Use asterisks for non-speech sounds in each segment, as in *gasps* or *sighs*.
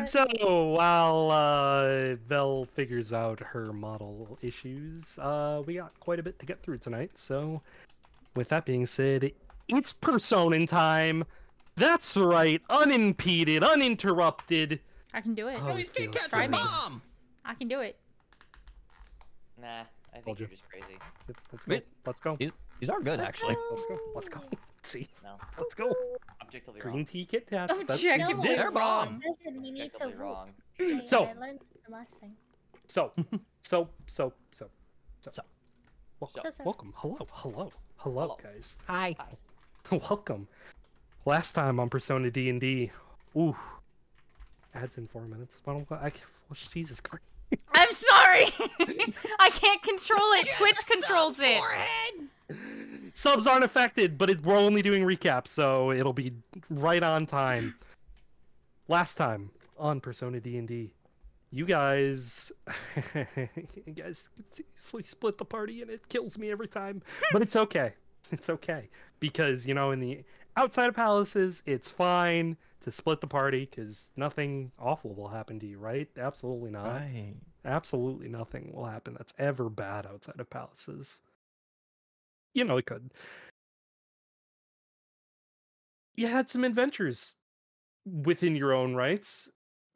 god. So while uh, Vel figures out her model issues, uh, we got quite a bit to get through tonight. So, with that being said, it's personing time. That's right, unimpeded, uninterrupted. I can do it. Oh, No, he's feel being it. Catch a me. I can do it. Nah, I think you. you're just crazy. Let's go. Let's go. He's, these are good, Let's actually. go. Let's go. Let's go. *laughs* See, No, let's go. objectively Green wrong. tea Kit Kats. That's Objectively what you. They're bomb. Listen, we need to Objectively wrong. Wait, hmm, So- I learned from last time. So, so, so, so, so. So. Welcome. So, so. Welcome. Hello. Hello. Hello, Hello. guys. Hi. *laughs* Welcome. Last time on Persona D and D. Ooh. Ads in four minutes. Why don't I? Well, Jesus Christ. I'm sorry. *laughs* I can't control it. Twitch controls it. Forehead. Subs aren't affected, but it, we're only doing recaps, so it'll be right on time. Last time on Persona D and D, you guys, *laughs* you guys continuously split the party, and it kills me every time. But it's okay. It's okay because you know in the outside of palaces, it's fine to split the party because nothing awful will happen to you, right? Absolutely not. Right. Absolutely nothing will happen that's ever bad outside of palaces. You know, it could. You had some adventures within your own rights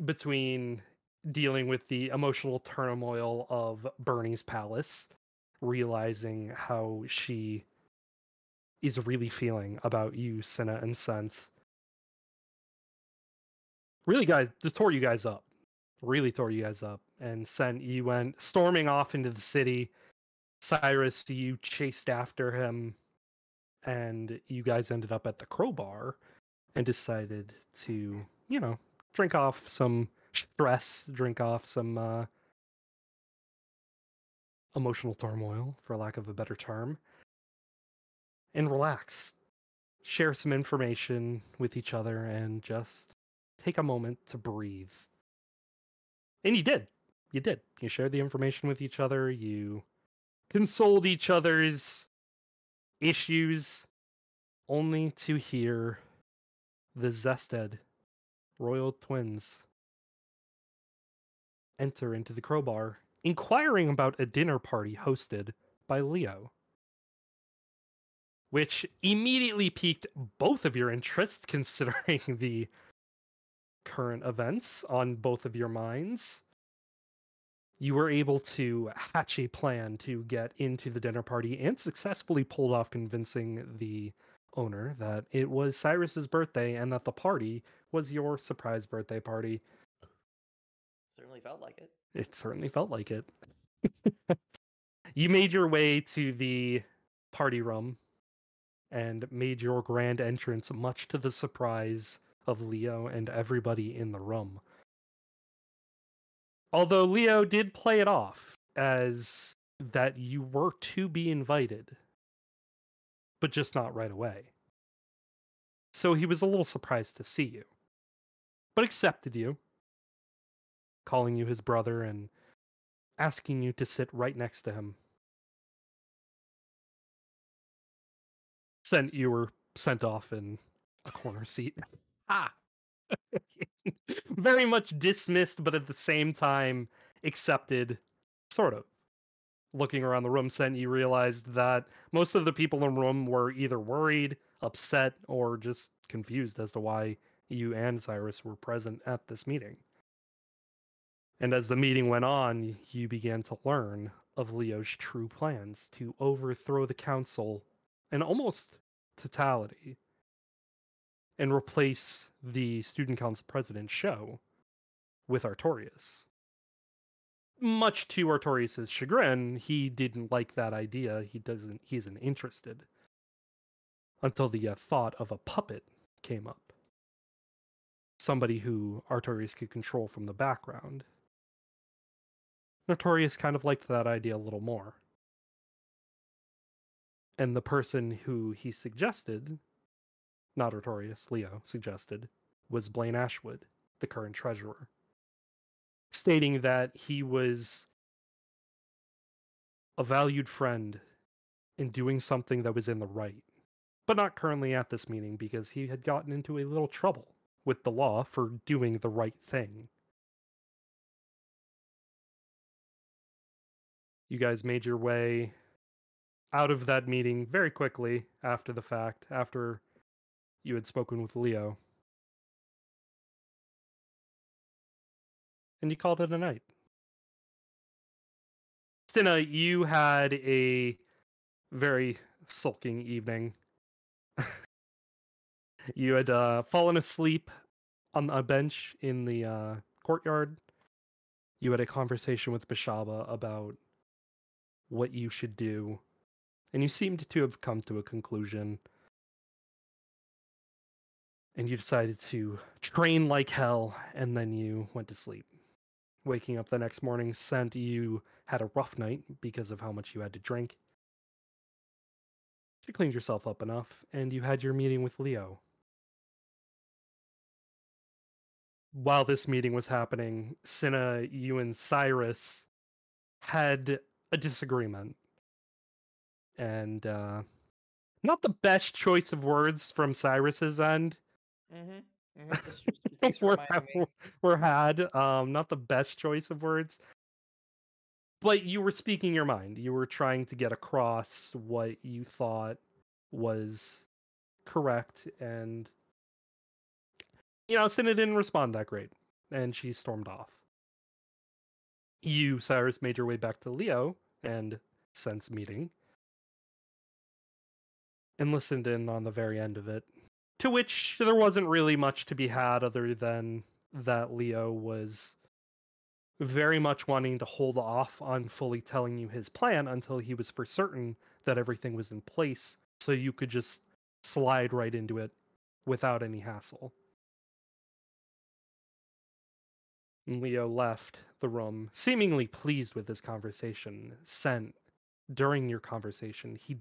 between dealing with the emotional turmoil of Bernie's palace, realizing how she is really feeling about you, Sinna and Sense. Really, guys, just tore you guys up really tore you guys up and sent you went storming off into the city. Syrus, you chased after him, and you guys ended up at the crowbar and decided to, you know, drink off some stress, drink off some uh, emotional turmoil, for lack of a better term, and relax. Share some information with each other and just take a moment to breathe. And you did. You did. You shared the information with each other. You consoled each other's issues, only to hear the Zested royal twins enter into the crowbar, inquiring about a dinner party hosted by Leo. Which immediately piqued both of your interest, *laughs* considering the current events on both of your minds, you were able to hatch a plan to get into the dinner party and successfully pulled off convincing the owner that it was Syrus's birthday and that the party was your surprise birthday party. Certainly felt like it. It certainly felt like it. *laughs* you made your way to the party room and made your grand entrance, much to the surprise of Leo and everybody in the room. Although Leo did play it off as that you were to be invited, but just not right away. So he was a little surprised to see you, but accepted you, calling you his brother and asking you to sit right next to him. Sent you were sent off in a corner seat. Ah. *laughs* Very much dismissed, but at the same time accepted, sort of. Looking around the room, sent you realized that most of the people in the room were either worried, upset, or just confused as to why you and Syrus were present at this meeting. And as the meeting went on, you began to learn of Leo's true plans to overthrow the council in almost totality and replace the student council president show with Artorias. Much to Artorias's chagrin, he didn't like that idea. He doesn't he isn't interested. Until the uh, thought of a puppet came up. Somebody who Artorias could control from the background. Artorias kind of liked that idea a little more. And the person who he suggested not Leo suggested, was Blaine Ashwood, the current treasurer, stating that he was a valued friend in doing something that was in the right, but not currently at this meeting because he had gotten into a little trouble with the law for doing the right thing. You guys made your way out of that meeting very quickly after the fact, after you had spoken with Leo. And you called it a night. Stina, you had a very sulking evening. *laughs* you had uh, fallen asleep on a bench in the uh, courtyard. You had a conversation with Beshaba about what you should do, and you seemed to have come to a conclusion. And you decided to train like hell, and then you went to sleep. Waking up the next morning sent you had a rough night because of how much you had to drink. You cleaned yourself up enough, and you had your meeting with Leo. While this meeting was happening, Sinna, you and Syrus had a disagreement. And uh not the best choice of words from Syrus's end Mm-hmm. *laughs* mm-hmm. Thanks for were, were had. Um, not the best choice of words, but you were speaking your mind. You were trying to get across what you thought was correct, and you know, Sinna didn't respond that great, and she stormed off. You, Syrus, made your way back to Leo and Sense meeting, and listened in on the very end of it to which there wasn't really much to be had other than that Leo was very much wanting to hold off on fully telling you his plan until he was for certain that everything was in place so you could just slide right into it without any hassle. Leo left the room, seemingly pleased with this conversation. Sent during your conversation, he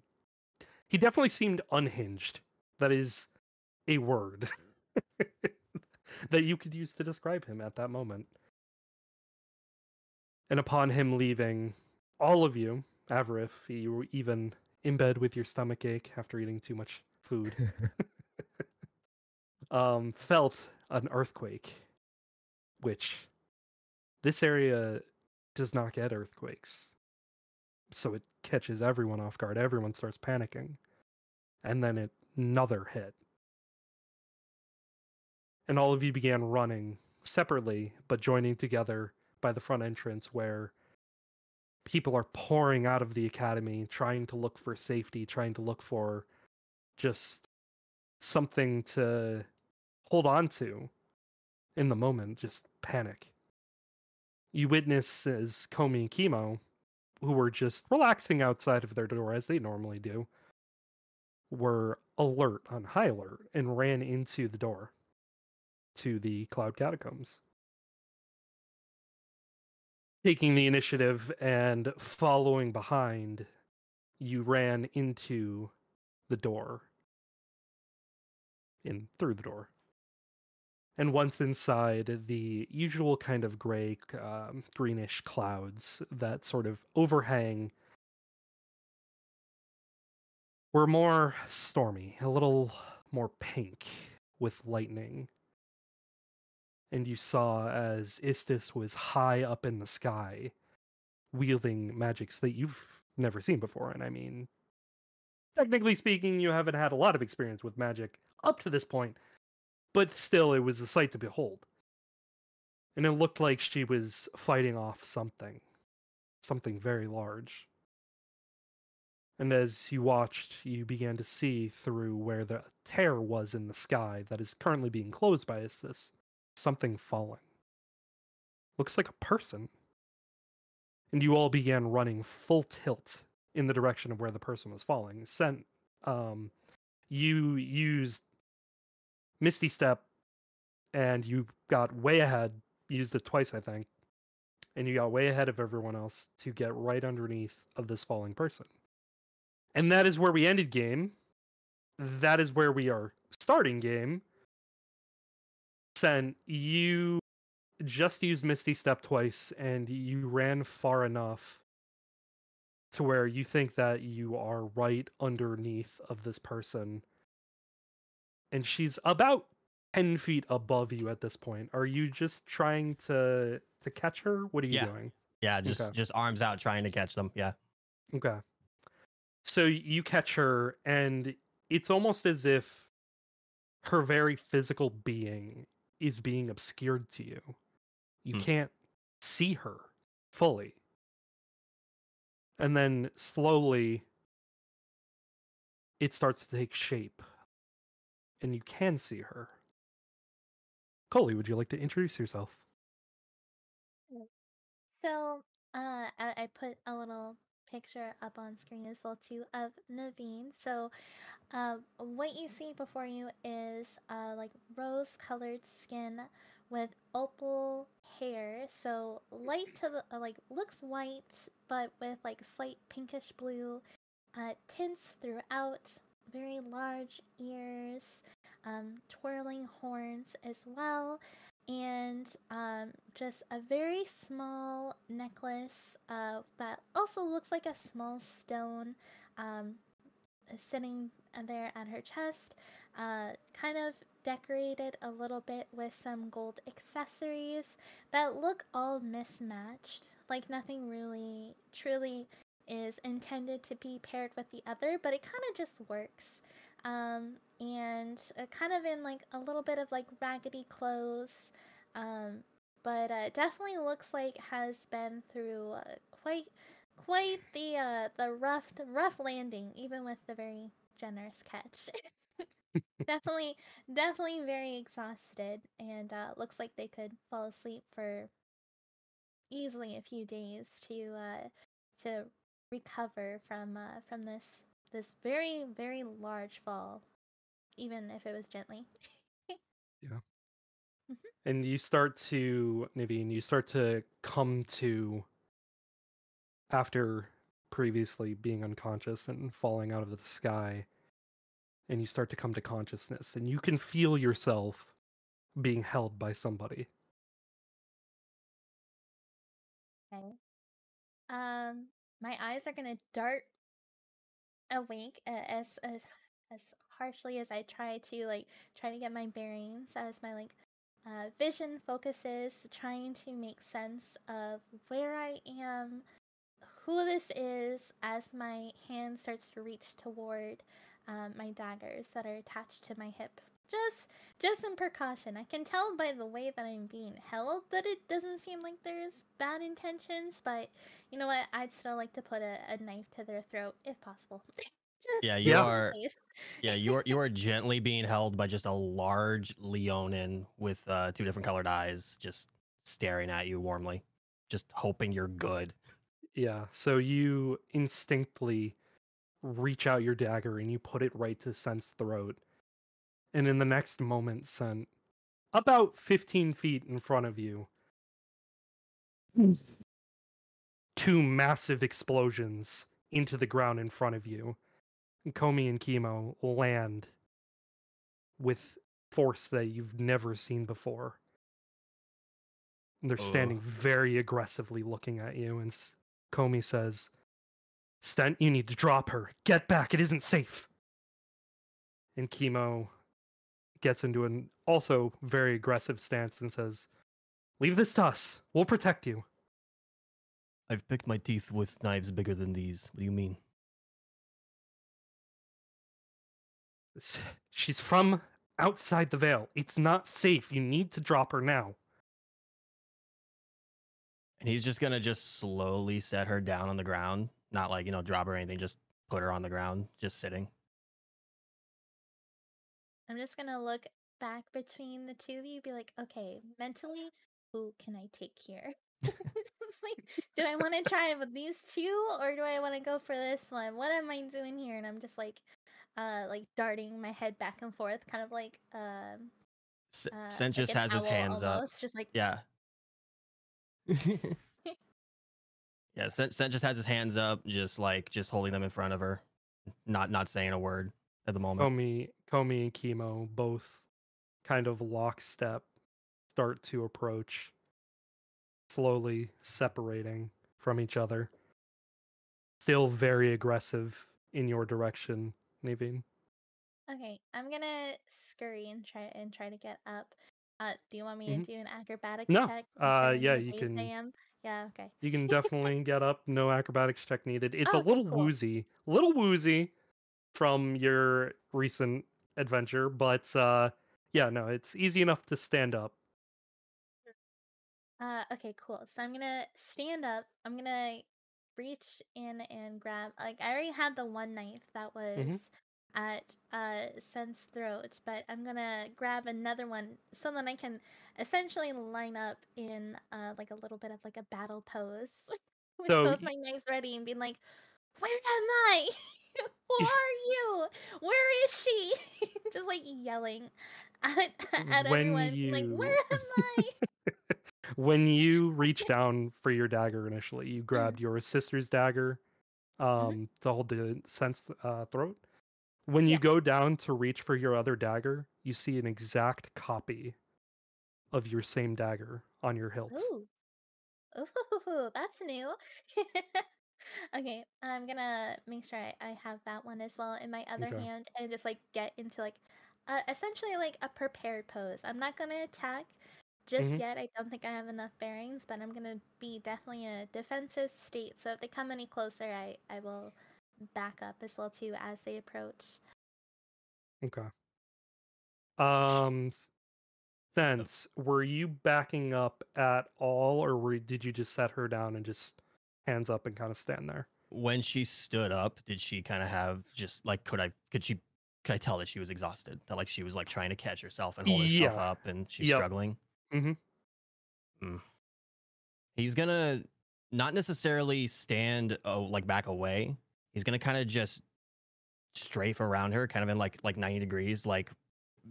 he definitely seemed unhinged. That is a word *laughs* that you could use to describe him at that moment. And upon him leaving, all of you, Avaref, you were even in bed with your stomach ache after eating too much food, *laughs* um, felt an earthquake, which this area does not get earthquakes. So it catches everyone off guard. Everyone starts panicking. And then it, another hit and all of you began running separately but joining together by the front entrance where people are pouring out of the academy trying to look for safety trying to look for just something to hold on to in the moment just panic. You witness as Komi and Chemo, who were just relaxing outside of their door as they normally do, were alert on high alert and ran into the door to the Cloud Catacombs. Taking the initiative and following behind, you ran into the door. In through the door. And once inside, the usual kind of gray, um, greenish clouds that sort of overhang were more stormy, a little more pink with lightning and you saw as Istis was high up in the sky, wielding magics that you've never seen before. And I mean, technically speaking, you haven't had a lot of experience with magic up to this point, but still, it was a sight to behold. And it looked like she was fighting off something, something very large. And as you watched, you began to see through where the tear was in the sky that is currently being closed by Istis something falling. Looks like a person. And you all began running full tilt in the direction of where the person was falling. Sent um you used Misty Step and you got way ahead, used it twice, I think. And you got way ahead of everyone else to get right underneath of this falling person. And that is where we ended game. That is where we are starting game Sen, you just used Misty Step twice and you ran far enough to where you think that you are right underneath of this person. And she's about 10 feet above you at this point. Are you just trying to to catch her? What are you Yeah. doing? Yeah, just Okay. just arms out trying to catch them. Yeah. Okay. So you catch her, and it's almost as if her very physical being is being obscured to you. You Hmm. can't see her fully. And then slowly, it starts to take shape, and you can see her. Coley, would you like to introduce yourself? So, uh, I, I put a little picture up on screen as well too of Navine. So, uh, what you see before you is uh, like rose-colored skin with opal hair. So light to the uh, like looks white, but with like slight pinkish blue uh, tints throughout. Very large ears, um, twirling horns as well and um, just a very small necklace uh, that also looks like a small stone um, sitting there at her chest, uh, kind of decorated a little bit with some gold accessories that look all mismatched. Like nothing really truly is intended to be paired with the other, but it kind of just works. Um, and uh, kind of in like a little bit of like raggedy clothes, um, but uh, definitely looks like has been through uh, quite quite the uh, the rough rough landing, even with the very generous catch. *laughs* definitely definitely very exhausted, and uh, looks like they could fall asleep for easily a few days to uh, to recover from uh, from this this very very large fall, even if it was gently. *laughs* Yeah and you start to Navine, you start to come to after previously being unconscious and falling out of the sky and you start to come to consciousness and you can feel yourself being held by somebody Okay. Um, my eyes are gonna dart a wink as as as harshly as I try to like try to get my bearings as my like uh, vision focuses, trying to make sense of where I am, who this is, as my hand starts to reach toward um, my daggers that are attached to my hip. Just just in precaution. I can tell by the way that I'm being held that it doesn't seem like there's bad intentions, but you know what? I'd still like to put a, a knife to their throat if possible. *laughs* just Yeah, you are. Yeah, you are you are gently being held by just a large Leonin with uh, two different colored eyes, just staring at you warmly, just hoping you're good. yeah so you instinctly reach out your dagger and you put it right to Sent's throat and in the next moment Sent about 15 feet in front of you two massive explosions into the ground in front of you. And Komi and Chemo land with force that you've never seen before. And they're standing very aggressively looking at you. And Komi says, Stent, you need to drop her. Get back. It isn't safe. And Chemo gets into an also very aggressive stance and says, Leave this to us. We'll protect you. I've picked my teeth with knives bigger than these. What do you mean? She's from outside the veil. It's not safe. You need to drop her now. And he's just gonna just slowly set her down on the ground, not like you know drop her or anything, just put her on the ground, just sitting. I'm just gonna look back between the two of you, be like, okay, mentally, who can I take here? *laughs* Like, do I want to try it with these two, or do I want to go for this one? What am I doing here? And I'm just like, uh, like darting my head back and forth, kind of like, um, S- uh, like has his hands up. just like, Yeah. *laughs* yeah, Sent, Sent just has his hands up, just like just holding them in front of her, not not saying a word at the moment. Komi, Komi and Chemo both kind of lockstep start to approach, slowly separating from each other. Still very aggressive in your direction, Navine. okay, I'm gonna scurry and try and try to get up. Uh, do you want me Mhm. to do an acrobatics No, check? uh, yeah, you can- I am? Yeah. Okay. You can *laughs* definitely get up. No acrobatics check needed. It's a little cool. woozy, little woozy from your recent adventure, but uh, yeah, no, it's easy enough to stand up. Uh, okay, cool. So I'm gonna stand up. I'm gonna reach in and grab. Like I already had the one knife that was Mhm. At uh Sen's throat, but I'm gonna grab another one so that I can essentially line up in uh like a little bit of like a battle pose *laughs* with So both my knives ready and being like, "Where am I? *laughs* Who *laughs* are you? Where is she?" Just like yelling at at everyone, being like, "Where am I?" when you reach down for your dagger initially, you grabbed your sister's dagger um, Mm-hmm. to hold the sense uh, throat. When you Yeah. go down to reach for your other dagger, you see an exact copy of your same dagger on your hilt. Ooh. Ooh, *laughs* that's new. *laughs* okay, I'm gonna make sure I, I have that one as well in my other Okay. hand and just like get into like uh, essentially like a prepared pose. I'm not gonna attack just Mhm. yet. I don't think I have enough bearings, but I'm gonna be definitely in a defensive state. So if they come any closer, I I will back up as well too as they approach. Okay. Um, s- sense, were you backing up at all, or were, did you just set her down and just hands up and kind of stand there? When she stood up, did she kind of have just like could I could she could I tell that she was exhausted? That like she was like trying to catch herself and hold herself Yeah. up and she's Yep. struggling. Mhm. Mm. He's gonna not necessarily stand oh like back away. He's gonna kind of just strafe around her, kind of in like like ninety degrees, like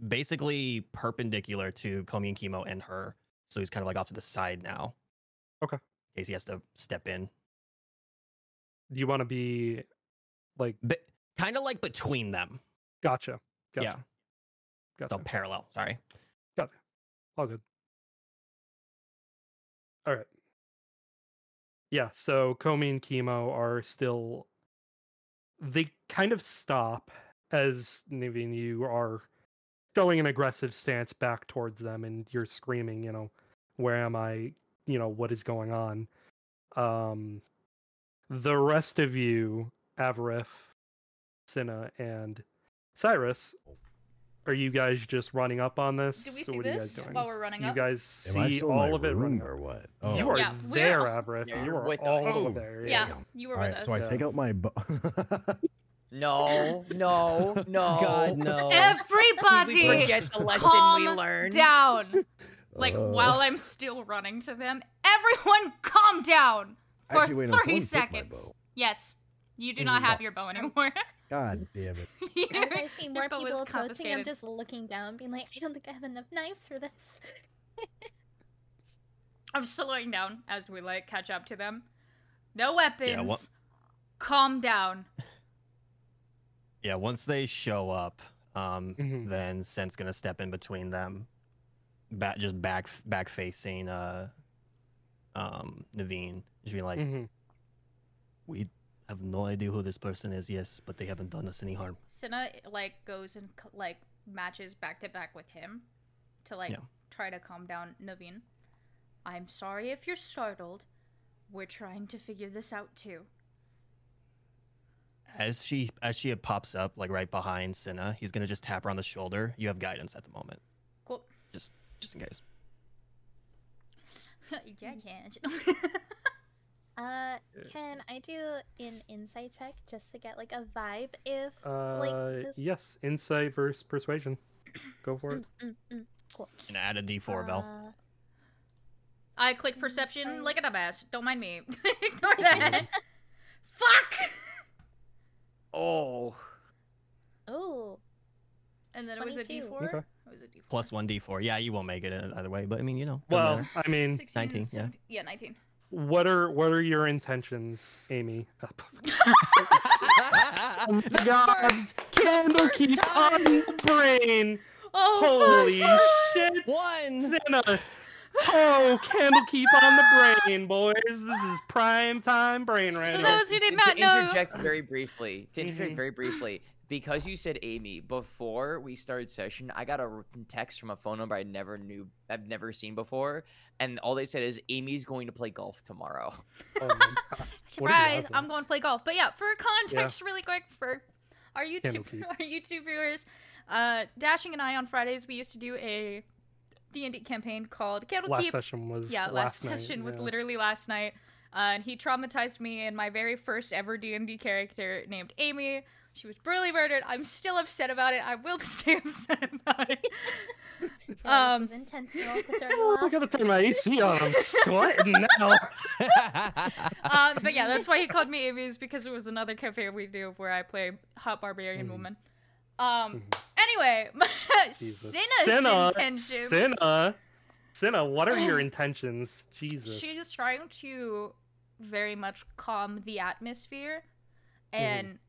basically perpendicular to Komi and Chemo and her. So he's kind of like off to the side now. Okay. In case he has to step in. Do you want to be like, But kind of like between them. gotcha? Gotcha. Yeah. Gotcha. So parallel. Sorry. Gotcha. All good. All right. Yeah, so Komi and Chemo are still. They kind of stop as Navine, you are showing an aggressive stance back towards them, and you're screaming, you know, where am I? You know, what is going on? Um, the rest of you, Avaref, Sinna, and Syrus, are you guys just running up on this? Do we or see what are you guys doing? while we're running you up? guys Am I see still in my all of it room running or what? Oh, You are Yeah, we're- there, Avaref. Yeah, you you're with all us. Oh, there. Yeah, damn. you were All with right, us. so I take out my. Bo- *laughs* No, no, no. God, no. We Everybody, forget the lesson calm we learned. down. *laughs* Like Uh, while I'm still running to them, everyone calm down for Actually, wait, no, three took my seconds. bow. Yes, you do not have your bow anymore. *laughs* God damn it! *laughs* As Your- I see your more bow is people approaching, I'm just looking down, being like, I don't think I have enough knives for this. *laughs* I'm slowing down as we like catch up to them. No weapons. wha- Calm down. Yeah, once they show up, um, Mhm. then Sent's gonna step in between them, back just back back facing uh, um, Navine. Just be like, Mhm. we have no idea who this person is. Yes, but they haven't done us any harm. Sinna like goes and like matches back to back with him to like Yeah. try to calm down Navine. I'm sorry if you're startled. We're trying to figure this out too. As she as she pops up like right behind Sinna, he's gonna just tap her on the shoulder. You have guidance at the moment, Cool. just in case. *laughs* yeah, yeah. *laughs* *laughs* Uh, can I do an insight check just to get like a vibe if Uh, like this? yes, insight versus persuasion. Go for it. Mm, mm, mm. Cool. And add a D4 bell. Uh, I click perception Insight. like a dumbass. Don't mind me. *laughs* Ignore *laughs* that. Fuck. Oh, oh, And then it was a 22. D4. Okay. It was a D4. Plus one D4. Yeah, you won't make it uh, either way, but I mean, you know. Well, matter. I mean, 16, 19, yeah. yeah, 19. What are what are your intentions, Amy? *laughs* The God, first- Candlekeep first on time! the brain. Oh, Holy shit! One. Sinna. Oh, Candlekeep on the brain, boys. This is prime time brain right For those who did to not know, interject very briefly, to interject Mhm. very briefly, because you said Amy before we started session, I got a text from a phone number I never knew, I've never seen before, and all they said is Amy's going to play golf tomorrow. *laughs* Oh my God. *laughs* What a Surprise! I'm going to play golf. But yeah, for context, really quick for our YouTube *laughs* our YouTube viewers, uh, Dashing and I on Fridays we used to do a D and D campaign called Candlekeep. last session was yeah, last, last, night, session was yeah. literally last night. Uh, and he traumatized me and my very first ever D and D character named Amy. She was brutally murdered. I'm still upset about it. I will *laughs* stay upset about it. *laughs* Um, was intentional to throw you Oh, I off. gotta turn my AC on. I'm sweating *laughs* now. um, but yeah, that's why he called me Amy is because it was another campaign we do where I play hot barbarian Mhm. woman. Um. Mhm. Anyway, Jesus. Sinna's Sinna, intentions. Sinna, Sinna, what are your intentions? Jesus. She's trying to very much calm the atmosphere and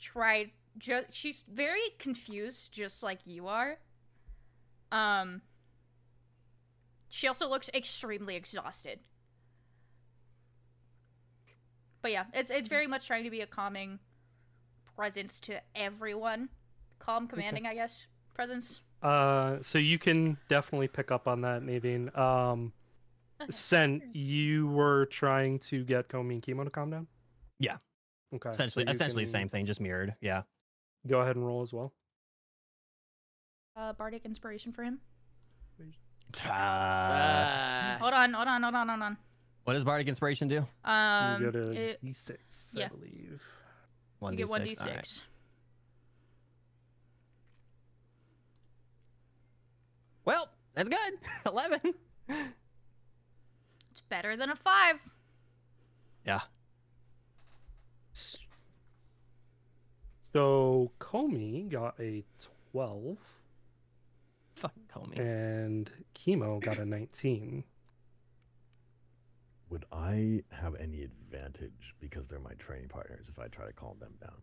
try just she's very confused just like you are. Um she also looks extremely exhausted. But yeah, it's it's very much trying to be a calming presence to everyone. Calm commanding, I guess. Presence. Uh, so you can definitely pick up on that, Navine. Um, Okay. Sen, you were trying to get Komi and Chemo to calm down. Yeah. Okay. essentially, you essentially can same thing, just mirrored. Yeah. Go ahead and roll as well. Uh bardic inspiration for him. Uh, Ah. Hold on, hold on, hold on, hold on. what does bardic inspiration do? Um, you get a it- D6, yeah. I believe. One you get one d d6. alright. six. Well, that's good. *laughs* Eleven. It's better than a five. Yeah. So Komi got a 12 Fucking call me. and Chemo got a 19. Would I have any advantage because they're my training partners if I try to calm them down?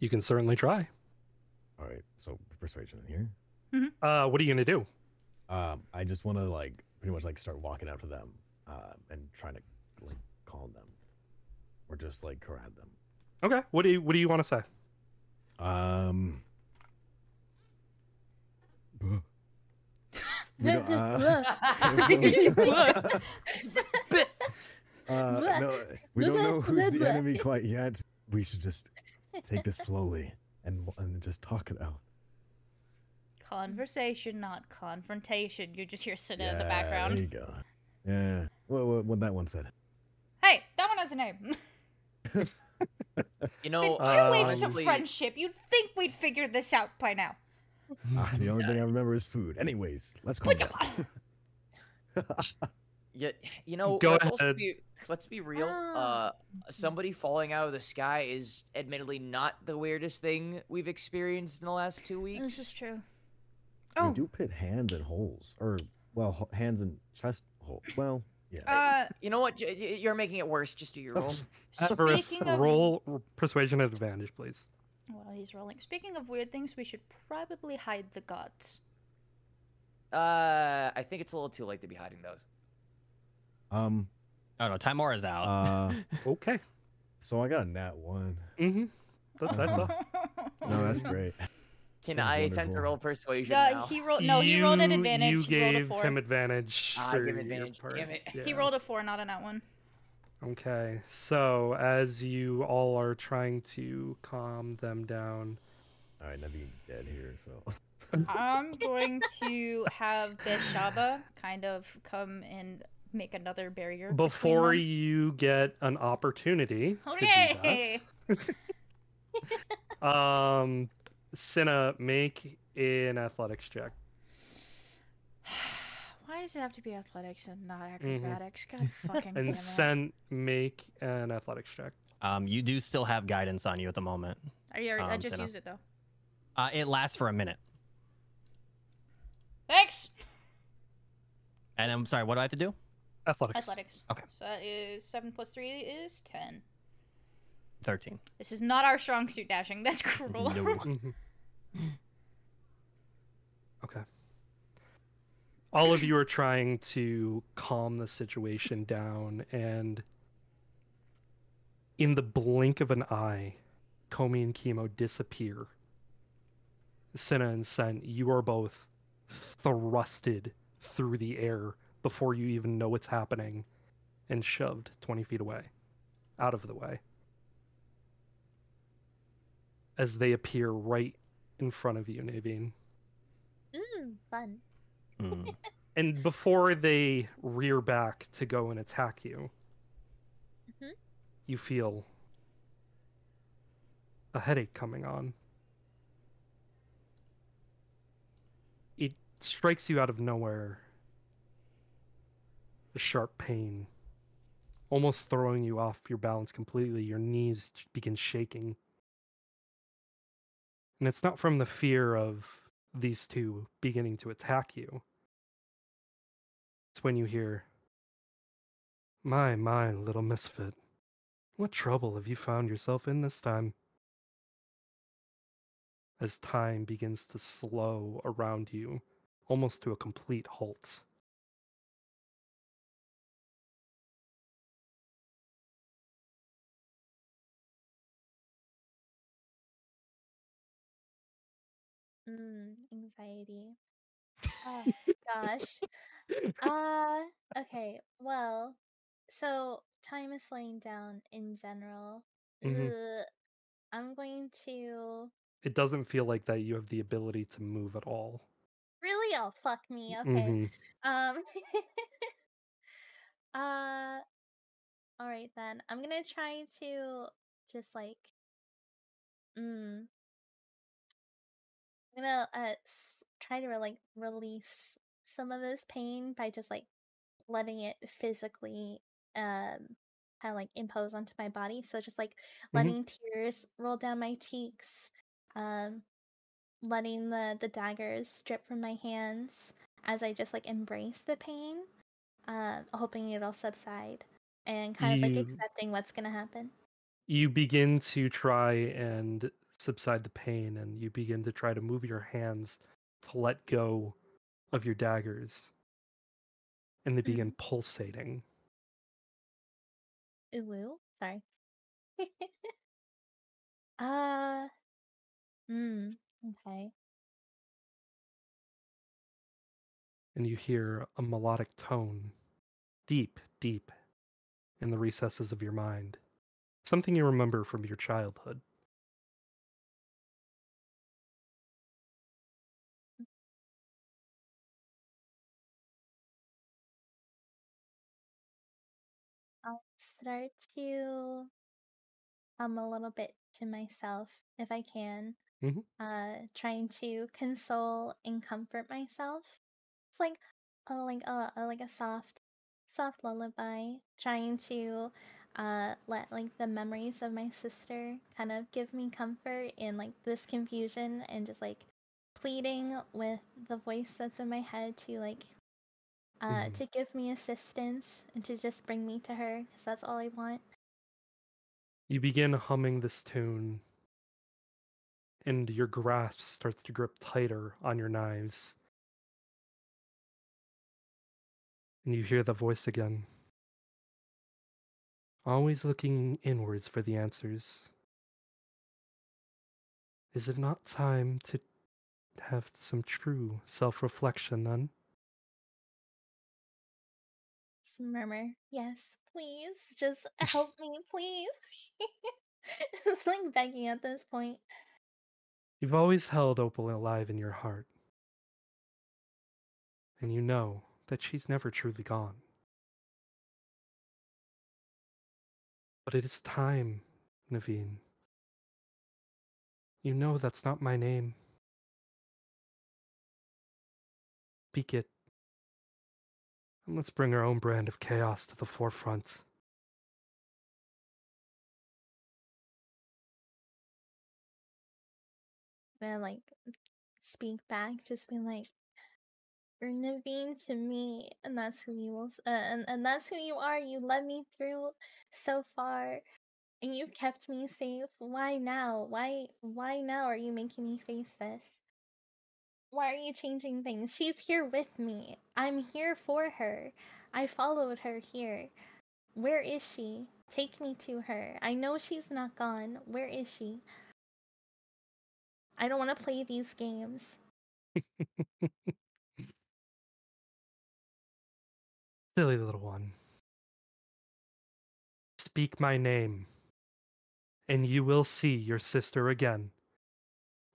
You can certainly try. All right, so persuasion in here. Uh, what are you gonna do? Um, I just want to like pretty much like start walking up to them, uh, and trying to like calm them, or just like corral them. Okay. What do you What do you want to say? Um. buh. We don't- uh, *laughs* uh, no, we don't know who's the enemy quite yet. We should just take this slowly and and just talk it out. Conversation, not confrontation. You just hear Sinna in the background. There background. you go. Yeah. What, what, what that one said. Hey, that one has a name. *laughs* You Been know, two uh, weeks of friendship. You'd think we'd figure this out by now. Ah, the only thing I remember is food. Anyways, let's calm *laughs* down. Yeah, you know, Go let's ahead. be let's be real. Uh, Ah. somebody falling out of the sky is admittedly not the weirdest thing we've experienced in the last two weeks. This is true. Oh. We do put hands in holes, or well, hands in chest hole. Well, yeah. uh, You know what? You're making it worse. Just do your roll. Everett, *laughs* speaking of roll persuasion at advantage, please. Well, he's rolling. Speaking of weird things, we should probably hide the gods. Uh, I think it's a little too late to be hiding those. um. Oh no, Tymora's out. Uh. *laughs* Okay. So I got a nat one. Mm-hmm. That, that's all. *laughs* No, that's great. Can This is I attempt to roll persuasion Uh, now? he rolled. No, he rolled an advantage. You he rolled a gave four. him advantage. Ah, I for give advantage, part. damn it. He rolled a four, not a nat one. Okay, so as you all are trying to calm them down, All right, Navine dead here, so. *laughs* I'm going to have Beshaba kind of come and make another barrier. before you get an opportunity Okay. to do that, *laughs* um, Sinna, make an athletics check. *sighs* Why does it have to be athletics and not acrobatics? God fucking *laughs* damn And it. Sen, make an athletics check. um, you do still have guidance on you at the moment. I, already, I um, just Senna. used it though. Uh, it lasts for a minute. Thanks. And I'm sorry, what do I have to do? Athletics. Athletics. Okay. So that is seven plus three is ten. Thirteen. This is not our strong suit dashing. That's cruel. No. *laughs* Mhm. okay. All of you are trying to calm the situation down, and in the blink of an eye, Komi and Chemo disappear. Sinna and Sen, you are both thrusted through the air before you even know what's happening and shoved 20 feet away, out of the way. As they appear right in front of you, Navine. Mm, fun. Mm. *laughs* And before they rear back to go and attack you, Mhm. you feel a headache coming on. It strikes you out of nowhere. A sharp pain, almost throwing you off your balance completely. Your knees begin shaking. And it's not from the fear of these two beginning to attack you. It's when you hear, My, my, little misfit. What trouble have you found yourself in this time? As time begins to slow around you, almost to a complete halt. Mm, anxiety. Oh *laughs* gosh. Uh okay. Well, so time is slowing down in general. Mhm. Ugh, I'm going to It doesn't feel like that you have the ability to move at all. really oh fuck me. Okay. Mhm. Um *laughs* uh all right then. I'm going to try to just like mm I'm to uh s- try to like release some of this pain by just like letting it physically um kind of like impose onto my body. So just like letting tears roll down my cheeks um letting the the daggers drip from my hands as i just like embrace the pain um hoping it'll subside and kind of like accepting what's gonna happen. You begin to try and subside the pain, and you begin to try to move your hands to let go of your daggers. And they begin pulsating. ooh sorry *laughs* uh hmm okay and you hear a melodic tone deep, deep in the recesses of your mind. Something you remember from your childhood. Start to hum a little bit to myself if I can. Mhm. Uh, trying to console and comfort myself. It's like a like a, a like a soft, soft lullaby. Trying to uh let like the memories of my sister kind of give me comfort in like this confusion and just like pleading with the voice that's in my head to like uh Mhm. to give me assistance and to just bring me to her because that's all I want. You begin humming this tune, and your grasp starts to grip tighter on your knives. And you hear the voice again. Always looking inwards for the answers. Is it not time to have some true self reflection then? Murmur, yes, please, just *laughs* help me, please. *laughs* it's like begging at this point. You've always held Opal alive in your heart. And you know that she's never truly gone. But it is time, Navine. You know that's not my name. Speak it. Let's bring our own brand of chaos to the forefront. And like speak back, just be like, "You're Navine to me, and that's who you will, uh, and and that's who you are. You led me through so far, and you've kept me safe. Why now? Why why now are you making me face this? Why are you changing things? She's here with me. I'm here for her. I followed her here. Where is she? Take me to her. I know she's not gone. Where is she? I don't want to play these games. *laughs* Silly little one. Speak my name, and you will see your sister again.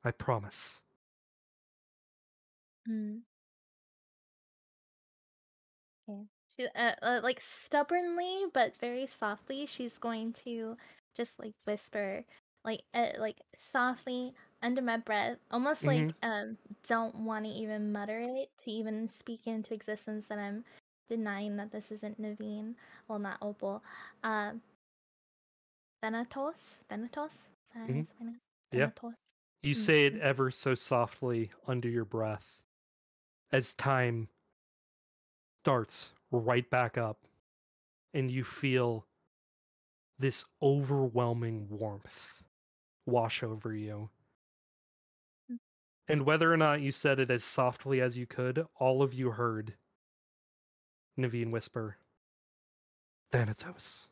I promise. Hmm. Okay. She, uh, uh, like stubbornly but very softly, she's going to just like whisper, like uh, like softly under my breath, almost like um don't want to even mutter it to even speak into existence that I'm denying that this isn't Navine. Well, not Opal. Um, Thanatos. Thanatos. Is that how you Mhm. say my? Yeah. Thanatos. You Mm, say it mm. ever so softly under your breath as time starts right back up, and you feel this overwhelming warmth wash over you. Mm. And whether or not you said it as softly as you could, all of you heard Navine whisper, Thanatos.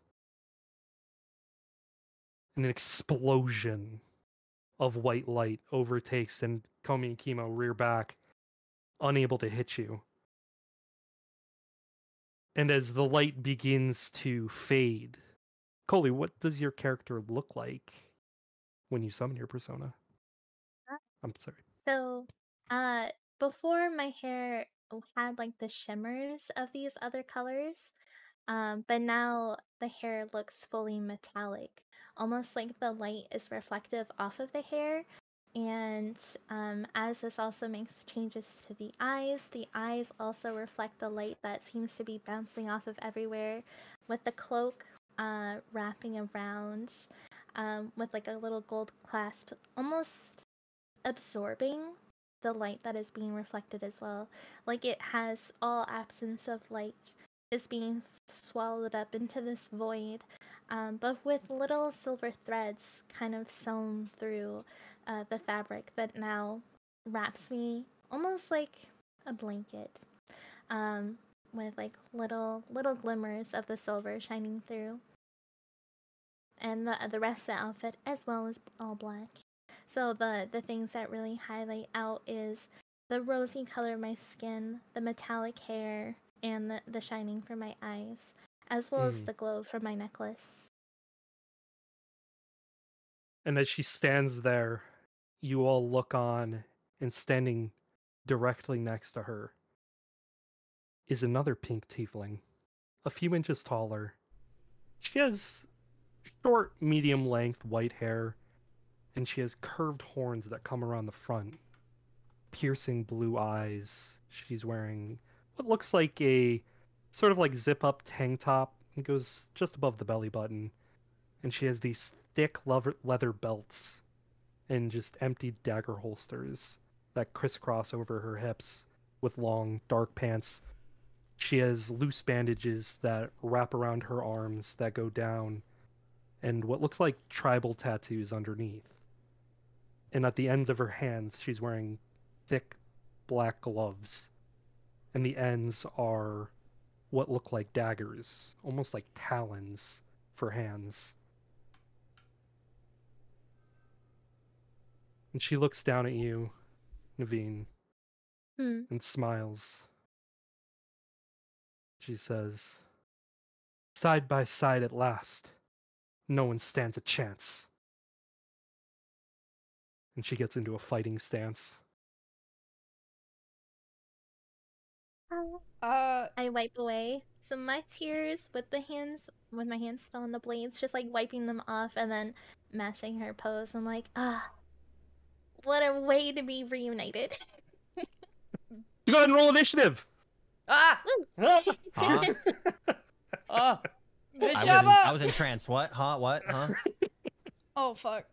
And an explosion of white light overtakes and Komi and Chemo rear back, unable to hit you. And as the light begins to fade, Coley, what does your character look like when you summon your persona? Uh, I'm sorry. So, uh, before my hair had like the shimmers of these other colors, um, but now the hair looks fully metallic, almost like the light is reflective off of the hair. And um, as this also makes changes to the eyes, the eyes also reflect the light that seems to be bouncing off of everywhere, with the cloak uh, wrapping around, um, with like a little gold clasp, almost absorbing the light that is being reflected as well. Like it has all absence of light is being swallowed up into this void, um, but with little silver threads kind of sewn through uh, the fabric that now wraps me almost like a blanket, um, with like little little glimmers of the silver shining through, and the the rest of the outfit as well as all black. So the the things that really highlight out is the rosy color of my skin, the metallic hair, and the, the shining from my eyes, as well as Mm. the glow from my necklace. And as she stands there, you all look on, and standing directly next to her is another pink tiefling, a few inches taller. She has short, medium length white hair, and she has curved horns that come around the front, piercing blue eyes. She's wearing what looks like a sort of like zip up tank top. It goes just above the belly button and she has these thick leather, leather belts and just empty dagger holsters that crisscross over her hips with long dark pants. She has loose bandages that wrap around her arms that go down and what looks like tribal tattoos underneath. And at the ends of her hands, she's wearing thick black gloves. And the ends are what look like daggers, almost like talons for hands. And she looks down at you, Navine, Hmm. and smiles. She says, Side by side at last. No one stands a chance. And she gets into a fighting stance. Uh, I wipe away some of my tears with the hands, with my hands still on the blades, just like wiping them off and then matching her pose. I'm like, ah, what a way to be reunited. *laughs* Go ahead and roll initiative! Ah! Huh? *laughs* Ah! I was, in, I was in trance. What? Huh? What? Huh? *laughs* Oh fuck.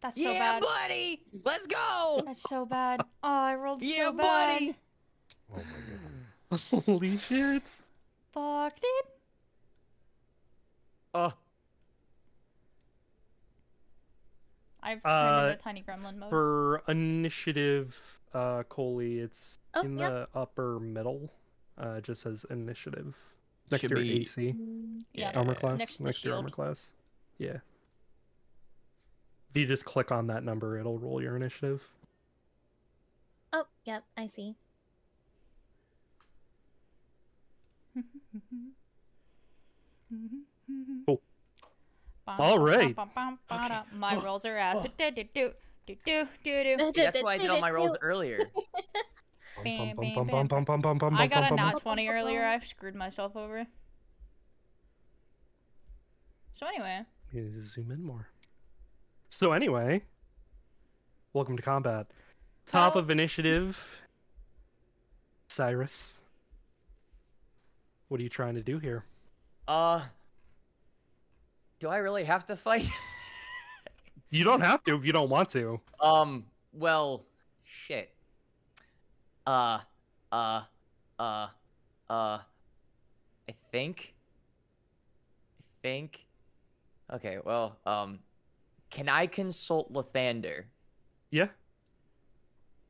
That's so yeah, bad. buddy! Let's go! That's so bad. Oh, I rolled Yeah, so bad. buddy! Oh my goodness. Holy shit! Fuck, dude. Oh, I've turned Uh, into tiny gremlin mode. For initiative, uh, Coley, it's Oh, in yeah. the upper middle. Uh, it just says initiative. next to your be- AC Mm, Yeah. armor class. Next to next to your armor class. Yeah. If you just click on that number, it'll roll your initiative. Oh, yep, I see. *laughs* Cool. All right. My rolls are ass. Do do do do do do do. That's why I did all my rolls earlier. Bam, bam, bam. I got a bum, nat bum. 20 earlier. I've screwed myself over. So anyway, You need to zoom in more. So anyway, welcome to combat. Top Oh. of initiative, Syrus. What are you trying to do here? Uh, do I really have to fight? *laughs* You don't have to if you don't want to. um, well, shit. Uh, uh, uh, uh, I think. I think. Okay, well, um, can I consult Lathander? Yeah.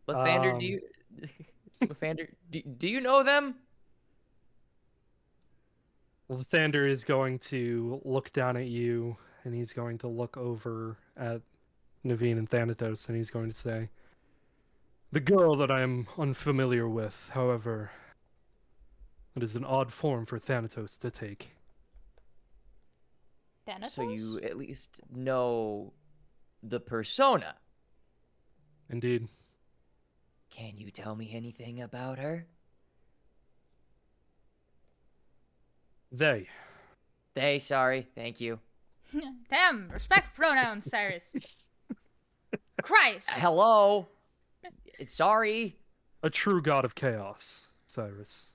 Lathander, do Um. you, *laughs* Lathander, do, do you know them? Well, Thunder is going to look down at you, and he's going to look over at Naveen and Thanatos, and he's going to say, "The girl that I am unfamiliar with, however, it is an odd form for Thanatos to take." Thanatos? So you at least know the persona. Indeed. Can you tell me anything about her? They. They, sorry, thank you. *laughs* Damn, respect pronouns, Syrus. *laughs* Christ. Hello. Sorry. A true god of chaos, Syrus.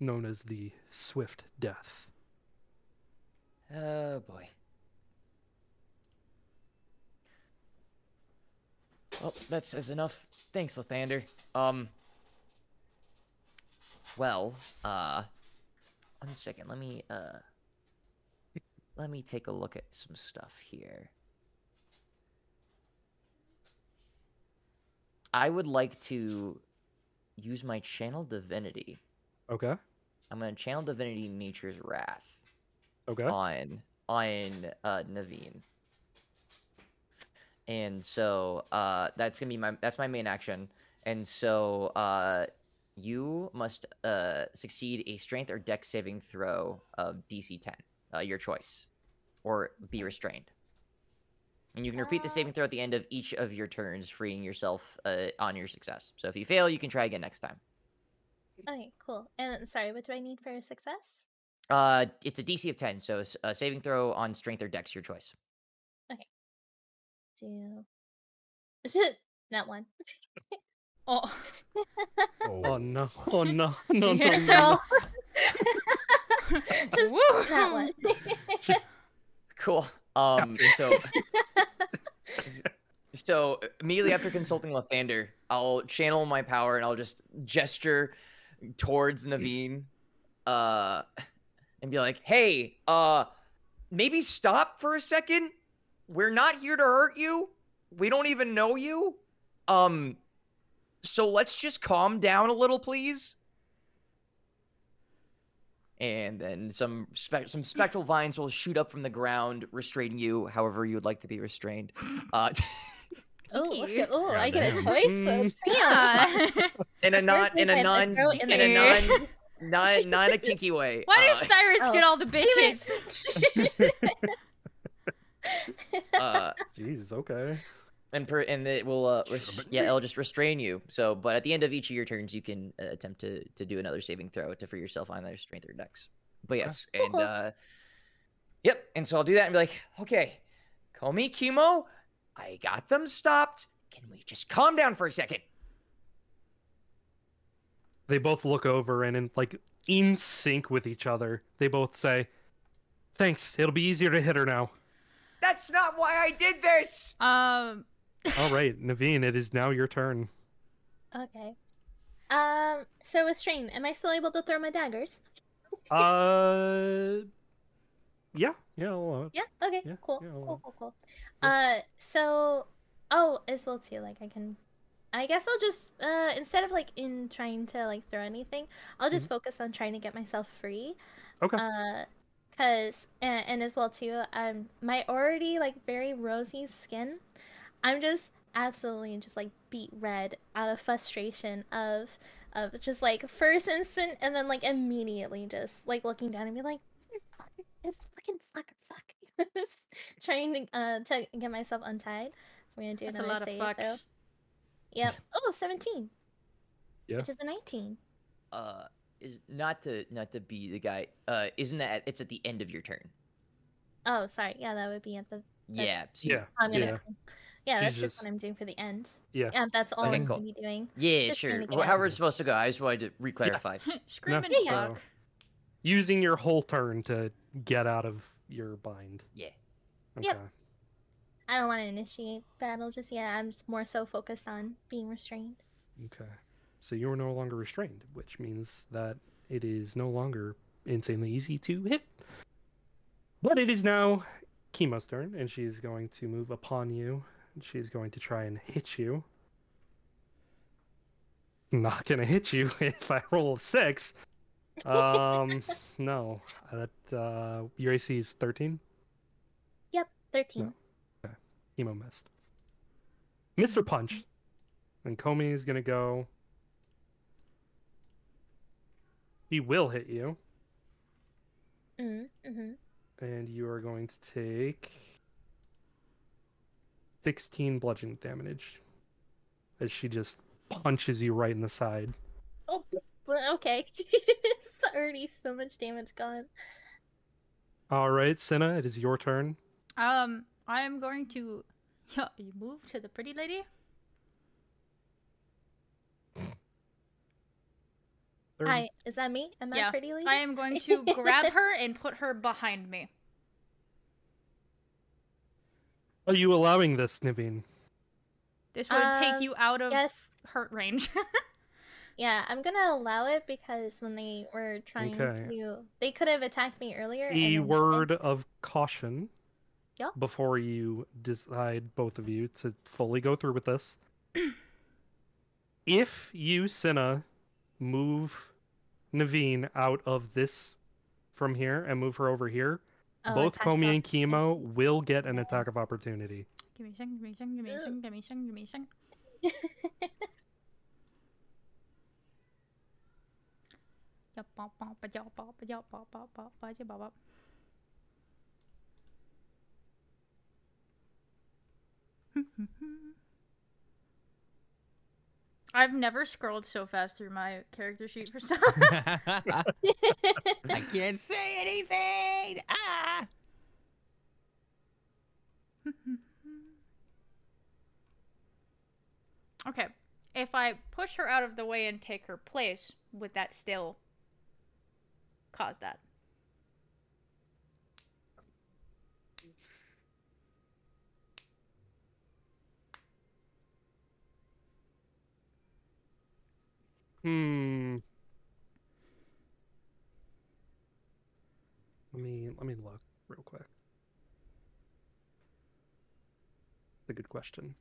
Known as the Swift Death. Oh boy. Well, that says enough. Thanks, Lathander. Um. Well, uh, one second. Let me uh, let me take a look at some stuff here. I would like to use my channel divinity. Okay. I'm gonna channel divinity nature's wrath Okay. on on uh Navine. And so uh that's gonna be my that's my main action. And so uh you must uh succeed a strength or dex saving throw of DC 10. Uh, your choice. Or be restrained. And you can repeat the Uh, saving throw at the end of each of your turns, freeing yourself uh, on your success. So if you fail, you can try again next time. Okay, cool. And sorry, what do I need for a success? Uh, it's a DC of 10, so a saving throw on strength or dex, your choice. Do *laughs* not one. *laughs* Oh, Oh no! Oh no! *laughs* No! Yeah. No! no, no. *laughs* Just Woo! that one. *laughs* Cool. Um, so, so immediately after consulting Lathander, I'll channel my power and I'll just gesture towards Navine, uh, and be like, "Hey, uh, maybe stop for a second. We're not here to hurt you. We don't even know you. Um, so let's just calm down a little, please." and then some spe- some spectral vines will shoot up from the ground, restraining you however you would like to be restrained. Uh, *laughs* oh, Thank look you. at, oh, I get a choice. Mm. So yeah. *laughs* in a non First in a non in in a air. non *laughs* not not a kinky way. Why uh, does Syrus oh. get all the Wait a bitches? uh, Jeez. Okay. And per, and it will uh, res- yeah it'll *clears throat* just restrain you. So, but at the end of each of your turns, you can uh, attempt to to do another saving throw to free yourself on their strength or dex. But yes, Cool, and uh, yep, and so I'll do that and be like, okay, call me chemo. I got them stopped. Can we just calm down for a second? They both look over and in like in sync with each other. They both say, "Thanks. It'll be easier to hit her now." That's not why I did this. um, All right, Navine. It is now your turn. okay. Um. So restrain. Am I still able to throw my daggers? Uh. Yeah. Yeah. Allow. Yeah. Okay. Yeah, cool. yeah, cool. Cool. Cool. Yeah. Uh. So. Oh, as well too. Like I can I guess I'll just uh instead of like in trying to like throw anything, I'll just focus on trying to get myself free. Okay. Uh, cause and, and as well too, um, my already like very rosy skin, I'm just absolutely just like beat red out of frustration of of just like first instant and then like immediately just like looking down and be like, fuck, just fucking fuck, fuck, Just trying to uh to get myself untied. So I'm gonna do That's a another lot of save fucks. though. Yep. *laughs* Oh, 17. Yeah. Which is a 19. Uh, is not to not to be the guy. Uh, isn't that it's at the end of your turn? Oh, sorry. Yeah, that would be at the. Yeah. so Yeah. I'm gonna. Yeah. Yeah, She's that's just, just- what I'm doing for the end. Yeah. Yeah, that's all Okay, I'm cool. gonna be doing. Yeah, Just sure. trying to get Wh- However it's supposed to go. I just wanted to *laughs* re-clarify. *laughs* Screaming No, Yeah, fuck. so, using your whole turn to get out of your bind. Yeah. Okay. Yep. I don't want to initiate battle just yet. I'm just more so focused on being restrained. Okay. So you are no longer restrained, which means that it is no longer insanely easy to hit. But it is now Chemo's turn, and she is going to move upon you. And She is going to try and hit you. Not gonna hit you *laughs* if I roll a six. Um, *laughs* no. That uh, your AC is thirteen. Yep, 13. Chemo missed. Mr. Punch. And Comey is gonna go. He will hit you, Mm, hmm and you are going to take sixteen bludgeoning damage as she just punches you right in the side. Oh, well, okay. *laughs* it's already so much damage gone. All right, Sinna, it is your turn. Um, I am going to. *laughs* Yeah, you move to the pretty lady. Hi, is that me? Am I pretty lady? I am going to *laughs* grab her and put her behind me. Are you allowing this, Navine? This would take Um, you out of Yes. hurt range. *laughs* Yeah, I'm gonna allow it because when they were trying Okay. to, they could have attacked me earlier. and A then they word of caution Yeah. before you decide, both of you, to fully go through with this. *clears throat* if you, Sinna, move Navine out of this from here and move her over here, Oh, both Komi and Chemo will get an attack of opportunity. give me give me give me give me give me I've never scrolled so fast through my character sheet for *laughs* stuff. *laughs* I can't say anything. Ah. *laughs* okay. If I push her out of the way and take her place, would that still cause that? Hmm. Let me let me look real quick. It's a good question.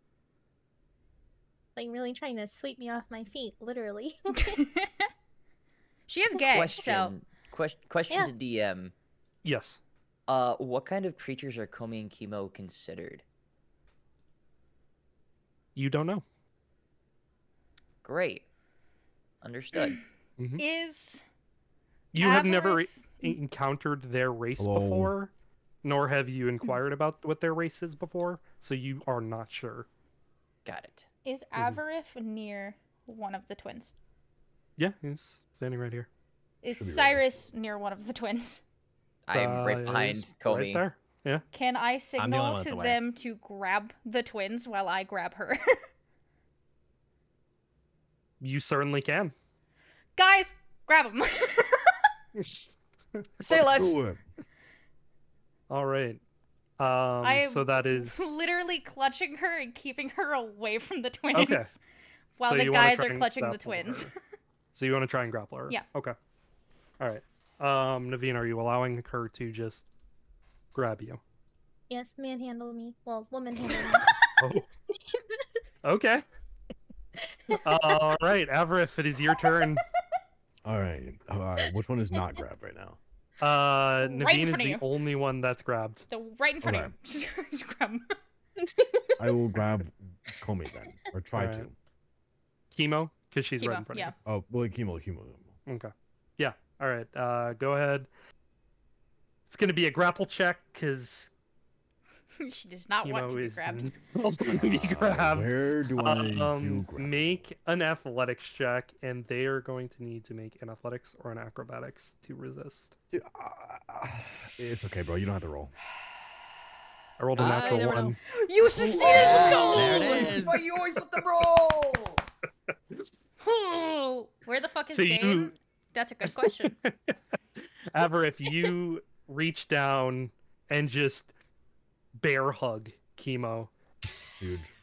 like really trying to sweep me off my feet, literally. *laughs* *laughs* she is gay, question. so Question. Question Yeah. to DM. Yes. Uh, what kind of creatures are Komi and Chemo considered? You don't know. Great. Understood. is You have never Avaref- e- encountered their race Hello. before, nor have you inquired about what their race is before, so you are not sure. Got it. is Mhm. Near one of the twins? Yeah, he's standing right here. Is Should be right Syrus near one of the twins? I am Uh, right behind is Komi. Right there. Yeah. Can I signal one that's to aware. them to grab the twins while I grab her? *laughs* You certainly can. Guys, grab them. *laughs* Say less. All right. Um, I so that is *laughs* Literally clutching her and keeping her away from the twins. While So the guys are clutching the twins. *laughs* So you want to try and grapple her? Yeah. Okay. All right. Um, Navine, are you allowing her to just grab you? yes, manhandle me. Well, woman handle me. Oh. Okay. All right, Avaref, it is your turn. All right. All right. Which one is not grabbed right now? Uh, Right Navine is the you. only one that's grabbed. The right in front Okay. of you. *laughs* Just grab 'em. I will grab Comey then, or try Alright. to. Chemo, because she's right in front yeah. of you. Oh, well, chemo, chemo. you. Okay. Yeah. All right. Uh, go ahead. It's gonna be a grapple check because *laughs* she does not want to chemo be grabbed. not to *laughs* be Uh. Where do I do Um, grab? make an athletics check, and they are going to need to make an athletics or an acrobatics to resist. Dude, uh, it's okay, bro. You don't have to roll. I rolled a natural never know. one. *laughs* You succeeded. Let's go. There it That's why you always let them roll. Oh, Where the fuck is So you- That's a good question. Ever if you reach down and just bear hug chemo, Huge.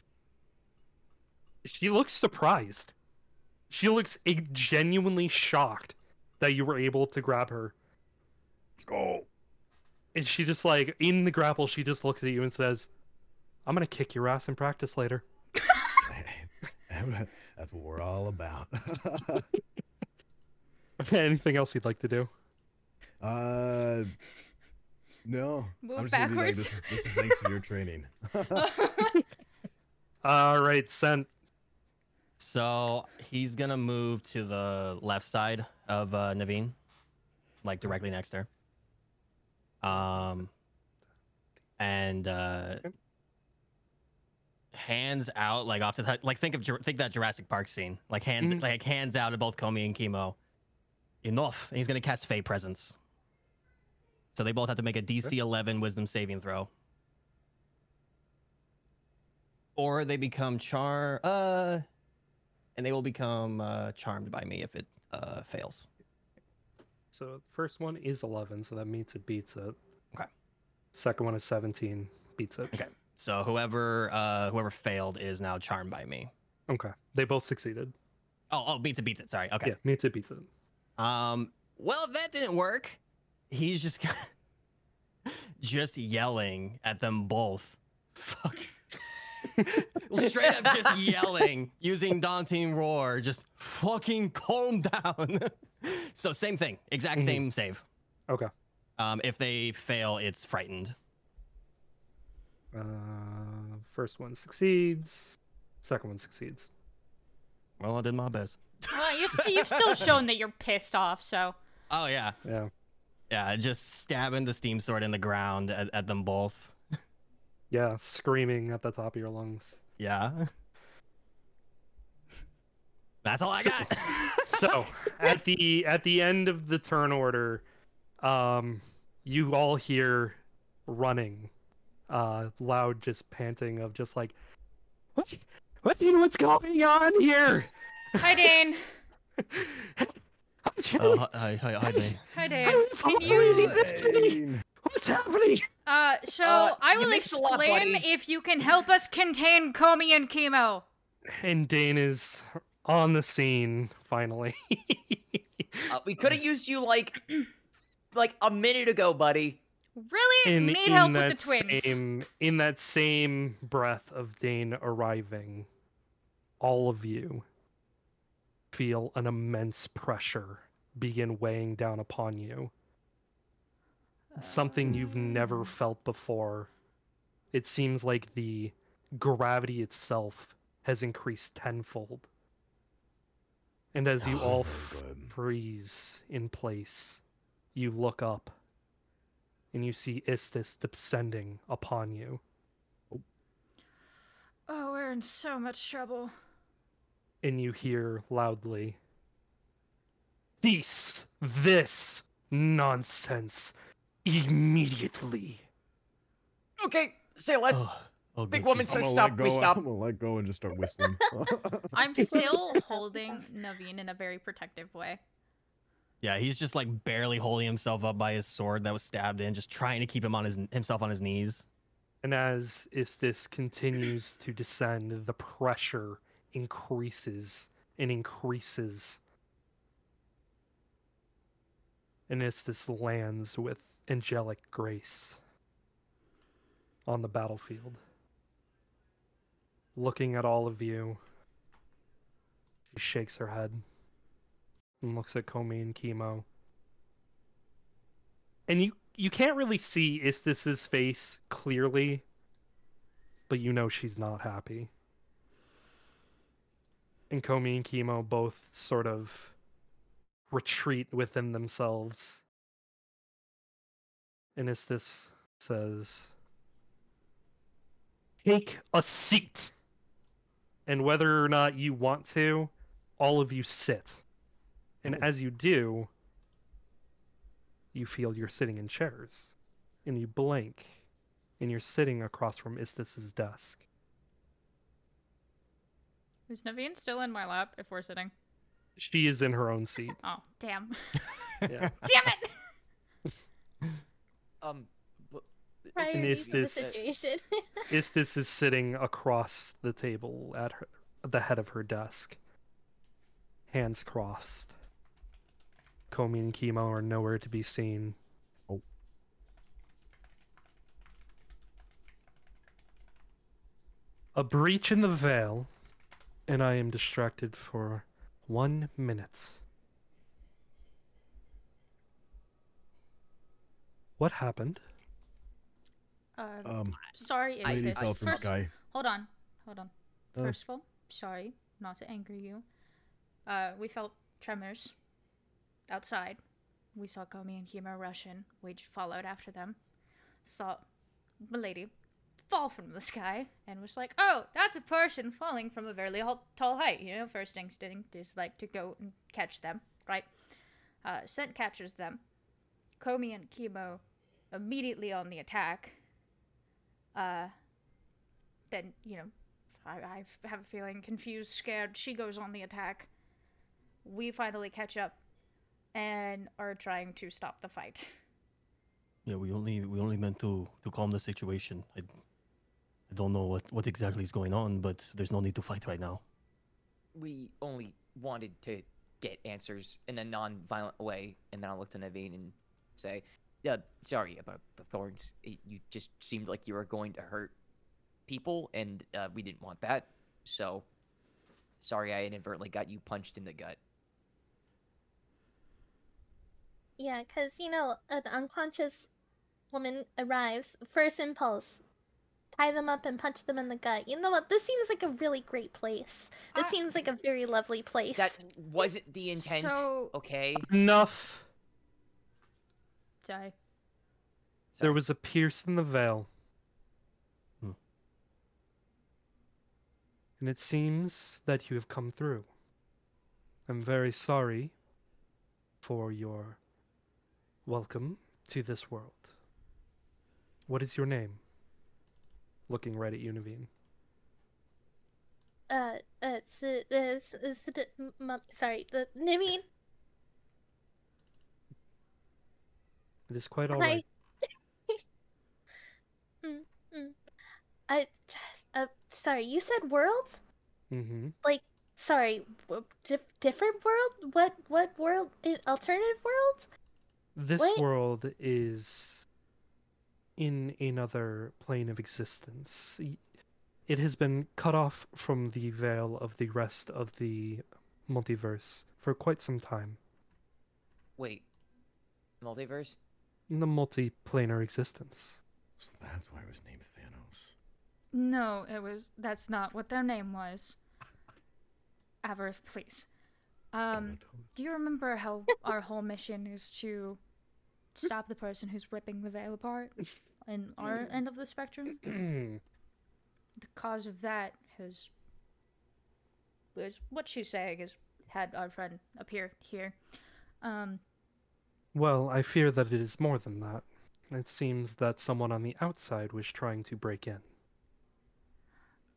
she looks surprised. She looks eh, genuinely shocked that you were able to grab her. Let's go. And she just like in the grapple, she just looks at you and says, "I'm gonna kick your ass in practice later." *laughs* That's what we're all about. *laughs* *laughs* Anything else you'd like to do? uh, no. Move I'm just gonna be like, this is this is thanks to your training. *laughs* All right, Sent. So he's gonna move to the left side of uh, Navine, like directly next to her. Um, and uh, hands out, like off to the like think of Jur- think that Jurassic Park scene, like hands Mhm. like hands out at both Comey and Chemo. Enough. And he's gonna cast Fey Presence. So they both have to make a DC 11 Wisdom saving throw. Or they become char uh and they will become uh, charmed by me if it uh, fails. So first one is 11, so that means it beats it. Okay. Second one is 17, beats it. Okay. So whoever uh, whoever failed is now charmed by me. Okay. They both succeeded. Oh, oh, beats it, beats it. Sorry. Okay. Yeah, means it beats it. Um. Well, that didn't work. He's just just yelling at them both. Fuck. *laughs* Straight up just yelling using daunting roar. Just fucking calm down. *laughs* so same thing. Exact Mhm. same save. Okay. Um. If they fail, it's frightened. Uh, first one succeeds. Second one succeeds. Well, I did my best. well, you've, you've still *laughs* shown that you're pissed off, so. Oh yeah. Yeah. Yeah, just stabbing the steam sword in the ground at, at them both. Yeah, screaming at the top of your lungs. Yeah. That's all I So- got. *laughs* so at the at the end of the turn order um you all hear running uh loud just panting of just like what what what's going on here Hi, Dane. *laughs* oh, hi, hi, hi, Dane. Hi, Dane. I'm Can fine. you? Dang. what's happening Uh, so Uh, I will missed lot, explain if you can help us contain Comey and Chemo. and dane is on the scene finally Uh, we could have used you like, *clears throat* like a minute ago, buddy. Really in, need in help with that the twins. Same, in that same breath of Dane arriving, all of you feel an immense pressure begin weighing down upon you. Something you've never um. felt before. It seems like the gravity itself has increased tenfold. And as you Oh, all freeze in place, you look up and you see Istis descending upon you. Oh. oh, we're in so much trouble. and you hear loudly, Cease this nonsense immediately. Okay, say less. Oh, oh, Big woman she's- says stop, let we stop. I'm gonna let go and just start whistling. *laughs* I'm still *laughs* holding Navine in a very protective way. Yeah, he's just like barely holding himself up by his sword that was stabbed in, just trying to keep him on his himself on his knees. And as Istis continues to descend, the pressure increases and increases. And lands with angelic grace on the battlefield. Looking at all of you, She shakes her head and looks at Komi and Chemo. And you you can't really see Istis's face clearly, but you know she's not happy. And Komi and Chemo both sort of retreat within themselves. And Istis says, Take a seat. And whether or not you want to, all of you sit. And Ooh. as you do, you feel you're sitting in chairs. And you blink, and you're sitting across from Istis's desk. Is Navine still in my lap if we're sitting? She is in her own seat. *laughs* Oh, damn. Yeah. damn it! *laughs* Um, but Priorities for the this- situation. *laughs* Istis is sitting across the table at her, the head of her desk, hands crossed. Comey and Chemo are nowhere to be seen. Oh. A breach in the veil, and I am distracted for one minute. What happened? Uh, Um, sorry, I- Lady fell from First, sky. hold on, hold on. Uh. First of all, sorry, not to anger you. Uh, we felt tremors outside. We saw Komi and Hima rush in. We followed after them. Saw the lady fall from the sky and was like, "Oh, that's a person falling from a very tall height." You know, first instinct is like to go and catch them, right? Uh, Sent catches them. Komi and Chemo immediately on the attack. Uh, then you know I have a feeling confused, scared. She goes on the attack. We finally catch up and are trying to stop the fight. Yeah, we only we only meant to to calm the situation. I, I don't know what what exactly is going on, but there's no need to fight right now. we only wanted to get answers in a non-violent way, and then I'll look to Navine and say, "Yeah, sorry about the thorns. It, you just seemed like you were going to hurt people, and uh, we didn't want that. So, sorry, I inadvertently got you punched in the gut." yeah, because, you know, an unconscious woman arrives. First impulse tie them up and punch them in the gut. You know what? This seems like a really great place. This I- seems like a very lovely place. That wasn't the intent. So- Okay. Enough! Sorry. There was a pierce in the veil. Hmm. And it seems that you have come through. I'm very sorry for your welcome to this world. What is your name? Looking right at Univine. uh, uh, uh, m- sorry, the Navine. It is quite alright. *laughs* Mm, mm. I just, uh, sorry, you said world? Mm-hmm. Like, sorry, w- dif- different world? What, what world? Alternative world? This Wait. world is in another plane of existence. It has been cut off from the veil of the rest of the multiverse for quite some time. Wait. Multiverse? In the multiplanar existence. So that's why it was named Thanos. No, it was. That's not what their name was. Avaref, please. Um, do you remember how our whole mission is to stop the person who's ripping the veil apart *laughs* in our end of the spectrum? *clears throat* the cause of that has was what she's saying is had our friend appear here. Um, well, I fear that it is more than that. It seems that someone on the outside was trying to break in.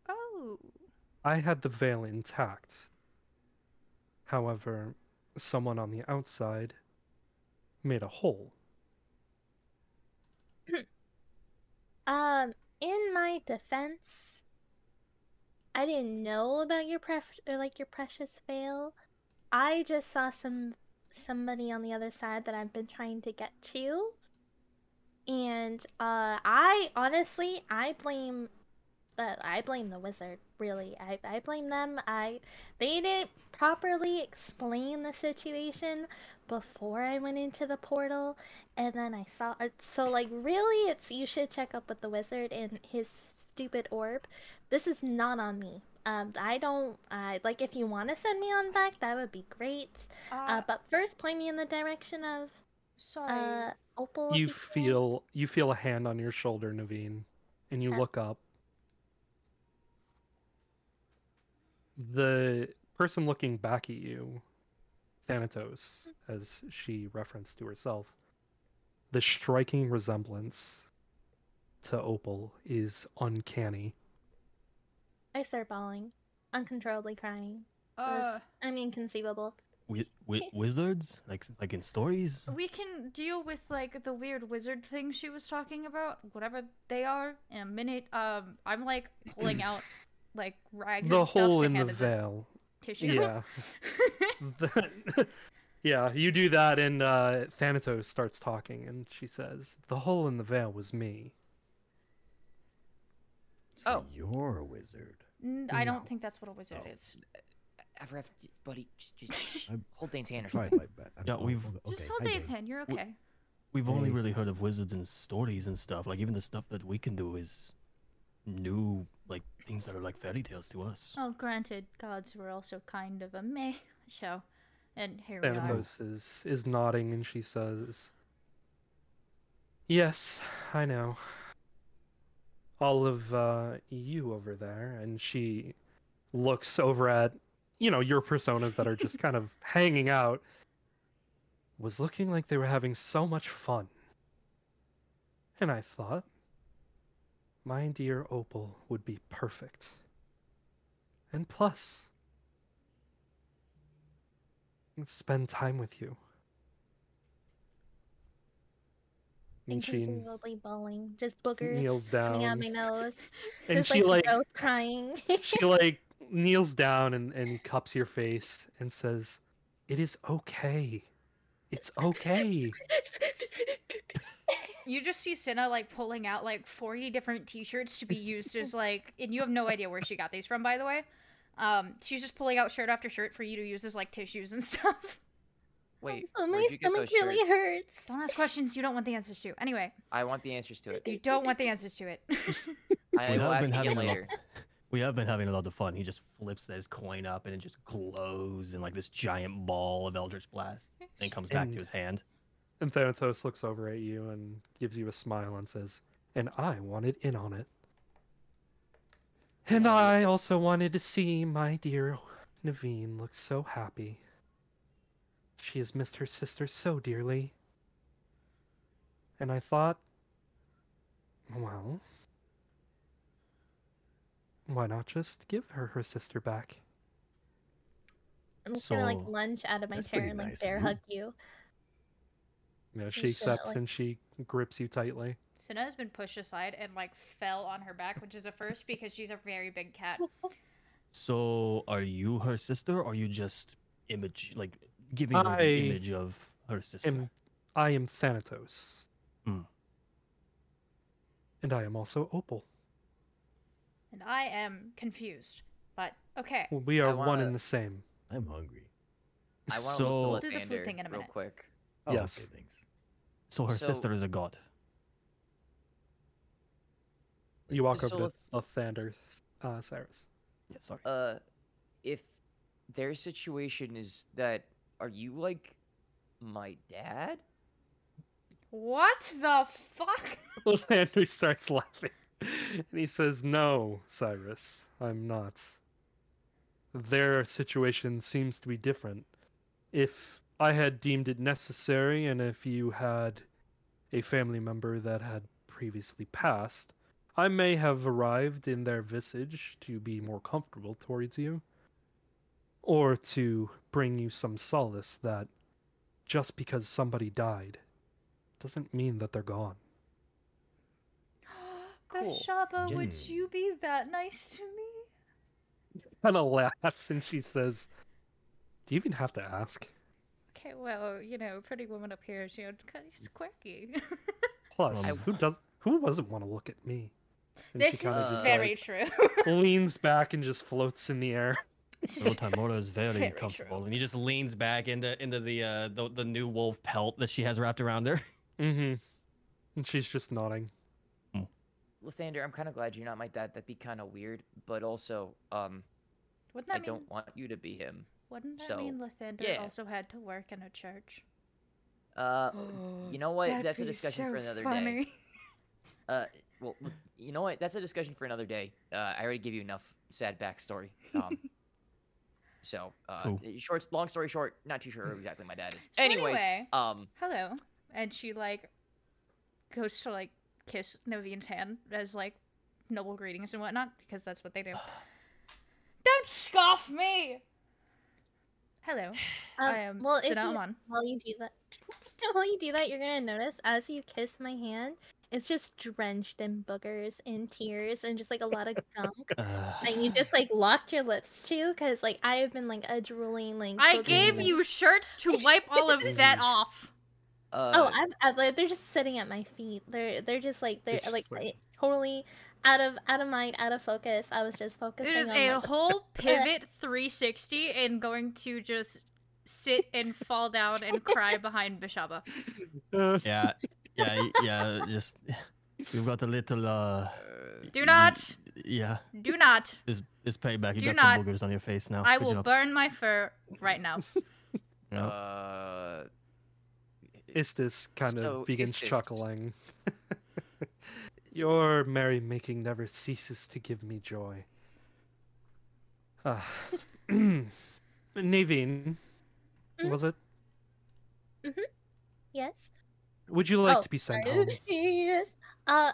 oh, I had the veil intact. However, someone on the outside made a hole. Um, in my defense, I didn't know about your pref or like your precious veil. I just saw some somebody on the other side that I've been trying to get to. And uh I honestly I blame uh, I blame the wizard really. I, I blame them. I they didn't properly explain the situation before I went into the portal, and then I saw. uh, So like, really, it's you should check up with the wizard and his stupid orb. This is not on me. Um, I don't. I like if you want to send me on back, that would be great. Uh, Uh, but first, point me in the direction of sorry. uh Opal. You you said? feel you feel a hand on your shoulder, Navine, and you Okay. look up. The person looking back at you, Thanatos, as she referenced to herself, the striking resemblance to Opal is uncanny. I start bawling, uncontrollably crying. Uh, was, I mean, conceivable. Wi- wi- *laughs* wizards, like like in stories. we can deal with like the weird wizard thing she was talking about, whatever they are, in a minute. Um, I'm like pulling *clears throat* out like rags the and stuff hole to in the hand as a veil. Tissue. Yeah. *laughs* The- *laughs* yeah, you do that, and uh, Thanatos starts talking, and she says, "The hole in the veil was me." So Oh. you're a wizard. N- I No. don't think that's what a wizard Oh. is. Ever, buddy, just, just *laughs* hold Dane's hand or something. my best. Yeah, we've- Just hold Dave's hand. You're okay. We've only really heard of wizards in stories and stuff. Like even the stuff that we can do is new, like things that are like fairy tales to us. Oh, granted, gods were also kind of a meh show, and here we are. Thanatos is is nodding, and she says, "Yes, I know. All of uh, you over there," and she looks over at you know your personas that are just kind of *laughs* hanging out. Was looking like they were having so much fun, and I thought, my dear Opal would be perfect. And plus, Let's spend time with you. And she Inconceivably bawling, just boogers kneels coming out down, my nose. *laughs* and just she like, like crying. she *laughs* like kneels down and, and cups your face and says, "It is okay. It's okay." *laughs* You just see Sinna like pulling out like 40 different t-shirts to be used as like and you have no idea where she got these from by the way. Um she's just pulling out shirt after shirt for you to use as like tissues and *laughs* stuff. Wait, so my where'd get stomach those really shirts? hurts. Don't ask questions you don't want the answers to. Anyway, I want the answers to it. you don't want the answers to it. *laughs* I We will have ask been again having a lot. later. *laughs* We have been having a lot of fun. He just flips his coin up and it just glows in like this giant ball of Eldritch Blast. Then comes back And- to his hand. And Thanatos looks over at you and gives you a smile and says, "And I wanted in on it." And I also wanted to see my dear Navine look so happy. She has missed her sister so dearly. And I thought, well, why not just give her her sister back? I'm just gonna like lunge out of my chair and like nice of bear you. hug you. Yeah, she Just, uh, accepts like- and she grips you tightly. Sinna has been pushed aside and like fell on her back, which is a first because she's a very big cat. So, are you her sister, or are you just image like giving her I the image of her sister? Am, I am Thanatos. Hmm. And I am also Opal. And I am confused. But okay. We are one wanna- and the same. I'm hungry. *laughs* I want to So- look Do the food Lathander thing in a real minute. quick. Oh, Yes. Okay, thanks. So her So- sister is a god. You walk So over to if- uh, Thander, uh, Syrus. Yeah, sorry. Uh, if their situation is that, are you like my dad? What the fuck? *laughs* Thander starts laughing. And he says, No, Syrus, I'm not. Their situation seems to be different. If I had deemed it necessary, and if you had a family member that had previously passed, I may have arrived in their visage to be more comfortable towards you, or to bring you some solace that just because somebody died doesn't mean that they're gone. *gasps* Cool. Beshaba, would Mm. you be that nice to me? kind of laughs and she says, "Do you even have to ask?" Okay, well, you know, pretty woman up here, you know, kind of quirky. *laughs* Plus, Um, who does? Who doesn't want to look at me? And This she is kind of just very like, true. *laughs* leans back and just floats in the air. Rotamoto is very, Very comfortable, true. and he just leans back into into the uh the, the new wolf pelt that she has wrapped around her. *laughs* Mm-hmm. And she's just nodding. Lathander, I'm kind of glad you're not my dad. That'd be kind of weird, but also, um, Wouldn't I mean? don't want you to be him. Wouldn't that so, mean Lathander yeah. also had to work in a church? Uh, *gasps* you know what? That's a be discussion for so another day. *laughs* Uh, well, you know what? That's a discussion for another day. Uh, I already gave you enough sad backstory. Um, *laughs* so, uh, Cool. short, long story short, not too sure who exactly my dad is. So Anyways, anyway- um, Hello, and she like goes to like kiss Navine's hand as like noble greetings and whatnot because that's what they do. *sighs* Don't scoff me. Hello, I am Um, well, if Sinna you, Aman. while you do that, *laughs* while you do that, you're gonna notice as you kiss my hand, it's just drenched in boogers and tears and just like a lot of *laughs* gunk. Uh, And you just like locked your lips to, because like I have been like a drooling like. I gave thing. you shirts to *laughs* wipe all of that off. uh, Oh, I'm, i like they're just sitting at my feet. They're they're just like they're It's just like, like- totally out of out of mind, out of focus. I was just focusing It is on a like, whole *laughs* pivot 360 and going to just sit and fall down and *laughs* cry behind Beshaba. *laughs* Yeah, yeah, yeah. Just we've got a little. uh uh, Do y- not, Yeah, do not. this this payback. You Do got not. some boogers on your face now. I Good will job. burn my fur right now. No. uh, Istis kind of begins chuckling. Your merrymaking never ceases to give me joy. Ah. *clears throat* Navine, Mm? was it? Mm-hmm. Yes. Would you like Oh, to be sent sorry. home? *laughs* yes. Uh.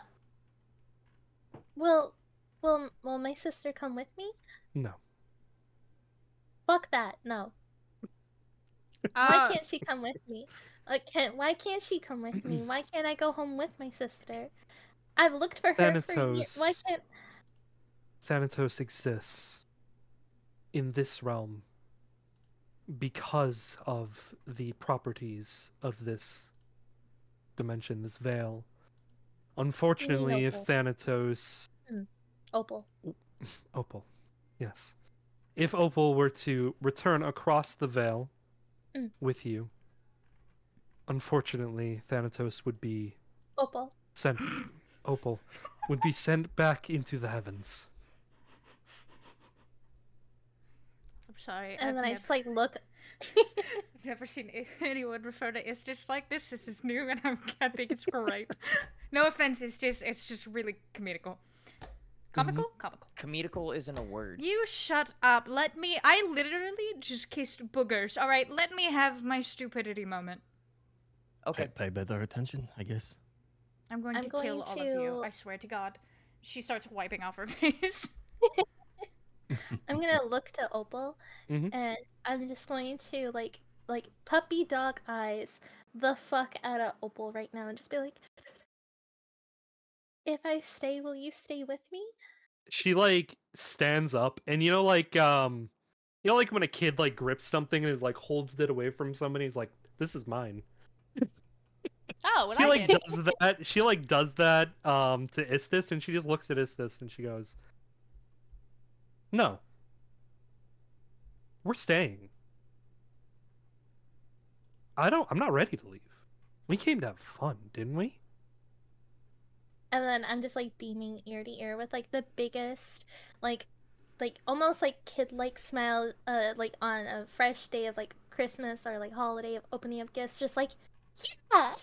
Will, will, will my sister come with me? No. Fuck that. No. Why Uh, can't she come with me? Uh, can why can't she come with me? *clears throat* Why can't I go home with my sister? I've looked for her for years. Why Thanatos. can't? Thanatos exists in this realm because of the properties of this dimension, this veil. Unfortunately, if? Thanatos Opal. *laughs* Opal. Yes. If Opal were to return across the veil Mm. with you, unfortunately, Thanatos would be Opal. sent. *gasps* *gasps* Opal would be sent back into the heavens. I'm sorry. And I've then I just like look. *laughs* I've never seen anyone refer to Istis like this. This is new, and I'm, I think it's great. *laughs* no offense, Istis. It's just really comical. Comical? Mm-hmm. Comical. comedical isn't a word. You shut up. Let me. I literally just kissed boogers. All right, let me have my stupidity moment. Okay. Pay, pay better attention, I guess. I'm going I'm to going kill all of you. I swear to God. She starts wiping off her *laughs* face. I'm gonna look to Opal, Mhm. and I'm just going to like like puppy dog eyes the fuck out of Opal right now, and just be like, "If I stay, will you stay with me?" She like stands up, and you know, like um, you know, like when a kid like grips something and is like holds it away from somebody. He's like, "This is mine." Oh, well, she I like did. does that. She like does that um to Istis, and she just looks at Istis and she goes, "No, we're staying. I don't. I'm not ready to leave. We came to have fun, didn't we?" And then I'm just like beaming ear to ear with like the biggest, like, like almost like kid like smile, uh, like on a fresh day of like Christmas or like holiday of opening up gifts, just like, yeah,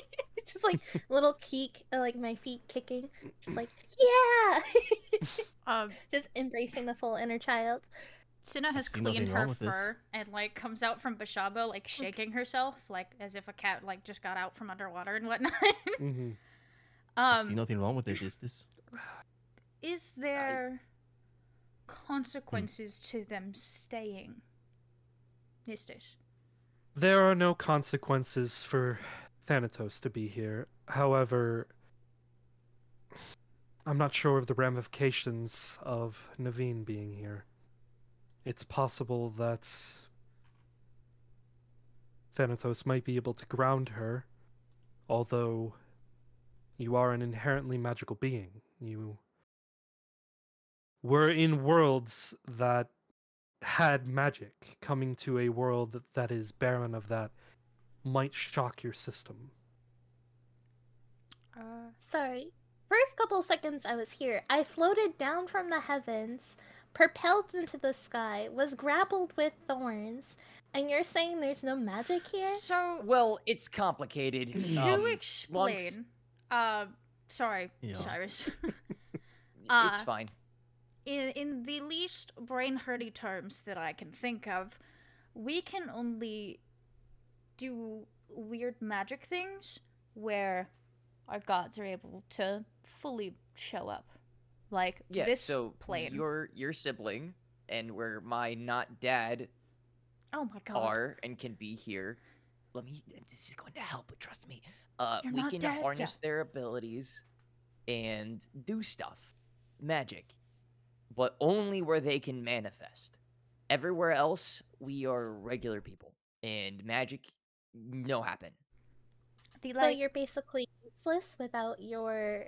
*laughs* just like little peek, uh, like my feet kicking, just like yeah, *laughs* Um, just embracing the full inner child. Sinna has cleaned her with this. fur and like comes out from Beshaba like shaking herself like as if a cat like just got out from underwater and whatnot. *laughs* mm-hmm. I see um, nothing wrong with this. Is this? is there consequences to them staying? Is this? There are no consequences for Thanatos to be here. However, I'm not sure of the ramifications of Navine being here. It's possible that Thanatos might be able to ground her, although you are an inherently magical being. You were in worlds that had magic coming to a world that, that is barren of that might shock your system. Uh, Sorry. First couple seconds I was here, I floated down from the heavens, propelled into the sky, was grappled with thorns, and you're saying there's no magic here? so Well, it's complicated. to Um, explain, Lunks- uh, sorry, Yeah. Syrus. *laughs* it's uh, fine. In in the least brain hurty terms that I can think of, we can only do weird magic things where our gods are able to fully show up. Like Yeah, this so plane. your your sibling and where my not dad Oh my god. are and can be here. Let me. This is going to help. But trust me. Uh, You're we can dead harness their abilities and do stuff, magic, but only where they can manifest. Everywhere else, we are regular people, and magic no happen. The So like you're basically useless without your.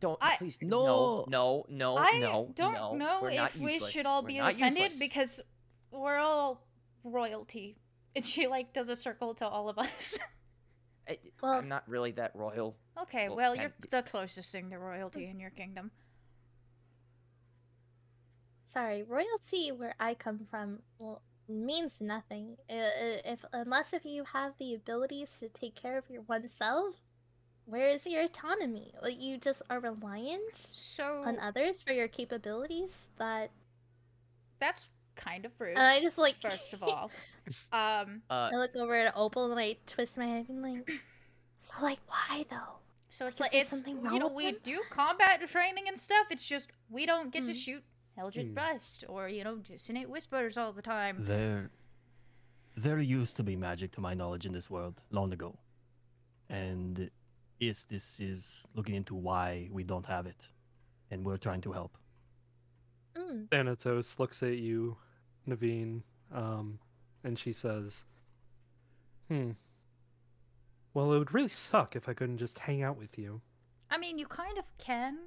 Don't I- please No. no no no I no don't no. know we're if we should all We're be offended useless. because we're all royalty. And she like does a circle to all of us. I, Well- I'm not really that royal. okay, Well, well, you're the closest thing to royalty mm. in your kingdom. Sorry, royalty where I come from well, means nothing. I- I- If unless if you have the abilities to take care of your oneself, where is your autonomy? Like, You just are reliant So on others for your capabilities. That that's kind of rude. and I just like first of *laughs* all, um, Uh, I look over at Opal and I twist my head and like, *clears throat* so like why though? so it's Is like it's something you know we them? do combat training and stuff. It's just we don't get to Mm. shoot Eldritch Mm. Blast or you know Dissonant Whispers all the time. There, there used to be magic, to my knowledge, in this world long ago, and yes, this is looking into why we don't have it, and we're trying to help. Mm. Thanatos looks at you, Navine, um, and she says, Hmm. Well, it would really suck if I couldn't just hang out with you. I mean, you kind of can.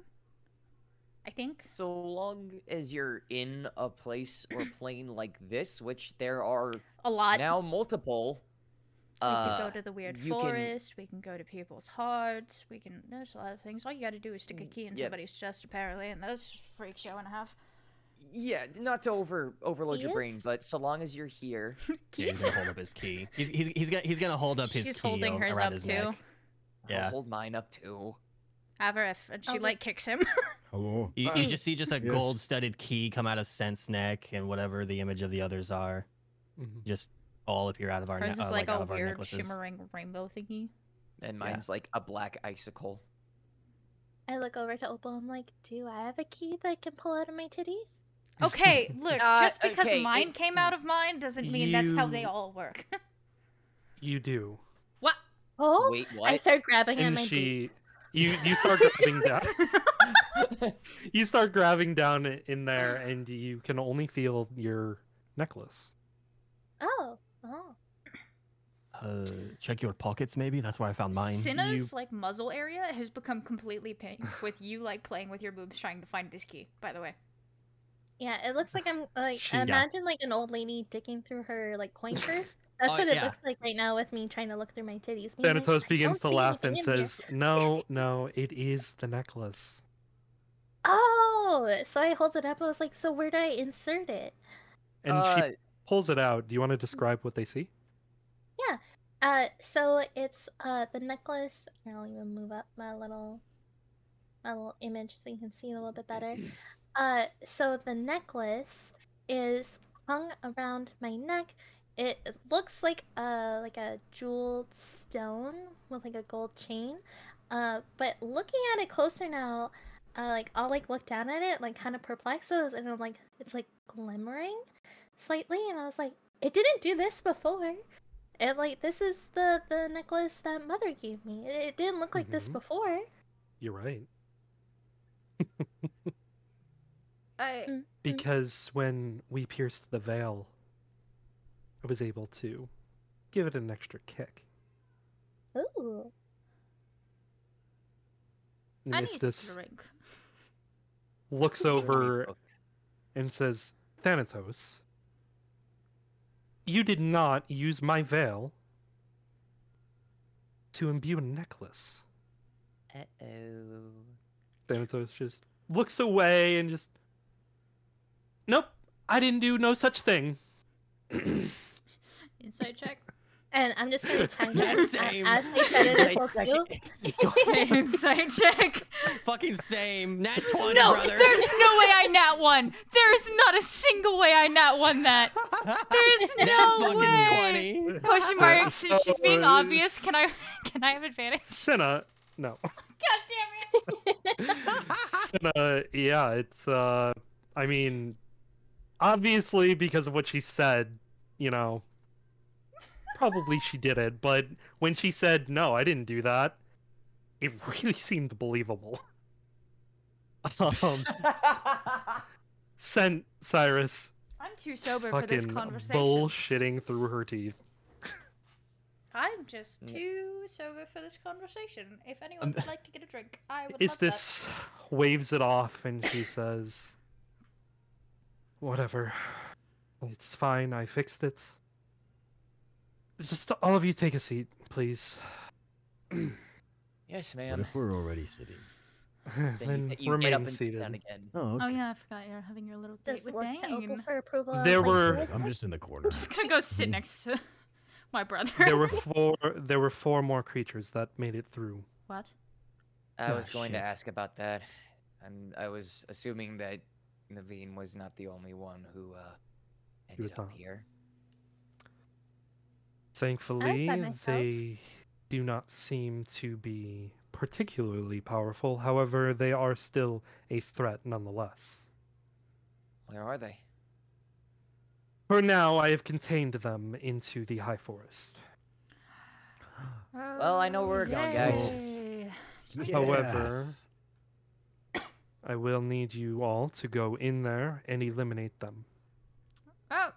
I think. So long as you're in a place or *clears throat* plane like this, which there are A lot. now multiple, we uh, can go to the weird you can- forest. We can go to people's hearts. We can. There's a lot of things. All you got to do is stick a Mm, key in yep. somebody's chest, apparently, and those freak show and a half. yeah, not to over overload your brain, but so long as you're here, *laughs* Yeah, he's gonna hold up his key. He's he's he's gonna he's gonna hold up his She's key holding hers around up his too. neck. I'll Yeah. hold mine up too. Avaref, and she Okay. like kicks him. *laughs* Hello. You, you just see just a Yes. gold-studded key come out of Sent's neck, and whatever the image of the others are, Mhm. just all appear out of our ne- Hers uh, is like, like out a of our weird necklaces. shimmering rainbow thingy. And Yeah. mine's like a black icicle. I look over to Opal. I'm like, do I have a key that I can pull out of my titties? Okay, *laughs* look, Uh, just because okay, mine it's- came out of mine doesn't mean that's how they all work. *laughs* You do. what? Oh, Wait, what? I start grabbing at And my she, boobs. you, you start grabbing down. *laughs* *laughs* you start grabbing down in there, and you can only feel your necklace. Oh, oh. Uh, check your pockets, maybe. That's where I found mine. Sinna's like muzzle area has become completely pink with you like playing with your boobs trying to find this key. By the way, Yeah, it looks like I'm *laughs* like She- I Yeah. imagine like an old lady digging through her like coin *laughs* purse. That's Oh, what it yeah. looks like right now with me trying to look through my titties. being like, Thanatos begins to laugh and anything in here." says, "No, no, it is the necklace." "Oh!" So I hold it up. I was like, "So where do I insert it?" And Uh, she pulls it out. Do you want to describe what they see? Yeah. Uh, so it's uh the necklace. I'll even move up my little my little image so you can see it a little bit better. *clears throat* Uh, so the necklace is hung around my neck. It it looks like a like a jeweled stone with like a gold chain. Uh, but looking at it closer now, uh, like I'll like look down at it, like kind of perplexed, and I'm like, it's like glimmering slightly, and I was like, it didn't do this before. And like this is the the necklace that mother gave me. It, it didn't look like this Mhm. before. You're right. *laughs* I Mm. Because when we pierced the veil, I was able to give it an extra kick. Ooh. I Mistus need a drink. Looks over and says, Thanatos, you did not use my veil to imbue a necklace. Uh-oh. Thanatos just looks away and just, nope, I didn't do no such thing. *laughs* Insight check. And I'm just gonna chime *laughs* in a- Same. as we said it as Insight well check. too. *laughs* *laughs* Insight check. Fucking same. Nat 20, No, brother. there's no way I nat one. There's not a single way I nat one that. There's Nat no fucking way. 20. Question mark. Since she's being So, obvious, can I can I have advantage? Sinna, no. God damn it! Sinna, yeah, it's, uh, I mean, obviously because of what she said, you know, probably she did it, but when she said, no, I didn't do that, it *laughs* really seemed believable. Um, sent Syrus I'm too sober for this conversation. bullshitting through her teeth. I'm just Mm. too sober for this conversation. If anyone Um, would like to get a drink, I would Is love this waves it off and she says, Whatever. It's fine, I fixed it. Just all of you take a seat, please. yes, What ma'am. if we're already sitting? Then *laughs* then you, you remain get up and sit seated. down again. Oh, okay. Oh yeah, I forgot you're having your little date Does with work open Dane. for approval. There my were- I'm just in the corner. *laughs* I'm just gonna go sit next to *laughs* my brother. there were four there were four more creatures that made it through. what? I Ah, was going to ask about that. I'm, I was assuming that Navine was not the only one who uh, He was ended up not. here. Thankfully, they do not seem to be particularly powerful. However, they are still a threat nonetheless. Where are they? For now, I have contained them into the High Forest. *gasps* Well, I know where we're going, guys. Yay. However- I will need you all to go in there and eliminate them. Oh,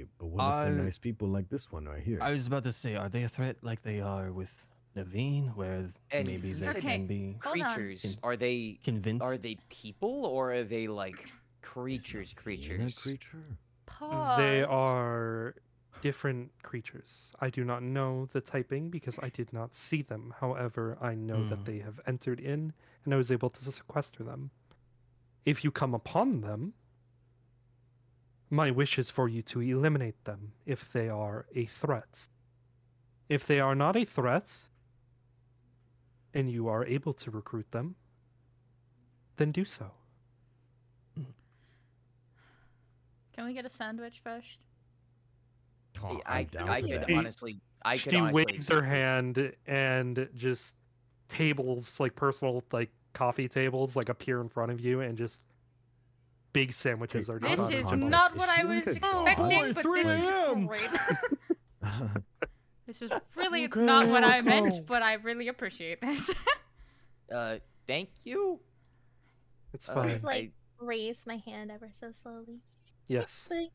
Wait, but what if they're Uh, nice people like this one right here? I was about to say, are they a threat like they are with Navine, where And maybe they Okay. can be Creatures. In- Are they convinced? are they people or are they like Is creatures? Navine a Creatures. creature? pause. They are different creatures. I do not know the typing because I did not see them. However, I know that Hmm. they have entered in and I was able to sequester them. If you come upon them, my wish is for you to eliminate them if they are a threat. If they are not a threat and you are able to recruit them, then do so. Can we get a sandwich first? Oh, I, I'm I could that. Honestly, I could she honestly. waves her hand and just tables like personal like coffee tables like appear in front of you and just big sandwiches are Out This just of is context, not what I was a god? expecting, Boy, but this is great. *laughs* this is really Okay, not what I meant, go. but I really appreciate this. *laughs* Uh, thank you. it's Uh, fine Just like I- raise my hand ever so slowly. yes *laughs* Like,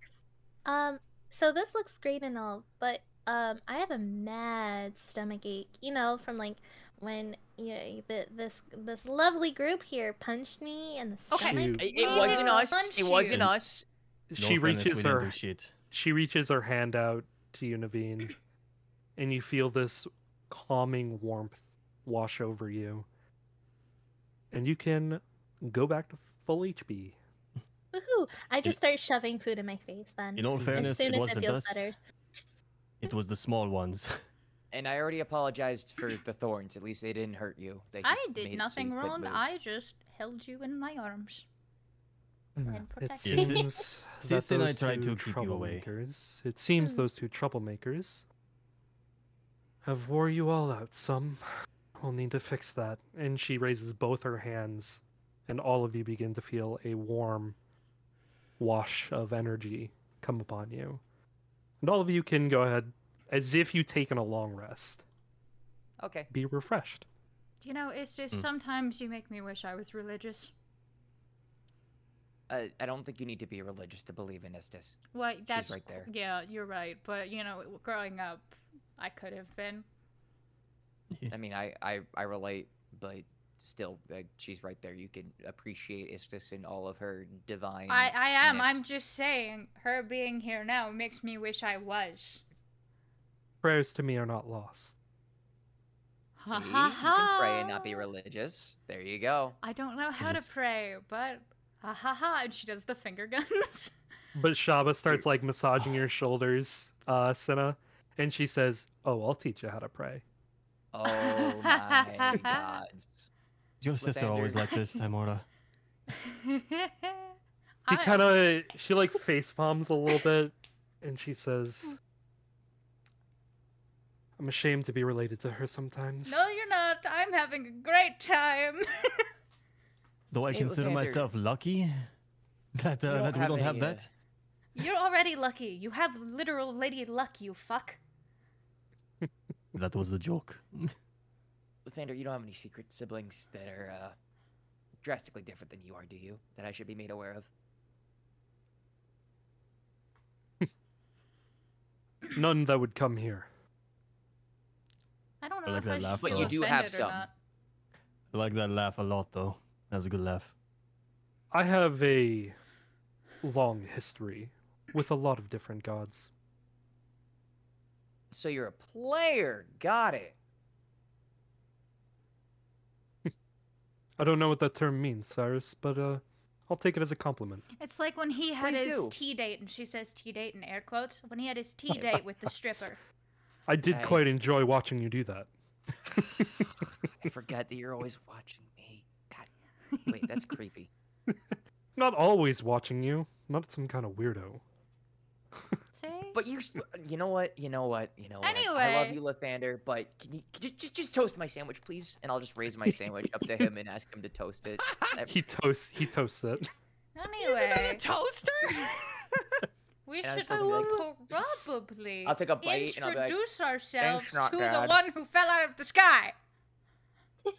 um, so this looks great and all, but um, I have a mad stomach ache. You know, from like when yeah, the, this this lovely group here punched me in the Okay. stomach. Shoot. It, it wasn't didn't us. punch It wasn't you. us. No she offense, reaches her shit. she reaches her hand out to you Navine and you feel this calming warmth wash over you and you can go back to full HP Woohoo! I just start shoving food in my face then. In all as fairness, soon it as it wasn't feels us. better. It was the small ones. *laughs* And I already apologized for the thorns. At least they didn't hurt you. They I just made did nothing wrong. I just held you in my arms. And It you. seems *laughs* that and I those tried two to keep you away. troublemakers- It seems Hmm. those two troublemakers have wore you all out some. We'll need to fix that. And she raises both her hands, and all of you begin to feel a warm wash of energy come upon you. And all of you can go ahead, as if you've taken a long rest, Okay. be refreshed. You know, it's just Hmm. sometimes you make me wish I was religious. Uh, I don't think you need to be religious to believe in Istis. Well, that's right there. Yeah, you're right. But you know, growing up, I could have been. I mean, I, I, I relate, but still, uh, she's right there. You can appreciate Istis in all of her divine. I, I am. I'm just saying, her being here now makes me wish I was. Prayers to me are not lost. See, Ha you ha can pray and not be religious. There you go. I don't know how to pray, but ha ha ha. And she does the finger guns. *laughs* Beshaba starts like massaging your *sighs* shoulders, uh, Sinna, and she says, "Oh, I'll teach you how to pray." Oh my *laughs* gods. Is your sister always like this, Tymora? She *laughs* I- kind of she like face palms a little bit, and she says, "I'm ashamed to be related to her sometimes." No, you're not. I'm having a great time. *laughs* Though I Hey, consider Lathander. myself lucky that uh, don't that we don't have any, uh, that? you're already lucky. You have literal lady luck, you fuck. *laughs* That was the joke. Lathander, you don't have any secret siblings that are uh, drastically different than you are, do you? That I should be made aware of? *laughs* None that would come here. I don't I know like if I that should laugh. But you do have some. I like that laugh a lot, though. That was a good laugh. I have a long history with a lot of different gods. So you're a player. Got it. *laughs* I don't know what that term means, Syrus, but uh, I'll take it as a compliment. It's like when he had Please his do. tea date, and she says tea date in air quotes. When he had his tea *laughs* date with the stripper. I did Okay. quite enjoy watching you do that. *laughs* I forgot that you're always watching me. God. Wait, that's creepy. *laughs* Not always watching you. Not some kind of weirdo. See? But you, you know what? You know what? You know what? Anyway, I love you, Lathander. But can you can you just just toast my sandwich, please? And I'll just raise my sandwich up to him and ask him to toast it. *laughs* He toasts. He toasts it. Anyway, toaster? We And should like- probably I'll take a bite and I'll be like, introduce ourselves not to the one who fell out of the sky. *laughs*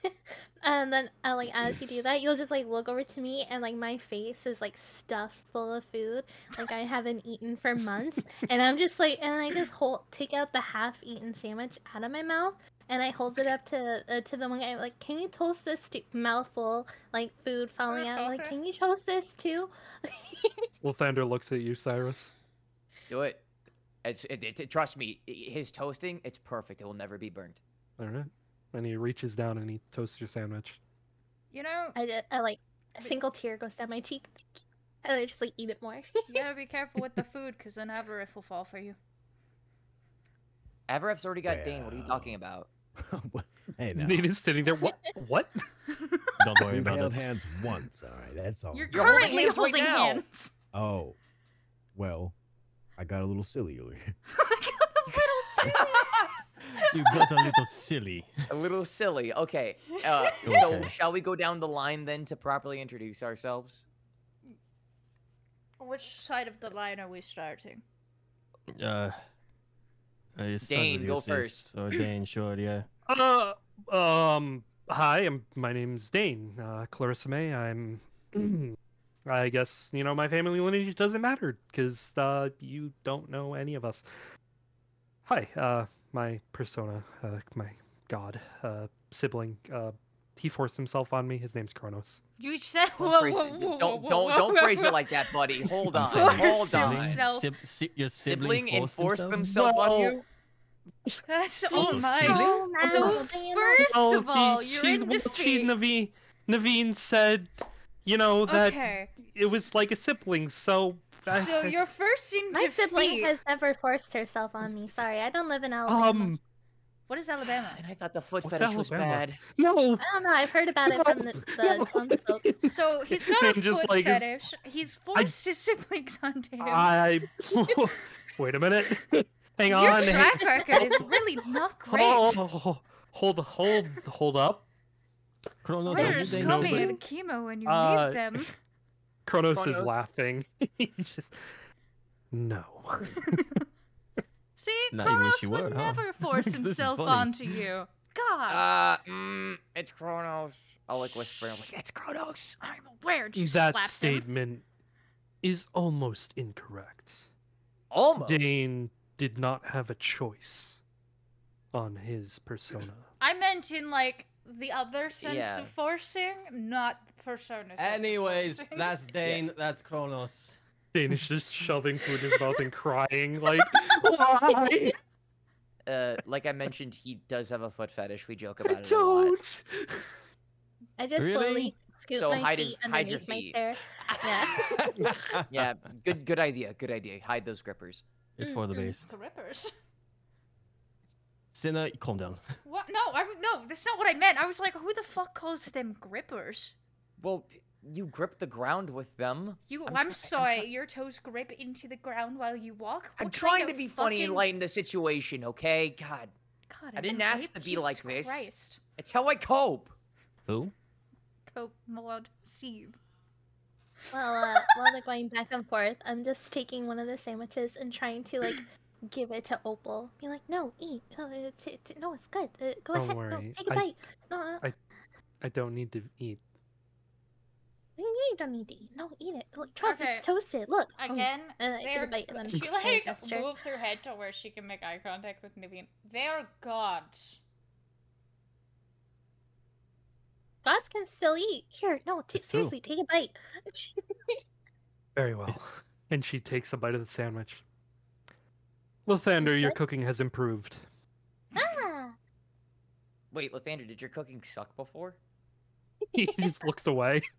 And then, uh, like, as you do that, you'll just like look over to me, and like my face is like stuffed full of food, like I haven't eaten for months, *laughs* and I'm just like, and I just hold, take out the half-eaten sandwich out of my mouth, and I hold it up to uh, to the one guy, like, can you toast this too? Mouthful, like food falling out, like, can you toast this too? *laughs* Lathander looks at you, Syrus. Do it. It's it, it, it- trust me. His toasting, it's perfect. It will never be burned. All right. And he reaches down and he toasts your sandwich. You know, I, I like a single tear goes down my cheek, and I just like eat it more. *laughs* you gotta be careful with the food, because then Avaref will fall for you. Avaref's already got Dane. What are you talking about? *laughs* hey, now. Nina's sitting there. What? What? *laughs* Don't worry We've about held it. hands once, all right. That's all. You're, You're holding currently hands right holding now. hands. Oh, well, I got a little silly *laughs* over here. You got a little silly. *laughs* A little silly. Okay. Uh, *laughs* So shall we go down the line then to properly introduce ourselves? Which side of the line are we starting? Uh, uh, it Dane, with go your first. So Dane, sure, yeah. Uh, um, hi. I'm. My name's Dane. Uh, Clarissa May. I'm. *clears throat* I guess you know my family lineage doesn't matter because uh, you don't know any of us. Hi. Uh, my persona. Uh, my god. Uh, sibling. Uh, he forced himself on me. His name's Kronos. You said Don't whoa, phrase whoa, it, whoa, don't whoa, don't whoa, don't phrase it like that, buddy. *laughs* Hold on. said your Hold on. Self- Sib- si- your Sibling sibling, enforced himself? himself on you. That's Also oh my. silly. Oh, So no, first Diana. Oh, of all, she- you're she, in well, she, defeat. Navine, Navine said, you know that Okay, it was like a sibling. So. I- so you're first in My sibling defeat. has never forced herself on me. Sorry, I don't live in Alabama. um. What is Alabama? And I thought the foot What's fetish was bad. No. I don't know. I've heard about it from the, *laughs* No. the Townsfolk. So he's got *laughs* a And just foot like his- fetish. He's forced his siblings *laughs* onto him. I. Wait a minute. Hang Your on. hang- track record is really not great. Oh, hold, hold, hold up. Kronos, are you Kobe sibling? and Chemo when you Uh, need them? *laughs* Kronos, is laughing. *laughs* He's just. No. *laughs* See, Now Kronos would were, huh? never force himself onto you. God, Uh, mm, it's Kronos. I'll like whisper. I'm like, it's Kronos. I'm aware. She that slaps him. statement is almost incorrect. Almost. Dane did not have a choice. on his persona. I meant in like the other sense Yeah. of forcing, not the persona. sense of Anyways, that's Dane. That's Kronos. Dane is just shoving food in his mouth and crying, like, *laughs* why? Uh, like I mentioned, he does have a foot fetish. We joke I about it a lot. don't. I just Really? slowly scoot So my hide his- feet hide your underneath my feet. chair. Yeah. *laughs* Yeah, good good idea. Good idea. Hide those grippers. It's for the Mm-mm. base. Grippers. Sinna, calm down. *laughs* What? No, I w- no. That's not what I meant. I was like, who the fuck calls them grippers? Well, you grip the ground with them. You, I'm I'm, try- I'm sorry. try- your toes grip into the ground while you walk. I'm trying to be funny and lighten the situation, okay? God, God, I I'm didn't ask to be Jesus like this. Christ. it's how I cope. Who? Cope, my lord, Steve. Well, uh, while they're going back and forth, I'm just taking one of the sandwiches and trying to like *clears throat* give it to Opal. Be like, no, eat. No, it's, it, no, it's good. Uh, go Don't ahead. No, worry, take a I- bite. No, no, I- I don't need to eat. you you don't need to eat. No, eat it. Look, trust Okay. it's toasted. Look. Oh, Again, and I take a bite and then *laughs* she *laughs* like gesture. moves her head to where she can make eye contact with Navine. They're gods. Gods can still eat. Here, no, t- seriously, take a bite. Very well. *laughs* And she takes a bite of the sandwich. Lathander, your cooking has improved. ah, Wait, Lathander, did your cooking suck before? *laughs* he just looks away. *laughs*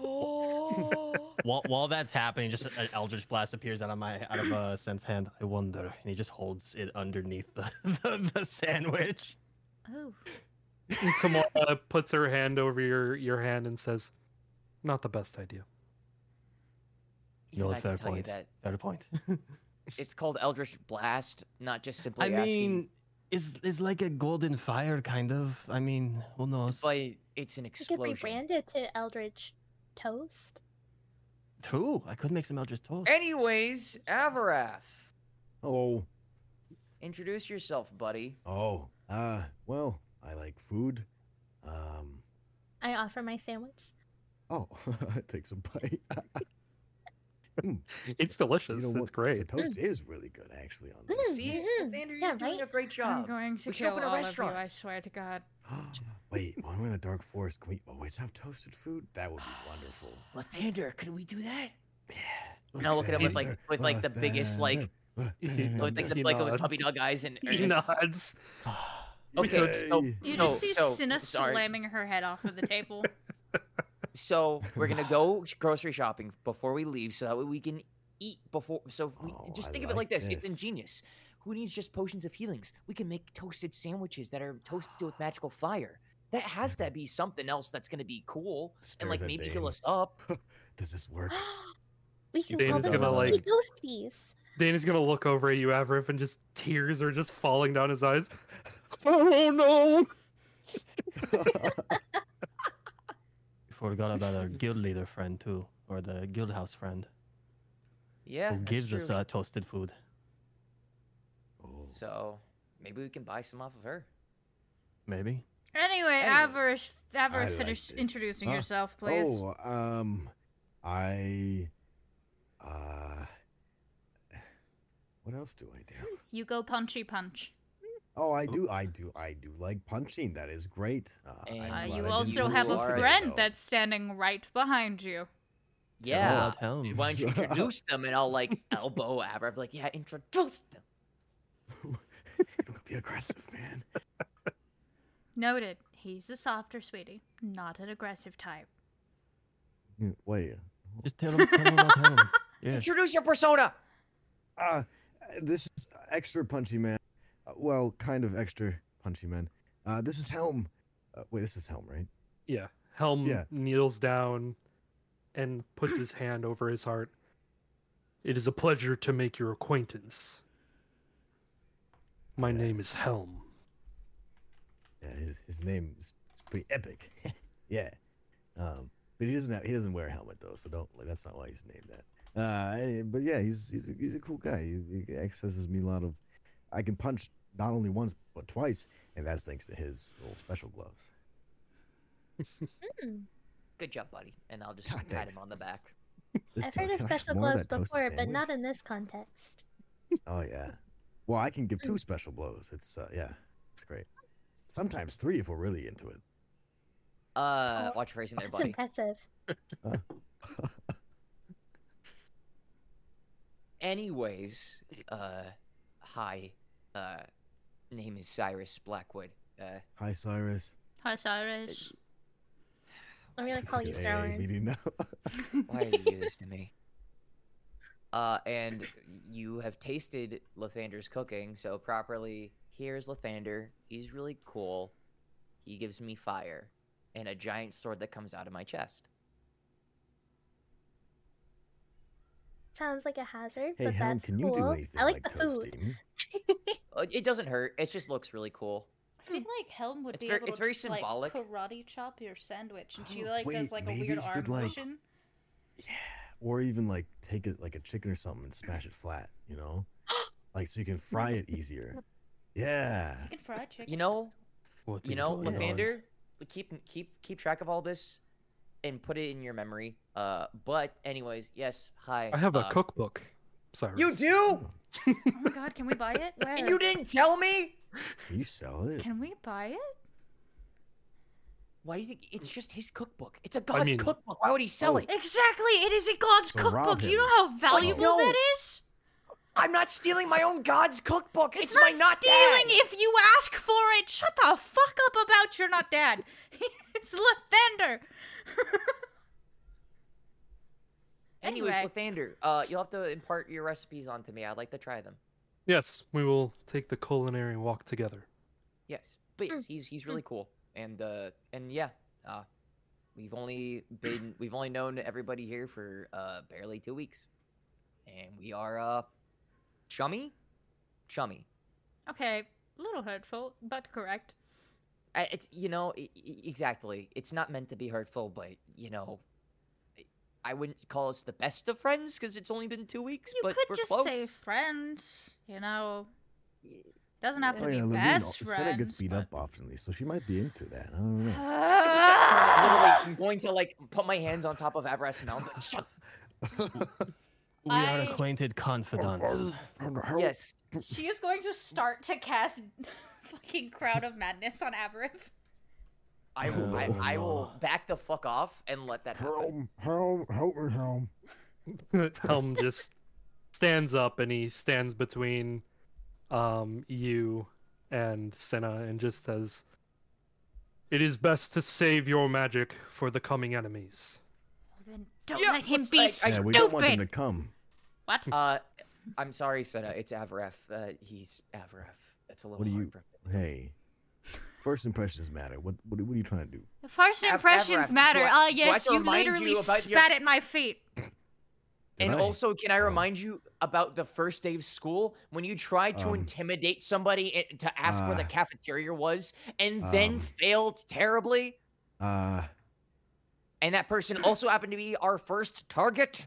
Oh. While, while that's happening, just an eldritch blast appears out of my out of uh, Sent's hand. I wonder, and he just holds it underneath the *laughs* the, the sandwich. oh. And Tymora puts her hand over your, your hand and says, Not the best idea. Even No, I can fair tell you point. that Fair point. It's called Eldritch Blast, not just simply I asking. mean, it's it's like a golden fire, kind of. I mean, who knows? but it's an you could explosion. rebrand it to Eldritch Toast. True. I could make some eldritch toast. Anyways, Avaref, Oh, introduce yourself, buddy. oh, uh, well, I like food. Um, I offer my sandwich. oh, I *laughs* take some bite. *laughs* It's delicious. you know it's great. The toast is really good, actually. On this. Mm. See, Mhm. Lathander, you're Yeah, doing right? a great job. I'm going to We should kill open a all of you, restaurant. I swear to God. *gasps* Wait, when we're in the dark forest, can we always have toasted food? That would be *gasps* wonderful. Lathander, could we do that? Yeah. And I'll look at him with, like- with, like, the biggest, like- With like the like with nods. puppy dog eyes and *laughs* He nods. *gasps* Okay, so You No, just see so- Sinna slamming her head off of the table. *laughs* So we're gonna go *laughs* grocery shopping before we leave, so that way we can eat before. So we, Oh, just I think of it like like this: it's ingenious. Who needs just potions of healings? We can make toasted sandwiches that are toasted with *gasps* magical fire. That has to be something else that's gonna be cool and like maybe Dane. heal us up. *laughs* Does this work? *gasps* we can Dane call is them gonna, like- toasties. Dana's gonna look over at you, Avaref, and just tears are just falling down his eyes. *laughs* Oh no! We forgot about our *laughs* guild leader friend too, or the guild house friend Yeah, who that's gives us true. uh, toasted food. Oh, So maybe we can buy some off of her. Maybe. Anyway, Anyway. Avarice, I Avarice, like finish introducing Huh? yourself, please. Oh, um, I, uh, what else do I do? You go punchy punch. Oh, I do, I do, I do like punching. That is great. Uh, I'm And you also have a friend though. that's standing right behind you. Yeah. tell 'em. Why don't you *laughs* introduce them and I'll like elbow Avar. Like, yeah, introduce them. *laughs* Don't be aggressive, man. Noted. He's a softer sweetie, not an aggressive type. Mm, Wait, Just tell him. Tell him about him. *laughs* Yeah. Introduce your persona. uh, this is extra punchy man. Uh, well, kind of extra punchy man. Uh, this is Helm. Uh, wait, this is Helm, right? Yeah. Helm Yeah. kneels down and puts his hand over his heart. It is a pleasure to make your acquaintance. My Yeah. name is Helm. Yeah, his, his name is pretty epic. *laughs* yeah. Um, but he doesn't have, he doesn't wear a helmet though, so don't like that's not why he's named that. Uh, eh, but yeah, he's he's a, he's a cool guy. He, he accesses me a lot of. I can punch not only once but twice, and that's thanks to his little special gloves. Hmm. Good job, buddy. And I'll just *laughs* Ah, pat thanks. him on the back. This I've time, heard of can I have special more of gloves before, but not in this context. Oh yeah. Well, I can give two special blows. It's uh, yeah. It's great. Sometimes three if we're really into it. Uh, Oh, watch your phrasing there, That's buddy. impressive. *laughs* *laughs* Anyways, uh, hi. Uh, name is Syrus Blackwood. Uh, Hi, Syrus. Hi, Syrus. I'm gonna call you good AA Frown. meeting now. why did you do this to me? Uh, and you have tasted Lathander's cooking, so properly. Here's Lathander. He's really cool. He gives me fire and a giant sword that comes out of my chest. Sounds like a hazard, hey, but Helm, that's can you cool. do anything I like, like, the toasting? Uh, *laughs* It doesn't hurt. It just looks really cool. I feel like Helm would It's be very- able it's to very symbolic. like karate chop your sandwich, and she Oh, like does like a weird he arm could, like- motion. Yeah. Or even like take it like a chicken or something and smash it flat, you know? *gasps* like so you can fry it easier. Yeah. You can fry chicken. You know, What you know, going on? Keep keep keep track of all this and put it in your memory. Uh, but anyways, yes. Hi. I have a uh, cookbook. Sorry. You do? *laughs* Oh, my god, can we buy it? *laughs* Where? And you didn't tell me? Can you sell it? Can we buy it? Why do you think it's just his cookbook? It's a god's mean- cookbook. Why would he sell Oh. it? Exactly, it is a god's So cookbook. Do you know how valuable no. that is? I'm not stealing my own god's cookbook. It's, It's, my not not stealing dad. if you ask for it. Shut the fuck up about your not dad. *laughs* it's Lathander. Anyways, Anyway. Lathander, uh, you'll have to impart your recipes onto me. I'd like to try them. Yes, we will take the culinary walk together. Yes, please. Mm. He's he's really cool, and uh, and yeah, uh, we've only been *clears throat* we've only known everybody here for uh barely two weeks, and we are uh chummy, chummy. Okay, a little hurtful, but correct. Uh, It's you know e- exactly. It's not meant to be hurtful, but you know, I wouldn't call us the best of friends because it's only been two weeks. You but could we're just close. say friends, you know. Doesn't have to Oh, be yeah, Levine best al- friends. Sinna gets beat but- up oftenly, so she might be into that. I don't know. *laughs* Literally, Ah! I'm going to like put my hands on top of Avras and I'm like, shut. We are I- acquainted confidants. Yes. she is going to start to cast *laughs* fucking Crown of Madness on Avaref. I will, I, I will Oh. back the fuck off and let that happen. Helm, Helm, help me, Helm. *laughs* Helm just stands up and he stands between um you and Sinna and just says It is best to save your magic for the coming enemies. Well, then don't Yeah, let him be like stupid. Yeah, we don't want them to come. What? Uh, I'm sorry, Sinna. It's Avaref. Uh, he's Avaref. That's a little What do hard you- for him. Hey, first impressions matter. What what, what are you trying to do? First Av- impressions Avaref, matter. do I- Ah, do yes, to you literally you spat your- at my feet. And I? also, can I Oh. remind you about the first day of school when you tried to Um, intimidate somebody to ask where the uh, cafeteria was and then um, failed terribly? Uh, And that person also happened to be our first target?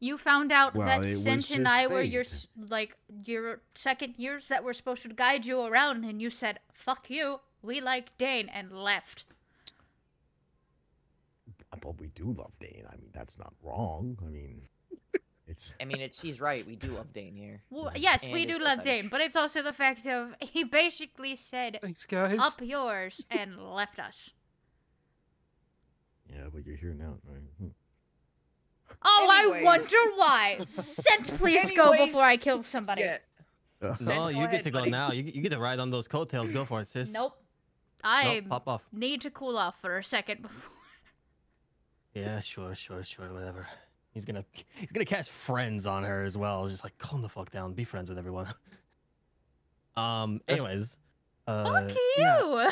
You found out Well, that it and just I were your like your second years that were supposed to guide you around, and you said "fuck you." We like Dane and left. but we do love Dane. I mean, that's not wrong. I mean, *laughs* it's I mean, it's he's right. We do love Dane here. Well, yes, And we do love fetish. Dane, but it's also the fact of *laughs* he basically said Thanks, guys. "up yours" and *laughs* left us. yeah, but you're here now, right? Hmm. Oh, I wonder why. Sent, please go before I kill somebody. Yeah. Uh, No, go you ahead, get to go buddy. now. You, you get to ride on those coattails. Go for it, sis. Nope. Nope, I pop off. need to cool off for a second before. Yeah, sure, sure, sure, whatever. He's gonna he's gonna cast friends on her as well. Just like calm the fuck down, be friends with everyone. *laughs* um. Anyways. Uh, Fuck yeah. you.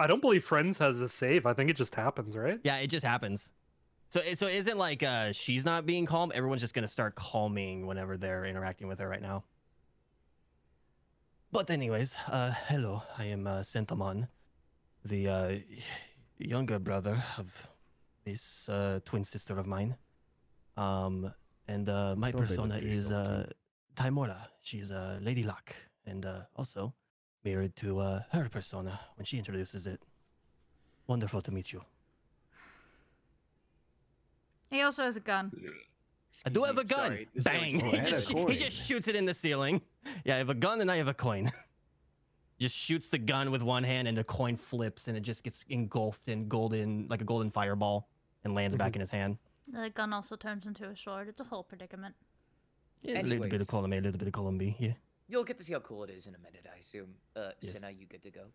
I don't believe Friends has a save. I think it just happens, right? Yeah, it just happens. So so it isn't like uh she's not being calm. Everyone's just gonna start calming whenever they're interacting with her right now. But anyways, uh, hello. I am uh, Sentamon, the uh, younger brother of this uh, twin sister of mine. Um, and uh, my Don't persona look is so uh, cute? Tymora. She's uh, Lady Luck, and uh, also married to uh, her persona when she introduces it. Wonderful to meet you. He also has a gun. I do Excuse have a gun. sorry, Bang! sandwich- Oh, *laughs* he, just, he just shoots it in the ceiling. Yeah, I have a gun and I have a coin. *laughs* just shoots the gun with one hand, and the coin flips, and it just gets engulfed in golden, like a golden fireball, and lands back in his hand. The gun also turns into a sword. It's a whole predicament. It's a little bit of column A, a little bit of column B. Yeah. You'll get to see how cool it is in a minute, I assume. Uh, Yes. Sinna, you good to go?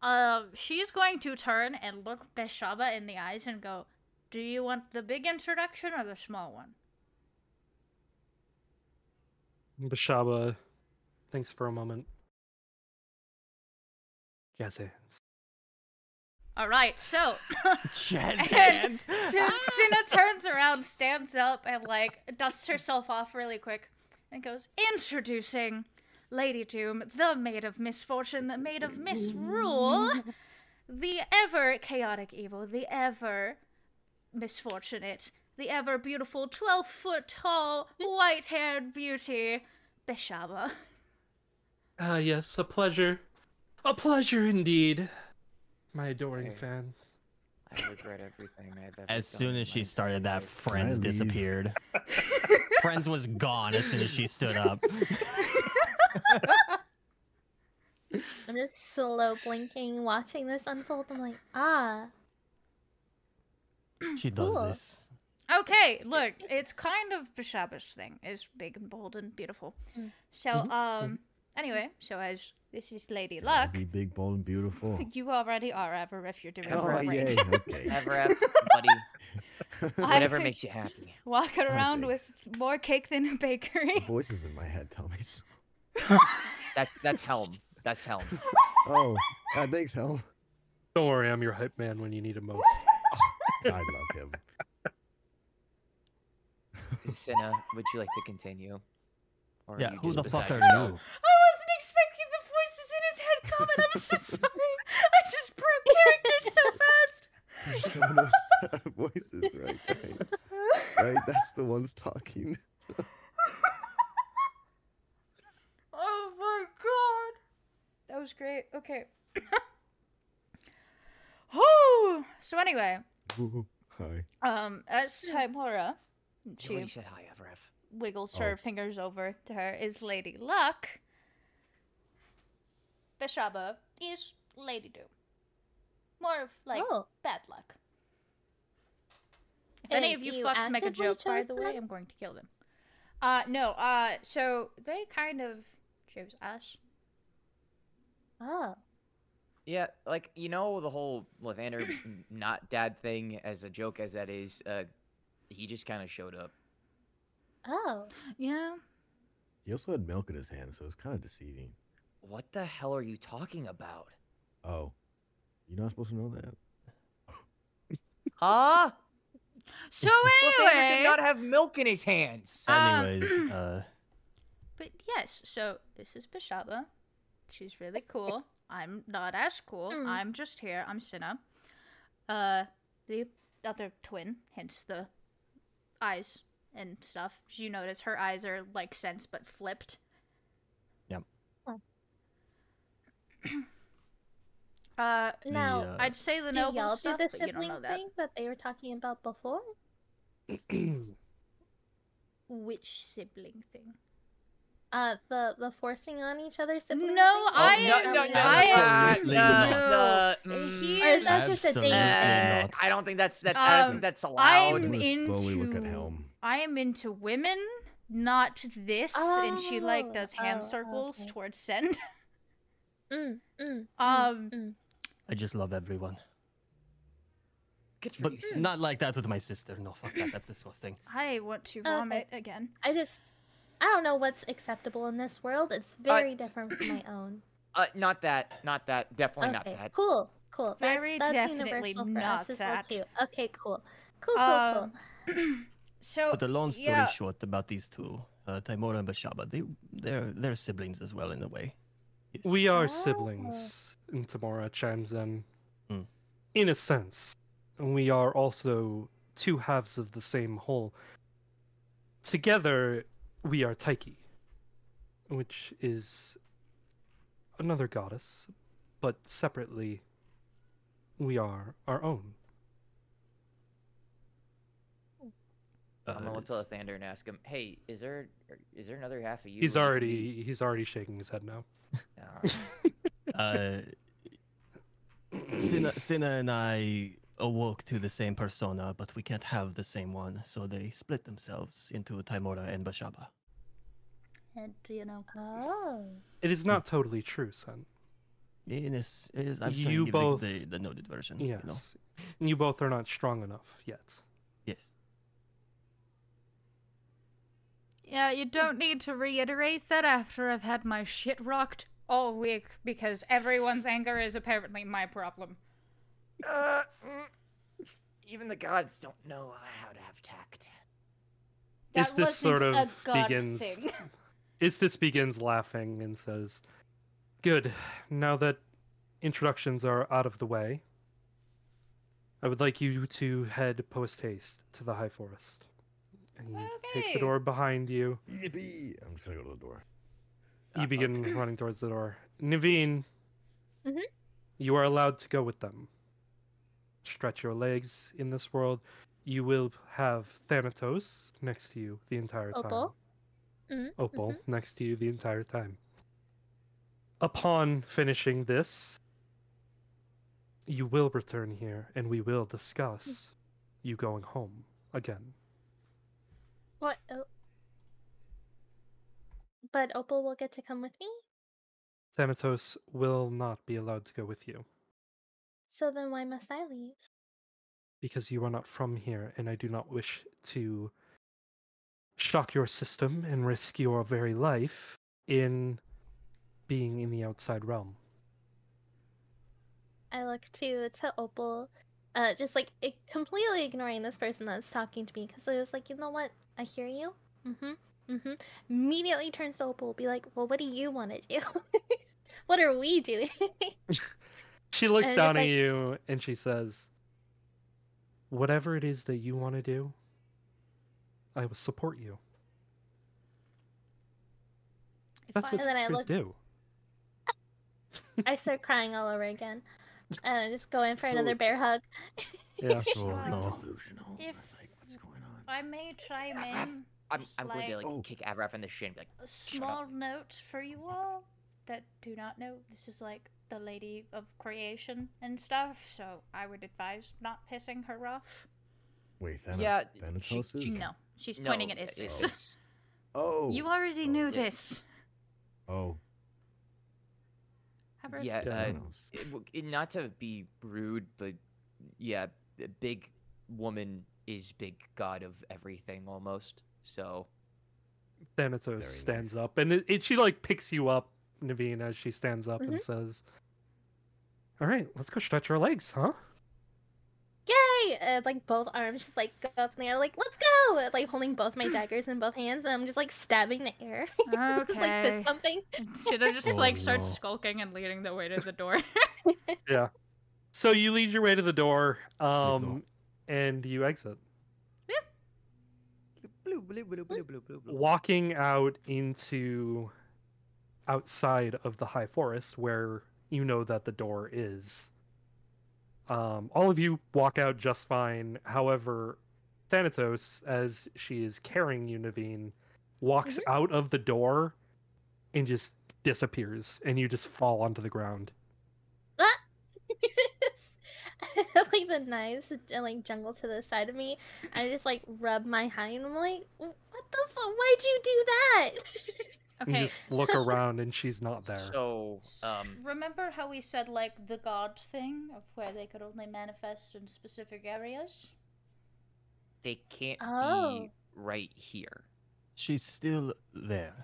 Uh, she's going to turn and look Beshaba in the eyes and go, "Do you want the big introduction or the small one?" Beshaba thinks for a moment. Jazz hands. All right, so *laughs* Jazz *laughs* hands. so Sinna turns around, stands up, and like dusts herself off really quick, and goes, "Introducing Lady Doom, the Maid of Misfortune, the Maid of Misrule, the ever chaotic evil, the ever misfortunate, the ever beautiful twelve foot tall, white haired beauty, Beshaba." Ah, yes, a pleasure. A pleasure indeed. My adoring Hey. fan. I regret everything I've ever As done soon as she started that, life. Friends disappeared. *laughs* Friends was gone as soon as she stood up. *laughs* I'm just slow blinking, watching this unfold. I'm like, ah, She does Cool. this. Okay, look, it's kind of Beshaba's thing. It's big and bold and beautiful. Mm. So, Mhm, um, anyway, so as this is Lady Gotta Luck, Be big, bold, and beautiful. *laughs* you already are ever if you're doing Oh, it right. yay. Okay. *laughs* Never have, *laughs* buddy. Whatever makes you happy. Walking around with more cake than a The bakery. voices in my head tell me. So. That's that's Helm. That's Helm. Oh, ah, thanks, Helm. Don't worry, I'm your hype man when you need him most. I love him. Sinna, would you like to continue? Or are Yeah, you who just the fuck beside are yourself? you? I wasn't expecting the voices in his head comment. I'm so *laughs* sorry. I just broke characters so fast. There's someone else voices, right, guys? Right, that's the ones talking. *laughs* Oh my god. That was great. Okay. *coughs* oh. So anyway, Ooh, Hi. um, as Tymora, she Nobody said hi, Avaref. wiggles her Oh. fingers over to her is Lady Luck. Beshaba is Lady Doom. More of like oh, bad luck. If any of you, you fucks make a joke, by the way, them? I'm going to kill them. Uh, no, uh, so they kind of chose us. oh, Yeah, like you know the whole Lathander *coughs* n- not dad thing as a joke as that is, uh he just kind of showed up. oh. Yeah. He also had milk in his hand, so it's kind of deceiving. What the hell are you talking about? Oh, you're not supposed to know that. *laughs* Huh? So Lathander anyway, did not have milk in his hands. Um, Anyways, *clears throat* uh, but yes, so this is Beshaba. She's really cool. I'm not as cool. Mm. I'm just here. I'm Sinna. Uh, the other twin, hence the eyes and stuff. You notice her eyes are like Sent's but flipped. Yep. Oh. *clears throat* Uh, Now, uh, I'd say the do noble y'all stuff, do the but you don't sibling know that. thing that they were talking about before? *clears throat* Which sibling thing? Uh, the the forcing on each other sibling. No, thing? I- Is no, that no, what no, y'all I- do? Absolutely uh, not. Uh, He mm, Or is that is- just a Absolutely uh, not. I don't think that's that. I don't Um, think that's allowed. I'm I'm slowly look at into- Helm. I am into women, not this. and she like Oh, does hand oh, circles okay. towards Sent. *laughs* Mm, mm, Um, mm. I just love everyone. But you, not like that with my sister. No, fuck that. That's disgusting. I want to Okay. vomit again. I just, I don't know what's acceptable in this world. It's very different from my own. *clears throat* Uh, not that. Not that. Definitely Okay, not that. cool, cool. Very that's definitely universal for not us as that. well too. Okay, cool, cool, cool, Um, cool. *clears throat* so But the long story yeah. short about these two, uh, Tymora and Beshaba, they they're they're siblings as well in a way. Yes. We are Oh. siblings in Tamora Chanzen. Mm. In a sense. We are also two halves of the same whole. Together, we are Tyche, which is another goddess, but separately, we are our own. Uh, I'm gonna look to it's- Lathander and ask him, "Hey, is there is there another half of you?" He's and me?" already he's already shaking his head now. *laughs* Alright. uh, *laughs* Sinna, Sinna and I awoke to the same persona, but we can't have the same one, so they split themselves into Tymora and Beshaba. And you know, Oh. It is not totally true, son. Yes, yes, I'm You trying to give both- the, the, the noted version. Yes. You know? You both are not strong enough yet. Yes. yeah, you don't need to reiterate that after I've had my shit rocked all week because everyone's anger is apparently my problem. Uh, mm, even the gods don't know how to have tact. That Istis sort wasn't of a god begins. thing. *laughs* Istis begins laughing and says, "Good. Now that introductions are out of the way, I would like you to head post haste to the High Forest. And you take the door behind you. Yippee! I'm just gonna go to the door. You Uh, begin running towards the door. Navine, Mhm. you are allowed to go with them. Stretch your legs in this world. You will have Thanatos next to you the entire time. Opal? Mhm, Opal next to you the entire time. Upon finishing this, you will return here and we will discuss you going home again. What? Oh. But Opal will get to come with me? Thanatos will not be allowed to go with you So then why must I leave? because you are not from here and I do not wish to shock your system and risk your very life in being in the outside realm. I look to to Opal, uh, just like i- completely ignoring this person that's talking to me because I was like, you know what? I hear you. Mm-hmm. Mm-hmm. Immediately turns to Opal, be like, well, what do you want to do? *laughs* what are we doing? *laughs* She looks And down at like- you and she says, Whatever it is that you want to do, I will support you. If That's I- what And then I sisters look- do. *laughs* I start crying all over again, and I just go in for So- another bear hug. *laughs* Yeah. So like, no. delusional. If- like what's going on? I may chime Avaref, in. I'm, I'm going to like like Oh. kick Avaref in the shin. and Be like, a small note for you all that do not know. This is like the lady of creation and stuff, so I would advise not pissing her off. Wait, Thana- yeah, Thanatos she- is? No, she's No, pointing at it- Istis. *laughs* Oh. You already Oh, knew yeah. this. Oh. However, Yeah, Yeah. uh, it it- not to be rude, but yeah, the big woman is big god of everything almost. So Thanatos Very stands nice. up and it, it, she like picks you up, Navine, as she stands up and Mhm. says, All right, let's go stretch our legs, huh? Yay! Uh, like both arms just like go up in the air, like let's go! Uh, Like holding both my daggers in both hands, and I'm just like stabbing the air, *laughs* just like Okay. fist pumping. Should just Oh, like starts no. skulking and leading the way to the door. *laughs* Yeah. So you lead your way to the door, um, and you exit. walking out into outside of the high forest where you know that the door is um, all of you walk out just fine however thanatos as she is carrying you navine walks out of the door and just disappears and you just fall onto the ground like the knives uh, like jungle to the side of me. I just like rub my hind. I'm like, what the fuck? Why'd you do that? *laughs* you okay. just look *laughs* around and she's not there so um Remember how we said like the god thing of where they could only manifest in specific areas? they can't Oh. be right here. She's still there.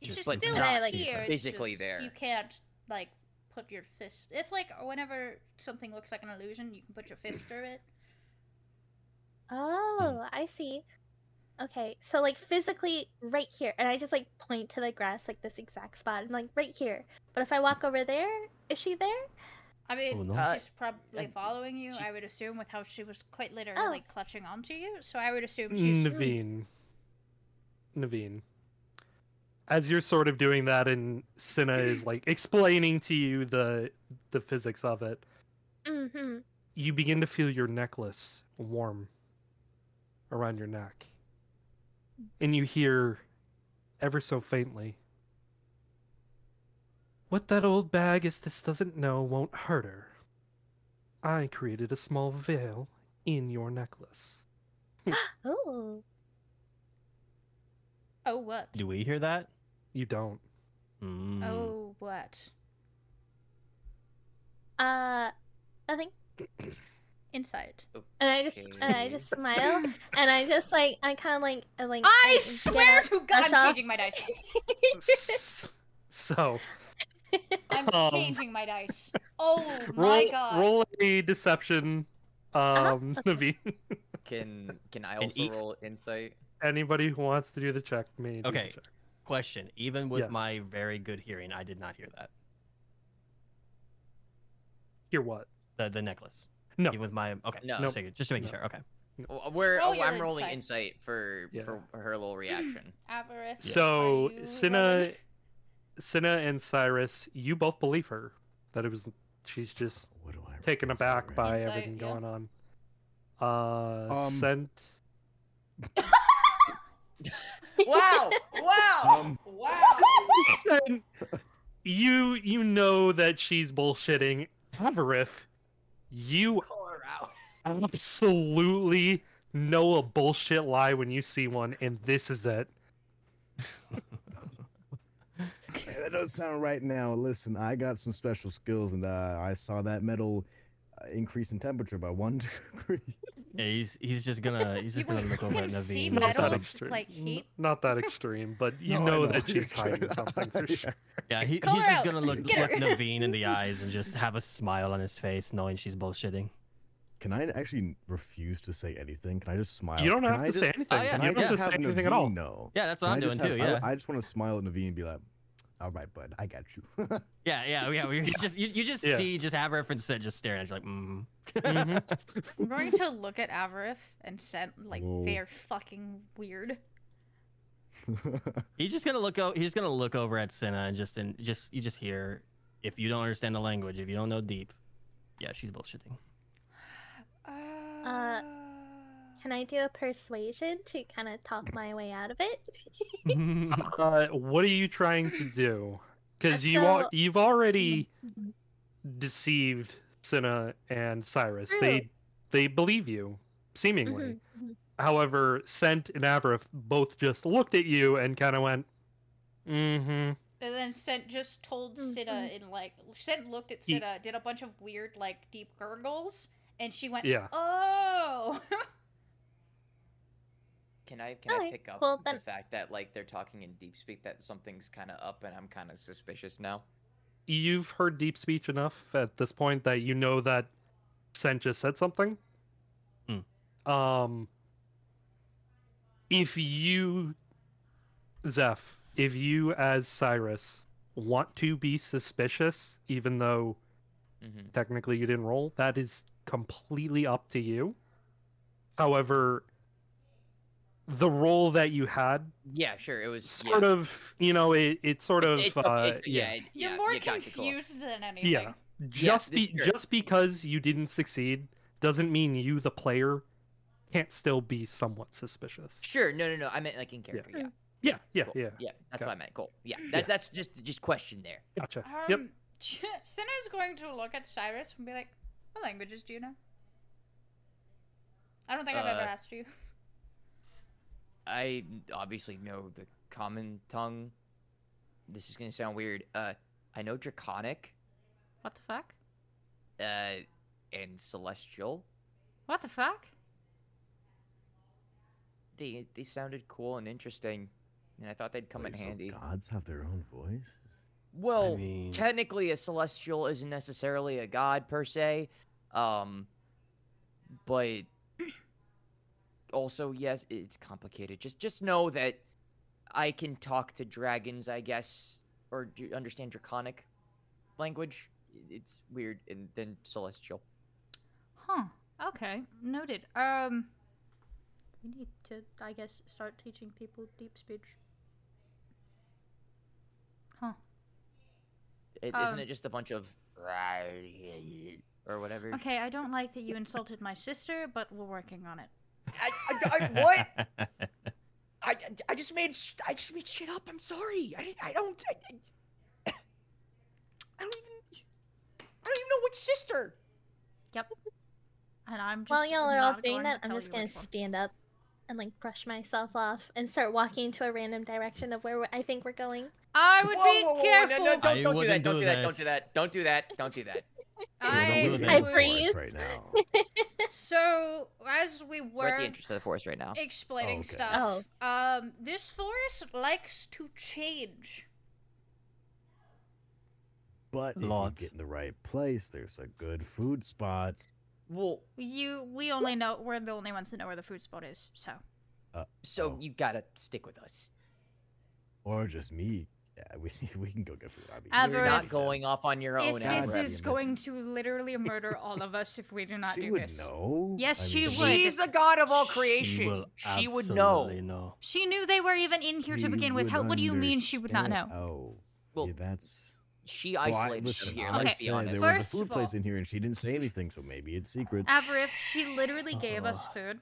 She's Just still like not here. it's physically just there. You can't like put your fist. It's like whenever something looks like an illusion, you can put your fist through it. Oh, I see. Okay, so like physically right here, and I just like point to the grass like this exact spot. I'm like right here. But if I walk over there, is she there? I mean, Oh, no. Uh, she's probably uh, following you. she- I would assume with how she was quite literally Oh. clutching onto you. So I would assume she's. Navine. Navine. As you're sort of doing that and Sinna is like *laughs* explaining to you the the physics of it, Mm-hmm. you begin to feel your necklace warm around your neck. And you hear ever so faintly What that old bag Bagistus doesn't know won't hurt her. I created a small veil in your necklace. Ooh. *gasps* Oh, what? Do we hear that? You don't. Mm. Oh, what? Uh, I *clears throat* think, Insight. and I just, and I just smile, and I just like, I kind of like, uh, like. I get swear to God, I'm changing my dice. So *laughs* I'm Um, changing my dice. Oh roll my God. roll a deception, Uh-huh, um, okay. *laughs* Can can I also eat- roll insight? Anybody who wants to do the check may. do the Okay. check. Question. Even with Yes. my very good hearing, I did not hear that. Hear what? The the necklace. No. Even with my okay. No. Just, checking- just making No. sure. Okay. Well, We're Roll oh, I'm rolling insight. insight for Yeah. for her little *clears throat* reaction. Avarice. So are you Sinna. Sinna and Syrus, you both believe her that it was. She's just What do I taken aback right? by Insight, everything yeah. going on. Uh, Um, sent. *laughs* wow! Wow! *laughs* Um, wow! Sent, you you know that she's bullshitting. Avaref, you Call her out. *laughs* absolutely know a bullshit lie when you see one, and this is it. Hey, that doesn't sound right now. Listen, I got some special skills, and uh, I saw that metal uh, increase in temperature by one *laughs* degree. Yeah, he's he's just gonna *laughs* he's just gonna look over at Navine. Not that just metals, like- extreme. like N- heat? Not that extreme, but you No, I know, that she's *laughs* hiding something for sure. *laughs* Yeah, he, he's just out. gonna look look. Navine in the eyes and just have a smile on his face, knowing she's bullshitting. Can I actually refuse to say anything? Can I just smile? You don't Can have I to say anything. Oh, yeah, Can you I don't have just to have say anything Navine at all. know? Yeah, that's what Can I'm doing just too. Yeah. I, I just want to smile at Navine and be like, "All right, bud, I got you." *laughs* yeah, yeah, yeah. We just you, you just Yeah. see just have reference said just staring at you like mm. Mhm. *laughs* I'm going to look at Avaref and said, like, Whoa. they're fucking weird. *laughs* He's just gonna look o- he's gonna look over at Senna and just and just you just hear if you don't understand the language, if you don't know deep, yeah, she's bullshitting. Uh, Can I do a persuasion to kind of talk my way out of it? *laughs* *laughs* Uh, what are you trying to do? Because you al- So- you've already deceived Sinna and Syrus. They True. they believe you, seemingly. Mhm, mhm. However, Sent and Avaref both just looked at you and kind of went, "Mm-hmm." And then Sent just told Sita Mhm. in like Sent looked at He- Sita, did a bunch of weird like deep gurgles, and she went, Yeah. "Oh." *laughs* Can I can I pick up cool, the fact that like they're talking in deep speak that something's kind of up and I'm kind of suspicious now? You've heard deep speech enough at this point that you know that Sent just said something. Hmm. Um, if you, Zeph, if you as Syrus want to be suspicious, even though Mm-hmm. technically you didn't roll, that is completely up to you. However, the role that you had Yeah, sure. It was sort yeah. of, you know, it, it sort of, It's- uh, it's- yeah, it- You're yeah, more yeah, gotcha, confused than anything. yeah. Just this- be sure. just because you didn't succeed doesn't mean you, the player, can't still be somewhat suspicious. Sure, no, no, no. I meant like in character. Yeah, Yeah, yeah, cool. yeah. yeah. That's Got what I meant. Cool. Yeah, that, Yeah. that's just just question there. Gotcha. Um, yep. *laughs* Sinna's going to look at Syrus and be like, "What languages do you know?" I don't think I've ever Uh, asked you. I obviously know the common tongue. This is gonna sound weird. Uh, I know Draconic, What the fuck? uh, and Celestial. What the fuck? They they sounded cool and interesting, and I thought they'd come Wait, in so handy. gods have their own voice. Well, mean- technically, a celestial isn't necessarily a god per se, um, but also yes, it's complicated. Just just know that I can talk to dragons, I guess, or understand draconic language. It's weird, and then celestial. Huh. Okay. Noted. Um. We need to, I guess, start teaching people deep speech. Huh. It, Um, isn't it just a bunch of or whatever? Okay, I don't like that you insulted my sister, but we're working on it. I, I, I, what? *laughs* I, I just made I just made shit up. I'm sorry. I, I don't. I, I don't even. I don't even know which sister. Yep. And I'm just While y'all are all not doing that, I'm just gonna stand up and like brush myself off and start walking to a random direction of where I think we're going. I would Whoa, be whoa, whoa, careful. No, no, don't, don't do wouldn't that. Don't do do that. that. Don't do that. Don't do that. Don't do that. I We're I in the would- freeze. right now. *laughs* So as we We're at the entrance of the forest right now. explaining Okay. stuff, um, this forest likes to change. But if you Lots. get in the right place, there's a good food spot. Well, You, we only know we're the only ones that know where the food spot is. So so Oh. you gotta stick with us. Or just me. Yeah, we *laughs* we can go get food. I mean, Ever- You're not going off on your own. this, Avaref. this is going to literally murder all of us if we do not she do would this. know. Yes, I she mean, would. She's the god of all She creation. will She would know. know. She knew they were even in here to begin with. How? What do you mean she would not know? Oh, Well, yeah, that's. She Well, I- isolated listen, here. I Let's be honest. There First was a food place all- in here, and she didn't say anything, so maybe it's secret. Avaref, she literally gave us Uh. food,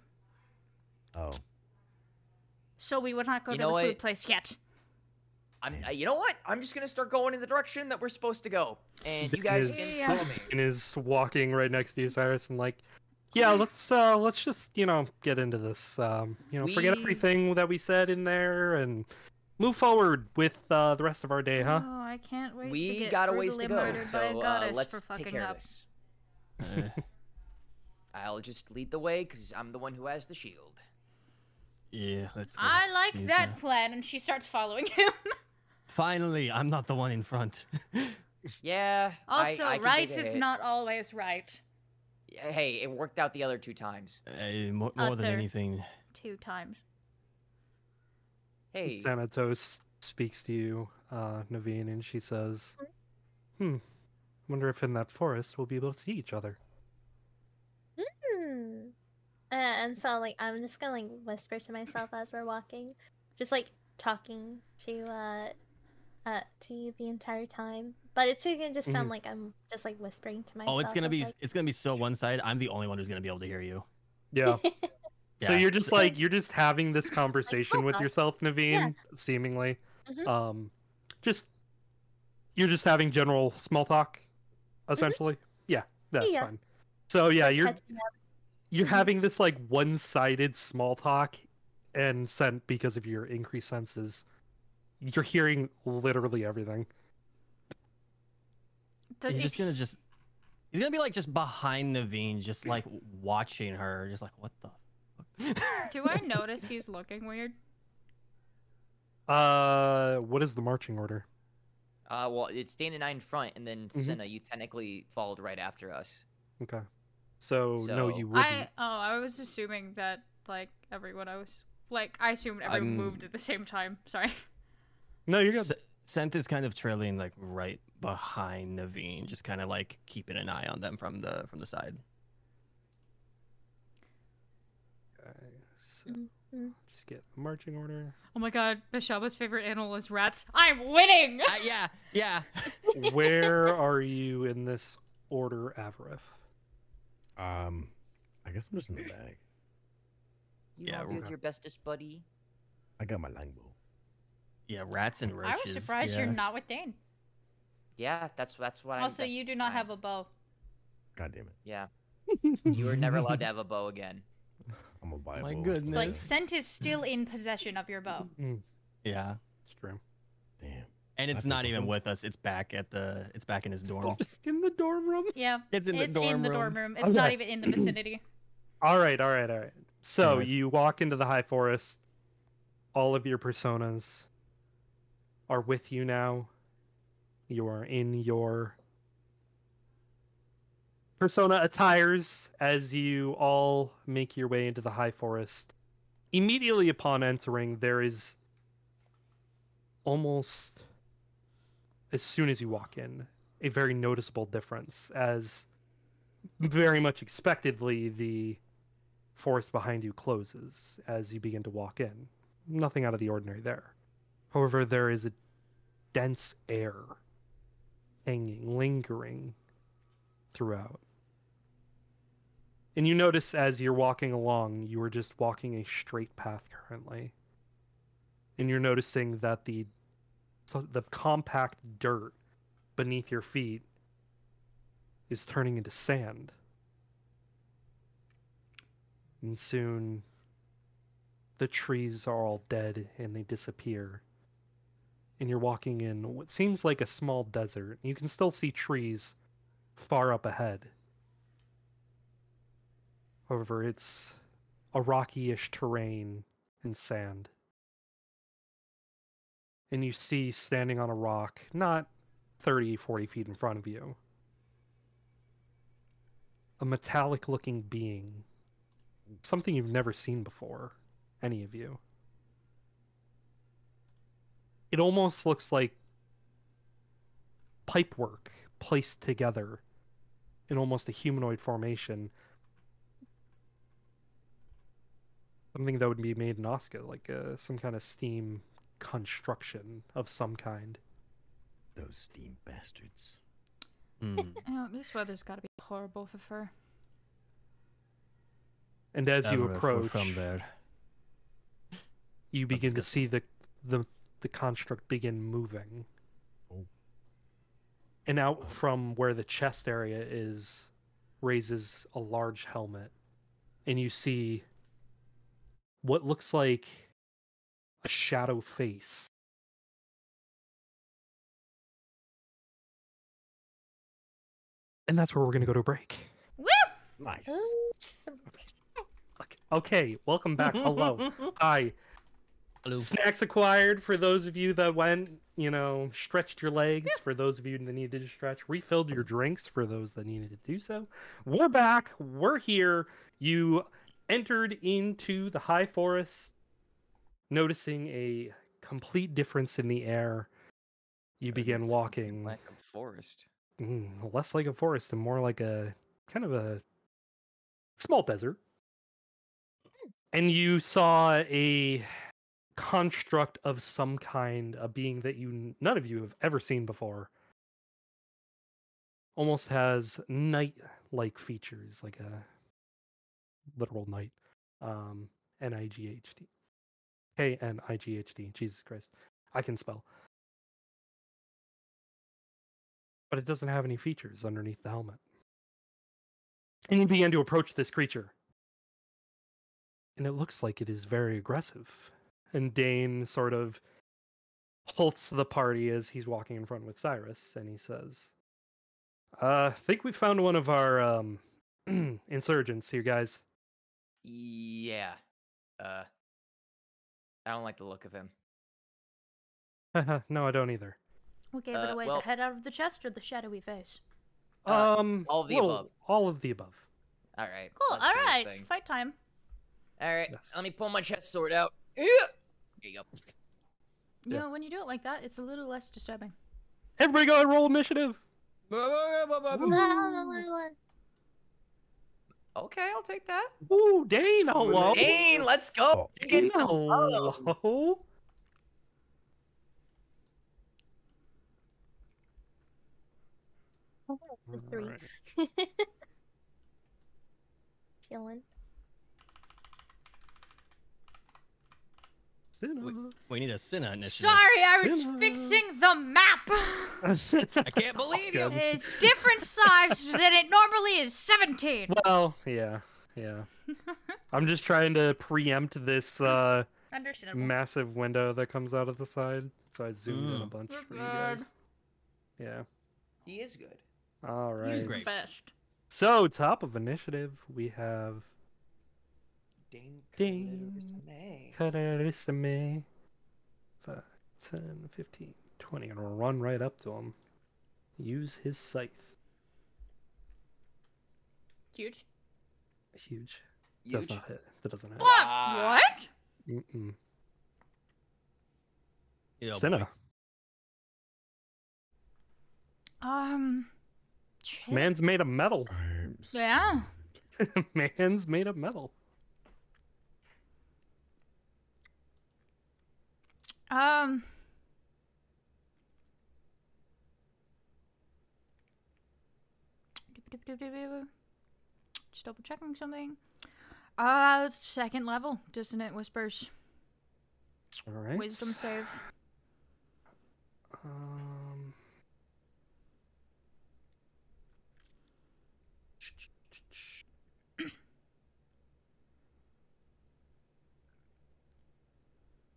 Oh, so we would not go You to the what? food place yet. I'm, uh, you know what? I'm just gonna start going in the direction that we're supposed to go, and you guys Is- can follow me. and is walking right next to you, Syrus, and like, yeah, let's uh let's just you know get into this. Um, you know, forget everything that we said in there and move forward with uh, the rest of our day, huh? Oh, I can't wait to We get got a ways to go, murdered by a so uh, let's take care up. of this. *laughs* I'll just lead the way because I'm the one who has the shield. yeah, let's go. I like He's that gonna- plan, and she starts following him. *laughs* Finally, I'm not the one in front. *laughs* Yeah. Also, I can right take is hit. not always right. Hey, it worked out the other two times. Eh, more more than anything, Two times. Hey, Thanatos speaks to you, uh, Navine, and she says, "Hmm, wonder if in that forest we'll be able to see each other." Hmm. Uh, and so like I'm just gonna like whisper to myself as we're walking, just like talking to uh uh to you the entire time. But it's gonna just sound Mhm. like I'm just like whispering to myself. oh, it's gonna be like, it's gonna be so one sided. I'm the only one who's gonna be able to hear you. Yeah. *laughs* So you're just like you're just having this *laughs* conversation with talk. yourself, Navine, seemingly. Mhm. Um, just you're just having general small talk, essentially. Yeah, that's Yeah. fine. So yeah, you're you're Mhm. having this like one-sided small talk, and Sent because of your increased senses, you're hearing literally everything. Does he's he- just gonna just he's gonna be like just behind Navine, just like watching her, just like what the. Do I notice he's looking weird? Uh, what is the marching order? uh, well, it's Dana and I in front, and then Mhm. Senna, you technically followed right after us. Okay, so, no, you wouldn't. I oh, I was assuming that like everyone I was like I assumed everyone I'm- moved at the same time. Sorry. No, you're good. S- Sent is kind of trailing like right behind Navine, just kind of like keeping an eye on them from the from the side. Okay, so Mhm. just get the marching order. Oh my god, Beshaba's favorite animal is rats. I'm winning. Uh, yeah, yeah. *laughs* Where are you in this order, Avaref? um, I guess I'm just in the bag. You Yeah, want to be we're- with your bestest buddy? I got my longbow. Yeah, rats and roaches. I was surprised yeah. you're not with Dane. Yeah, that's that's what I. Also, you do not have a bow. God damn it! Yeah, *laughs* you were never allowed to have a bow again. *laughs* I'm gonna buy a My bow. goodness. It's like. Sent is still *laughs* in possession of your bow. Mm, Yeah, it's true. Damn. and it's I not even we'll- with us. It's back at the. It's back in his dorm. In the dorm room. Yeah, It's in the it's dorm in the room. dorm room. It's not even in the vicinity. *clears throat* All right, all right, all right. So Anyways. you walk into the high forest. All of your personas are with you now. You are in your persona attires as you all make your way into the high forest. Immediately upon entering, there is almost as soon as you walk in, a very noticeable difference as very much expectedly the forest behind you closes as you begin to walk in. Nothing out of the ordinary there. However, there is a dense air hanging, lingering throughout. And you notice as you're walking along, you are just walking a straight path currently. And you're noticing that the the compact dirt beneath your feet is turning into sand. And soon the trees are all dead and they disappear. And you're walking in what seems like a small desert. You can still see trees far up ahead. However, it's a rocky ish terrain and sand. And you see standing on a rock, not 30, 40 feet in front of you, a metallic looking being. Something you've never seen before, any of you. It almost looks like pipework placed together in almost a humanoid formation. Something that would be made in Oscar, like uh, some kind of steam construction of some kind. Those steam bastards. Hmm. *laughs* Oh, this weather's got to be horrible for fur. And as you Avaref approach, from there, you begin to see the the the construct begin moving. Oh. And out from where the chest area is raises a large helmet. And you see what looks like a shadow face. And that's where we're going to go to a break. Woo! Nice. Oh, okay- Okay, welcome back. Hello. *laughs* Hi. Hello. Snacks acquired for those of you that went, you know, stretched your legs. For those of you that needed to stretch, refilled your drinks for those that needed to do so. We're back. We're here. You entered into the high forest, noticing a complete difference in the air. You began walking Like a forest. mm, less like a forest and more like a kind of a small desert. And you saw a construct of some kind, a being that you none of you have ever seen before. Almost has night-like features, like a literal night. Um, N I G H T. K N I G H T. Jesus Christ, I can spell. But it doesn't have any features underneath the helmet. And you begin to approach this creature. And it looks like it is very aggressive. And Dane sort of halts the party as he's walking in front with Cyrus, and he says, uh, I think we found one of our um, *clears throat* insurgents here, guys. Yeah. Uh. I don't like the look of him. *laughs* no, I don't either. What gave Uh, it away? well- the head out of the chest or the shadowy face? Uh, um, all of the little- above. All of the above. All right. Cool. let's All do this right. thing. Fight time. All right. Yes. Let me pull my chest sword out. Yeah. There you go. Yeah. know, when you do it like that, it's a little less disturbing. Everybody go and roll initiative. Okay, I'll take that. Ooh, Dane, hello. Dane, let's go. Oh. Chicken. Hello. the three. Alright. Chilling. *laughs* Sinna. we need a Sinna initiative. Sorry, I was Sinna. fixing the map. I can't believe you. It's different size than it normally is. Seventeen. Well, yeah, yeah. *laughs* I'm just trying to preempt this uh, massive window that comes out of the side, so I zoomed in a Mm. bunch We're for you guys. Yeah. He is good. All right. He's great. Best. So, top of initiative, we have Dane. Dane. Carissime. 5, 10, 15, 20. And we'll run right up to him. Use his scythe. Huge. Huge. Does not hit. That doesn't hit. What? Ah. What? Mm-mm. Yeah, boy. Sinna. Um. Shit. Man's made of metal. Yeah. *laughs* Man's made of metal. Um. Just double checking something. Uh, second level, dissonant whispers, All right. wisdom save. Um,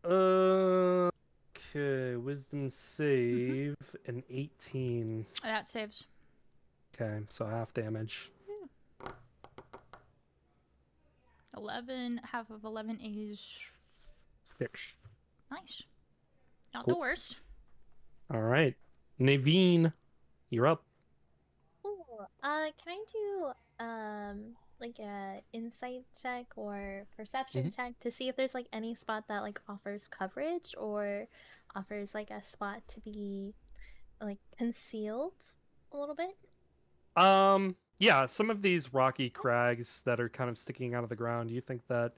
Okay, wisdom save an 18. That saves. Okay, so half damage. 11, half of 11 is Six. nice. Not the worst. All right, Navine, you're up. Ooh, uh, can I do um like a insight check or perception check to see if there's like any spot that like offers coverage or offers like a spot to be like concealed a little bit? Um, yeah, some of these rocky crags that are kind of sticking out of the ground, you think that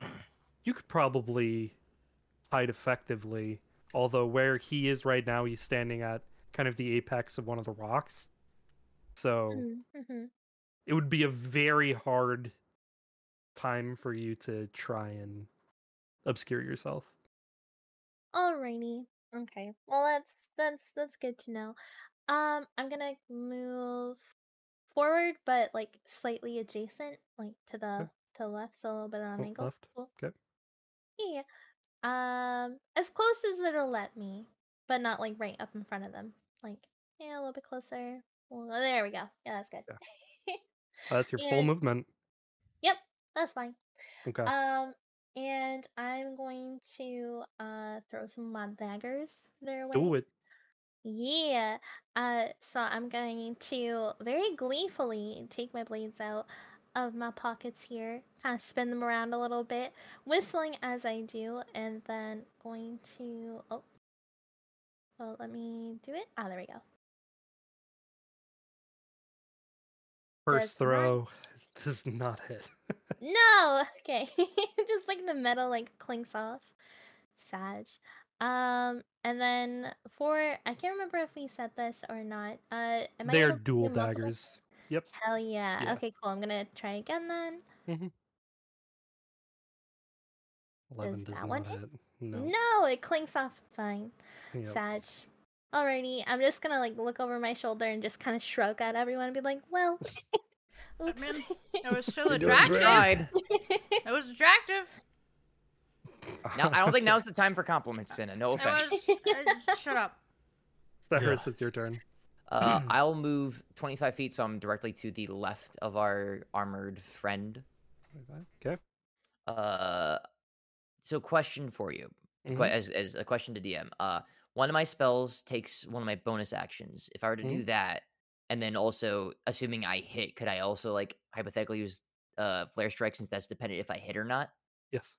you could probably hide effectively. Although where he is right now, he's standing at kind of the apex of one of the rocks. So Mm-hmm. It would be a very hard time for you to try and obscure yourself. Alrighty. Okay. Well, that's that's that's good to know. Um, I'm gonna move forward, but like slightly adjacent, like to the Okay. to the left, so a little bit on an Oh, angle. left. Cool. Okay. Yeah. Um, as close as it'll let me, but not like right up in front of them. Like, yeah, a little bit closer. Well, there we go. Yeah, that's good. That's your full movement. Yep, that's fine. Okay. Um, and I'm going to uh throw some of my daggers their way. Do it. Yeah. Uh, so I'm going to very gleefully take my blades out of my pockets here, kind of spin them around a little bit, whistling as I do, and then going to oh, well, let me do it. Ah, there we go. First Does not- throw *laughs* does not hit. *laughs* No, okay, *laughs* just like the metal like clinks off. Sag. Um, and then for I can't remember if we said this or not. Uh, am I They're dual daggers. Yep. Hell yeah. Yeah. Okay, cool. I'm gonna try again then. Eleven Does does that not one hit. hit? No. No, it clinks off fine. Yep. Sag. Alrighty, I'm just gonna like look over my shoulder and just kind of shrug at everyone and be like, "Well, *laughs* oops." mean, It was *laughs* still attractive. great. Tried. *laughs* It was attractive. Now I don't think now's the time for compliments, Sinna. No offense. was. uh, shut up. Syrus, it's your turn. Uh, *clears throat* I'll move 25 feet, so I'm directly to the left of our armored friend. Okay. Uh, so question for you, que- Mhm. as as a question to DM. Uh, one of my spells takes one of my bonus actions. If I were to do that, and then also assuming I hit, could I also like hypothetically use uh flare strike since that's dependent if I hit or not? Yes.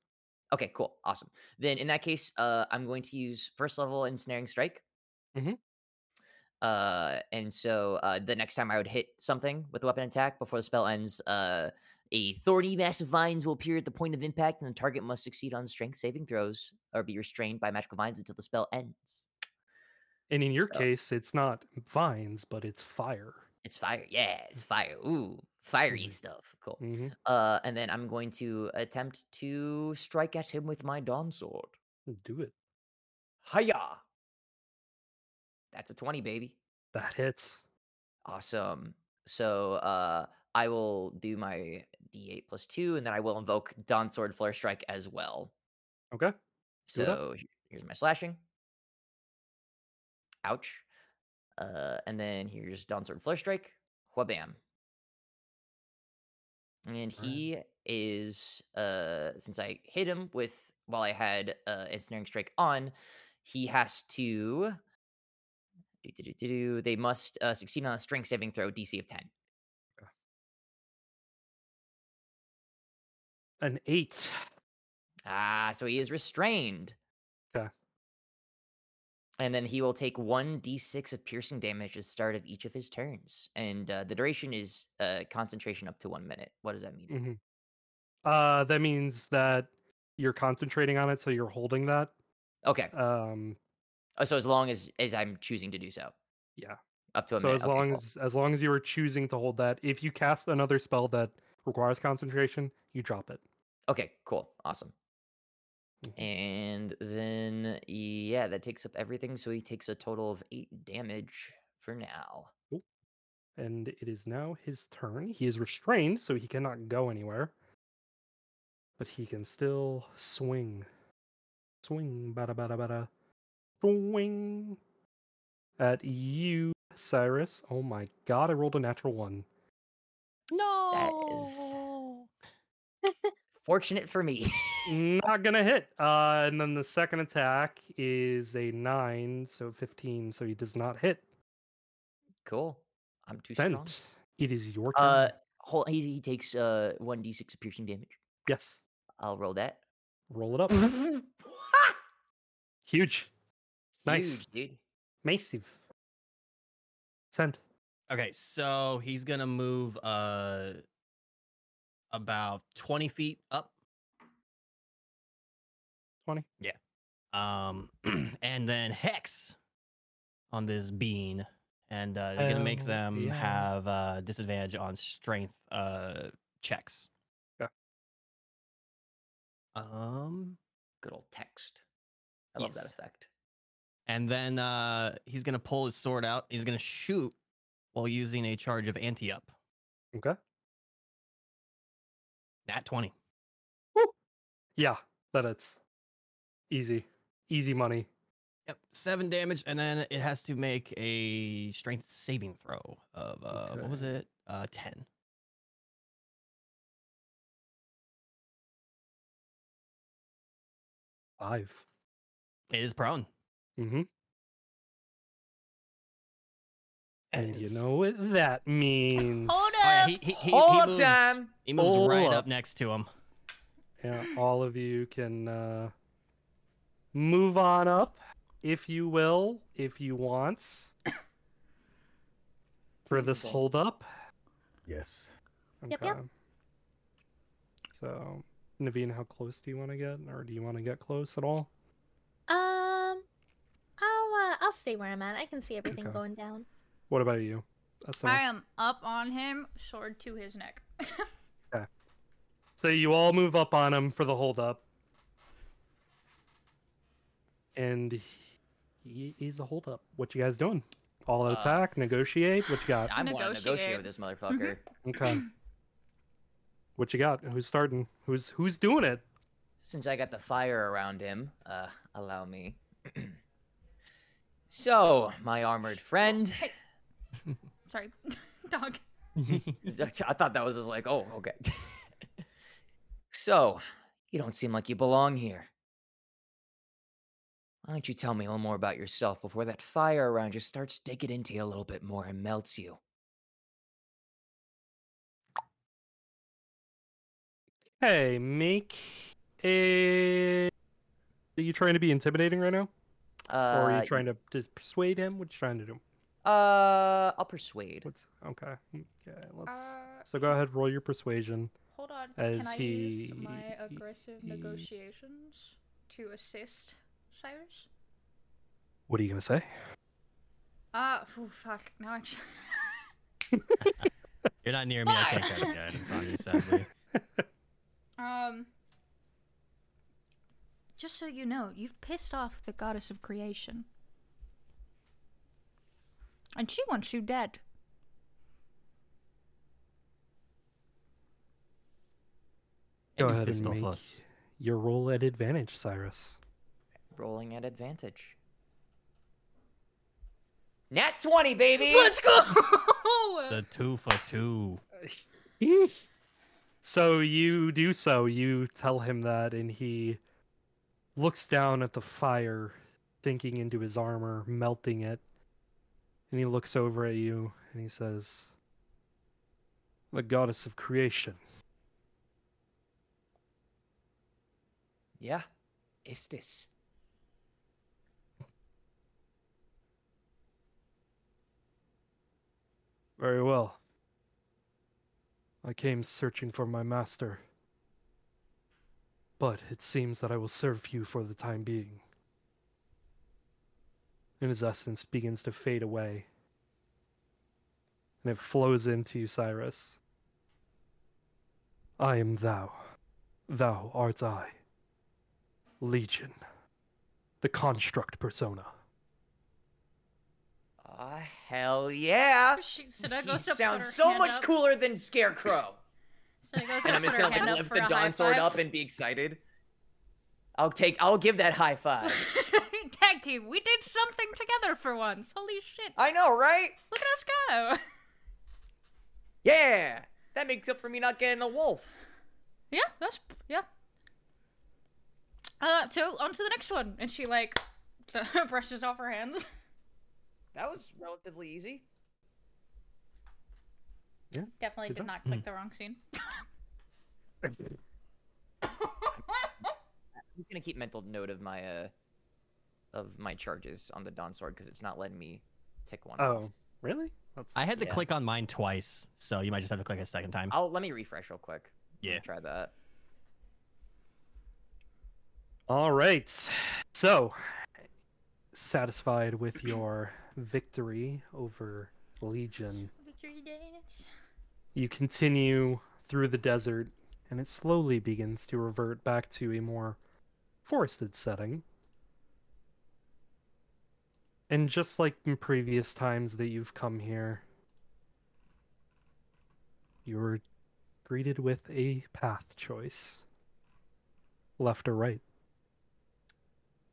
Okay, cool, awesome. Then in that case, uh, I'm going to use first level ensnaring strike. Mhm. Uh, and so uh, the next time I would hit something with a weapon attack before the spell ends, uh, a thorny mass of vines will appear at the point of impact, and the target must succeed on strength saving throws or be restrained by magical vines until the spell ends. And in your So- case, it's not vines, but it's fire. It's fire, yeah, it's fire. Ooh, fiery Mhm. stuff. Cool. hmm Uh, and then I'm going to attempt to strike at him with my dawn sword. Do it. Hiya! That's a 20, baby. That hits. Awesome. So uh I will do my D8 plus two, and then I will invoke Dawn Sword Flare Strike as well. Okay. So he- here's my slashing. Ouch. Uh and then here's Dawn Sword Flare Strike. Whabam. And he is uh since I hit him with while I had uh ensnaring strike on, he has to do, do, do, do, do, they must uh, succeed on a strength saving throw DC of 10. An eight. Ah, so he is restrained. Okay. And then he will take one d6 of piercing damage at the start of each of his turns. And uh, the duration is uh, concentration up to one minute. What does that mean? hmm Uh, that means that you're concentrating on it, so you're holding that. Okay. Um, Oh, so as long as, as I'm choosing to do so. Yeah. Up to a minute. so minute. as Okay, long cool. as as long as you are choosing to hold that, if you cast another spell that requires concentration, you drop it. Okay, cool. Awesome. Mhm. And then, yeah, that takes up everything. So he takes a total of eight damage for now. And it is now his turn. He is restrained, so he cannot go anywhere. But he can still swing. Swing, bada bada bada. swing at you, Syrus. Oh my god, I rolled a natural one. No. *laughs* Fortunate for me. *laughs* Not gonna hit. Uh, and then the second attack is a nine, so fifteen. So he does not hit. cool. I'm too strong. It is your turn. Uh, hold, he, he takes uh 1d6 piercing damage. yes. I'll roll that. Roll it up. *laughs* Huge. Nice. Huge, dude. Massive. Sent. Okay, so he's gonna move uh about twenty feet up. 20. Yeah. Um, *clears throat* and then hex on this bean, and uh, they're gonna make them yeah. have uh, disadvantage on strength uh checks. Yeah. Um, Good old text. I love that effect. and then uh he's gonna pull his sword out. He's gonna shoot while using a charge of anti up. Okay. Nat twenty. Yeah, that it's easy. Easy money. Yep, seven damage, and then it has to make a strength saving throw of uh, what was it? Uh, ten. Five. It is prone. Mm-hmm. And you know what that *laughs* means. Hold Oh, yeah, he, he, he, Hold he up moves, time. He moves Hold right up. up next to him. Yeah, all of you can uh, move on up, if you will, if you want, for this hold up. Yes. Yep, yep. So, Navine, how close do you want to get, or do you want to get close at all? Um, I'll uh, I'll stay where I'm at. I can see everything Okay. going down. What about you? Asuna? I am up on him, sword to his neck. *laughs* So you all move up on him for the hold up. And he, he's a hold up. What you guys doing? All out Uh, attack, negotiate. What you got? I'm want to negotiate Negotiate. with this motherfucker. *laughs* Okay. what you got? Who's starting? Who's who's doing it? Since I got the fire around him, uh, allow me. *clears throat* so, my armored friend. *laughs* Sorry, *laughs* dog. I thought that was just like, oh, okay. So, you don't seem like you belong here. Why don't you tell me a little more about yourself before that fire around you starts digging into you a little bit more and melts you? Hey, make a. Are you trying to be intimidating right now, Uh, or are you trying to just persuade him? What you trying to do? Uh, I'll persuade. What's okay? Okay, let's. Uh, so go ahead, roll your persuasion. Hold on. As Can I use my aggressive he- negotiations to assist Syrus? What are you gonna say? Ah, uh, fuck. Now actually. *laughs* You're not near me. I can't cast guidance on you, sadly. *laughs* Um. Just so you know, you've pissed off the goddess of creation. And she wants you dead. Go ahead and off make us. your roll at advantage, Syrus. Rolling at advantage. Nat 20, baby! Let's go! The two for two. *laughs* So you do so. You tell him that, and he looks down at the fire sinking into his armor, melting it. And he looks over at you and he says, The goddess of creation. Yeah, Istis. Very well. I came searching for my master. But it seems that I will serve you for the time being. And his essence begins to fade away. And it flows into you, Syrus. I am thou. Thou art I. Legion. The construct persona. Ah, hell yeah! She said I He goes to put sounds so much up. cooler than Scarecrow. So and I'm just put gonna like lift the dawn sword up and be excited. I'll take. I'll give that high five. *laughs* tag team. We did something together for once. Holy shit. I know, right? Look at us go. Yeah, that makes up for me not getting a wolf. Yeah, that's yeah. Uh, so on to the next one, and she like *laughs* *laughs* brushes off her hands. *laughs* That was relatively easy. Yeah. Definitely did job. not click the wrong scene. I'm gonna keep mental note of my uh of my charges on the Dawn Sword because it's not letting me tick one off. Oh, really? That's I had to Yes. click on mine twice, so you might just have to click a second time. I'll let me refresh real quick. Yeah. try that. All right. So, satisfied with your victory over Legion, Victory dance. you continue through the desert, and it slowly begins to revert back to a more forested setting. And just like in previous times that you've come here, you were greeted with a path choice left or right.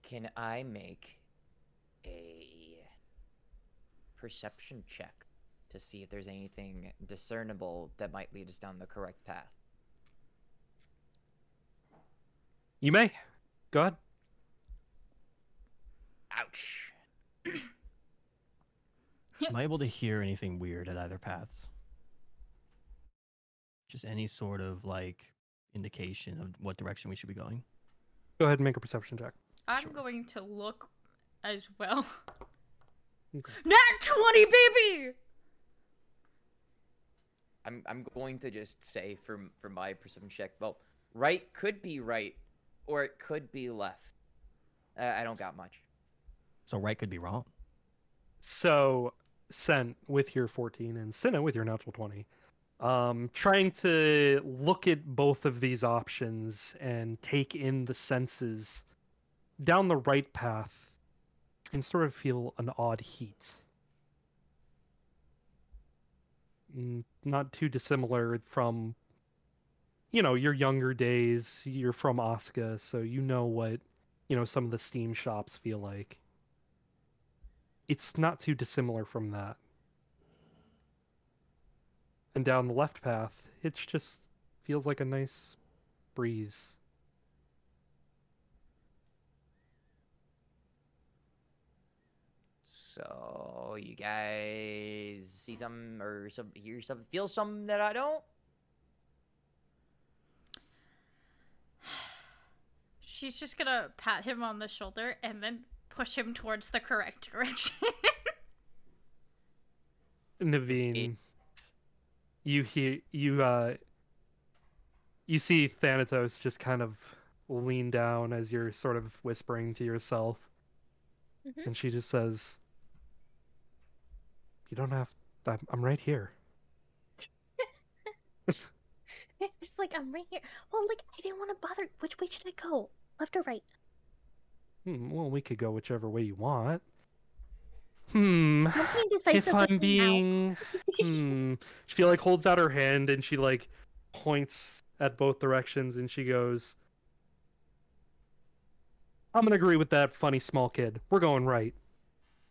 Can I make a perception check to see if there's anything discernible that might lead us down the correct path? You may. Go ahead. Ouch. *coughs* Am I able to hear anything weird at either paths? Just any sort of like indication of what direction we should be going. Go ahead and make a perception check. I'm Sure. going to look as well. *laughs* Okay. Nat 20, baby! I'm I'm going to just say for for my perception check. Well, right could be right, or it could be left. Uh, I don't got much. So right could be wrong. So, Sent with your 14 and Sinna with your natural 20, um, trying to look at both of these options and take in the senses down the right path, you can sort of feel an odd heat. Mm, Not too dissimilar from, you know, your younger days. You're from Osca, so you know what, you know, some of the Steam shops feel like it's not too dissimilar from that. And down the left path, it just feels like a nice breeze. So you guys see some or some hear some feel something that I don't? *sighs* She's just gonna pat him on the shoulder and then push him towards the correct direction. *laughs* Navine, you hear you uh you see Thanatos just kind of lean down as you're sort of whispering to yourself, Mhm. and she just says, "You don't have. I'm, I'm right here." *laughs* Just like I'm right here. Well, like I didn't want to bother. Which way should I go? Left or right? Hmm, well, we could go whichever way you want. Hmm. I'm being if I'm with me now. being *laughs* hmm she like holds out her hand and she like points at both directions and she goes I'm gonna agree with that funny small kid. We're going right.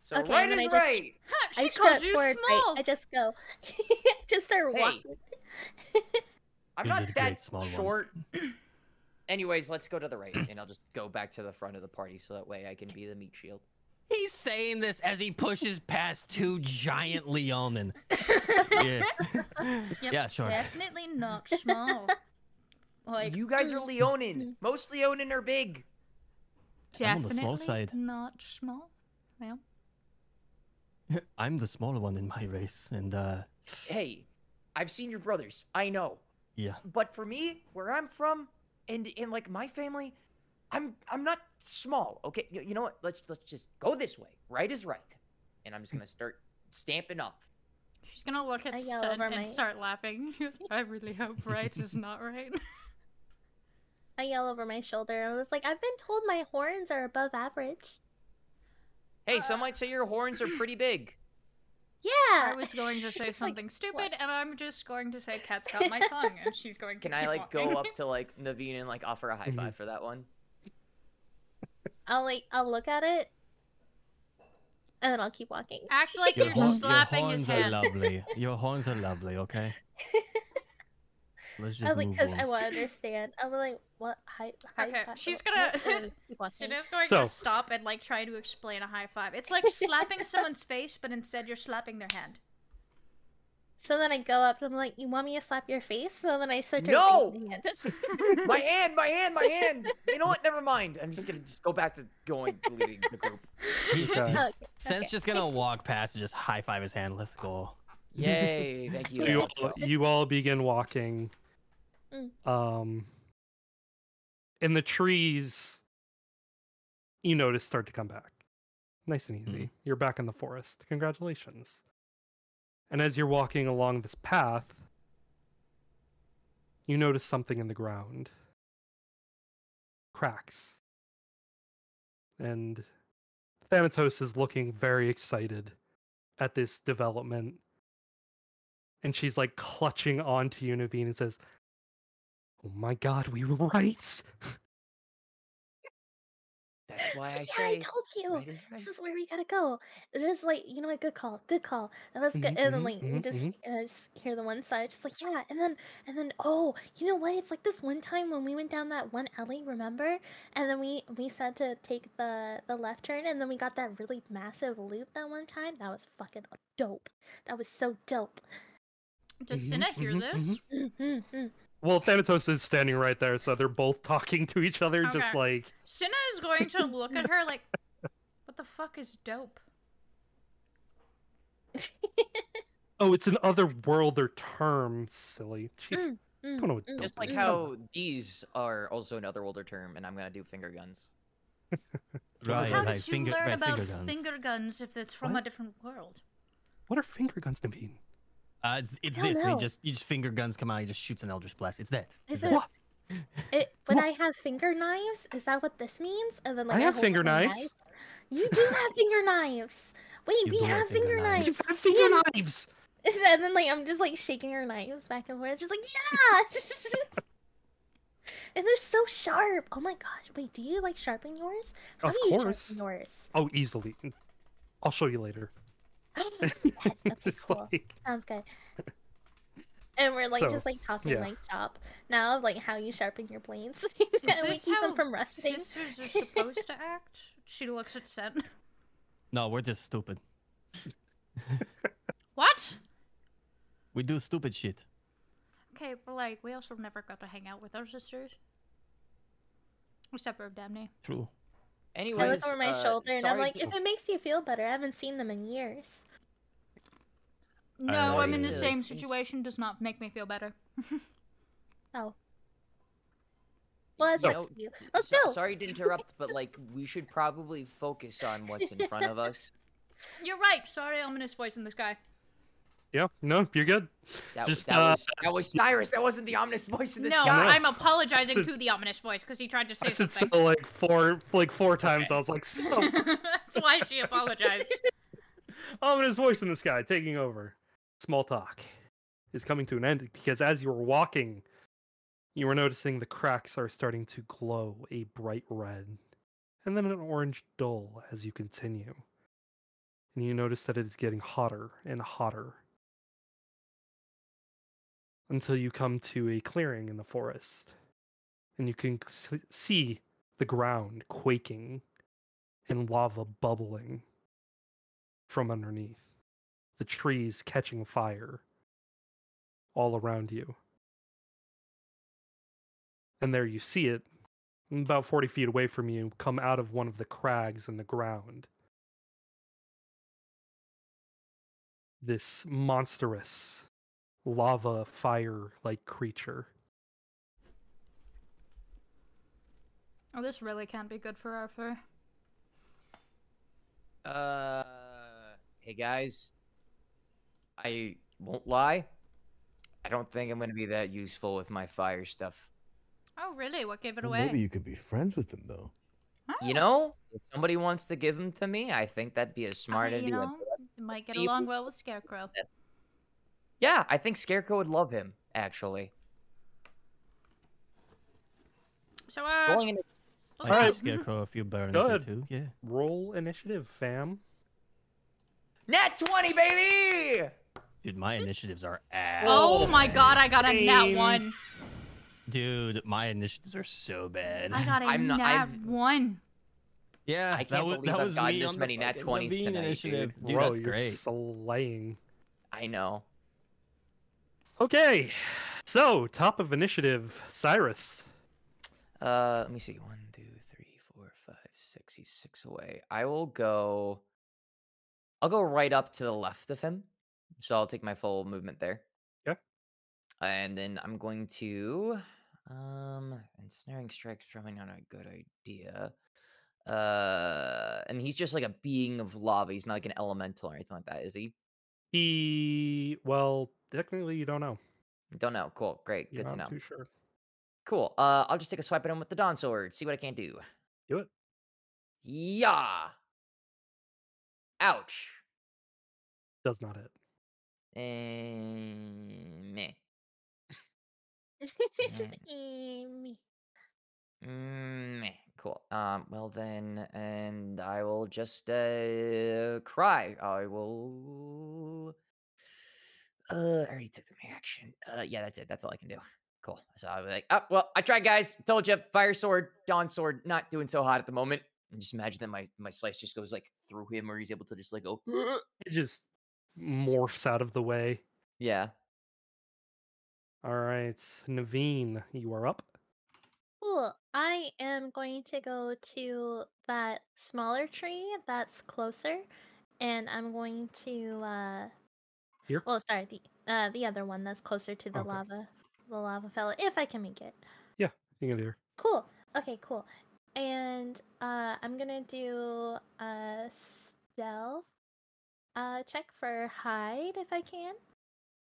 So Okay, right is just- right. Ha, I called you forward small. right. I just go. *laughs* Just start Hey. walking. I'm not that small short. *clears throat* Anyways, let's go to the right, and I'll just go back to the front of the party so that way I can be the meat shield. He's saying this as he pushes past two giant Leonin. *laughs* yeah. Yep, Yeah, sure. Definitely not *laughs* small. Like you guys are Leonin. Most Leonin are big. I'm on the definitely small side. not small. Yeah. *laughs* I'm the smaller one in my race, and uh, Hey, I've seen your brothers. I know. yeah. But for me, where I'm from, and in like my family, I'm I'm not small. Okay, you, you know what? Let's let's just go this way. Right is right, and I'm just gonna start stamping up. She's gonna look at I yell Sent and my- start laughing. *laughs* I really hope right is not right. *laughs* I yell over my shoulder. I was like, I've been told my horns are above average. Hey, some might say your horns are pretty big. Yeah. I was going to *laughs* say It's like, something stupid, what? and I'm just going to say cat's got my tongue, and she's going to Can keep I like go up to like Navine and like offer a high Mhm. five for that one? I'll like I'll look at it and then I'll keep walking. Act like Your, you're slapping your slapping his horns are hand. lovely. *laughs* Your horns are lovely. Okay. *laughs* Let's I just was like, because. I want to understand. I'm like, what? High, high Okay, five? she's gonna- And then just. *laughs* Sinna's going So- to stop and like try to explain a high five. It's like slapping *laughs* someone's face, but instead you're slapping their hand. So then I go up and I'm like, you want me to slap your face? So then I start to No! raise *laughs* my hand. my hand, my hand, my hand. You know what? Never mind. I'm just gonna just go back to going leading the group. He's, uh, Okay. Okay, Sent's okay. just gonna walk past and just high five his hand. Let's go. Yay! Thank you. You all, you all begin walking. Mm. Um, and the trees, you notice, start to come back. Nice and easy. You're back in the forest. Congratulations. And as you're walking along this path, you notice something in the ground. Cracks. And Thanatos is looking very excited at this development and she's like clutching onto you, Navine, and says, "Oh my God, we were right." That's why I See, say. I told you. right is right. This is where we gotta go. It is like you know, what? good call, good call. That was good. Mhm, and then mhm, like we mhm, just, mhm. uh, just hear the one side, just like yeah, and then and then oh, you know what? It's like this one time when we went down that one alley, remember? And then we we said to take the the left turn, and then we got that really massive loop that one time. That was fucking dope. That was so dope. Does Mhm, Sinna hear this? Well, Thanatos is standing right there, so they're both talking to each other, just like, Sinna is going to look at her like, "What the fuck is dope?" *laughs* "Oh, it's an otherworlder term, silly." Jeez, Mm, mm, don't know what mm, Just like is. how these are also another older term, and I'm gonna do finger guns. Right, How right. did you Finger, learn right, about finger guns. finger guns if it's from What? a different world? What are finger guns, Navine? Uh, it's it's I don't this. They just you just finger guns come out. He just shoots an eldritch blast. It's that. Is It's it? that. What? It, *laughs* when What? I have finger knives, is that what this means? And then like I have hold finger up my knives. You do have finger knives. Wait, You we have have finger finger knives. You knives. have finger Yeah. knives. *laughs* And then like I'm just like shaking her knives back and forth, just like yeah. *laughs* and they're so sharp. Oh my gosh! Wait, do you like sharpen yours? How Of do you course. sharpen yours? Oh, easily. I'll show you later. *laughs* okay, It's cool. like, Sounds good. And we're like So, just like talking yeah. like chop now of like how you sharpen your blades. *laughs* Is and we this keep how them from rusting. sisters are supposed to act? She looks at Sent. No, we're just stupid. *laughs* What? We do stupid shit. Okay, but like we also never got to hang out with our sisters. Except for Dabney. True. Anyways, I look over my uh, shoulder and I'm like, to- if it makes you feel better, I haven't seen them in years. No, I'm in the same situation. Does not make me feel better. *laughs* Oh. Well, that's No. to you. Let's so- go. Sorry to interrupt, but like we should probably focus on what's in front of us. *laughs* You're right. Sorry, ominous voice in the sky. yeah, no, you're good. That, Just, was, that, uh, was, that was Syrus. That wasn't the ominous voice in the no, sky. I'm apologizing So- to the ominous voice because he tried to say I said something. so like four, like four times. Okay. I was like, so. *laughs* That's why she apologized. ominous voice in the sky taking over. Small talk is coming to an end because as you were walking, you were noticing the cracks are starting to glow a bright red and then an orange dull as you continue. And you notice that it is getting hotter and hotter until you come to a clearing in the forest and you can see the ground quaking and lava bubbling from underneath, the trees catching fire all around you. And there you see it, about 40 feet away from you, come out of one of the crags in the ground. This monstrous lava fire like creature. oh, this really can't be good for our fur. Uh, hey guys, I won't lie. I don't think I'm gonna be that useful with my fire stuff. Oh, really? What gave it Well, away? maybe you could be friends with them though. Oh. You know, if somebody wants to give them to me, I think that'd be a smart I, idea. you know, it might get along well with Scarecrow. Yeah, I think Scarecrow would love him. Actually, So, uh, going into let's I Alright. *laughs* Scarecrow a few burns Go or ahead. two. Yeah. Roll initiative, fam. Nat 20, baby! Dude, my initiatives are ass. Oh my god, I got a nat one. Dude, my initiatives are so bad. I got a I'm not- nat I've- one. yeah, I can't that was, believe that I've was gotten this many nat 20s tonight, dude. initiative. Dude, Bro, that's you're great. slaying. I know. Okay, so top of initiative, Syrus. Uh, let me see. One, two, three, four, five, six. He's six away. I will go. I'll go right up to the left of him. So I'll take my full movement there. Yeah. And then I'm going to. Um, ensnaring strike's probably not a good idea. Uh, and he's just like a being of lava. He's not like an elemental or anything like that, is he? He, well, technically you don't know. Don't know. Cool. Great. You're Good to not know. too sure. Cool. Uh, I'll just take a swipe at him with the Dawn Sword. See what I can do. Do it. Yeah. Ouch. Does not hit. And meh. It's just Mm. me. Mm, Meh. Cool. Um. Well then, and I will just uh cry. I will. Uh, I already took the reaction. Uh, yeah, that's it. That's all I can do. Cool. So I'll be like, oh, well, I tried, guys. Told you, fire sword, dawn sword, not doing so hot at the moment. And just imagine that my my slice just goes like through him, where he's able to just like go. *laughs* It just morphs out of the way. yeah. All right, Navine, you are up. Cool. I am going to go to that smaller tree that's closer, and I'm going to uh. Here? Well, sorry, the uh the other one that's closer to the Okay. lava, the lava fella, if I can make it. Yeah, you can do her. Cool. Okay, cool. And uh, I'm gonna do a stealth uh check for hide if I can.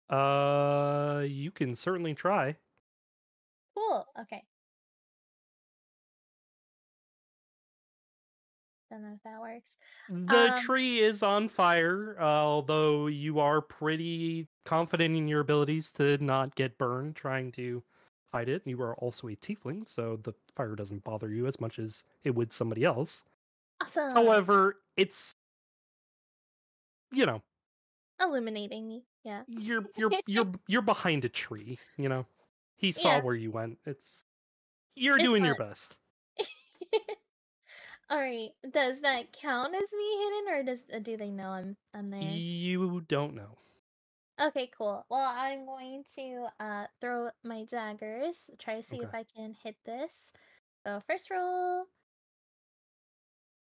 Uh, you can certainly try. Cool. Okay. Don't know if that works. The Um, tree is on fire, uh, although you are pretty confident in your abilities to not get burned trying to hide it. You are also a tiefling, so the fire doesn't bother you as much as it would somebody else. Awesome. However, it's you know, illuminating me. Yeah. you're *laughs* you're you're you're behind a tree, you know. He saw Yeah. where you went. It's you're It's doing your best. *laughs* All right. Does that count as me hidden, or does uh, do they know I'm I'm there? You don't know. Okay, cool. Well, I'm going to uh throw my daggers. Try to see if I can hit this. So first roll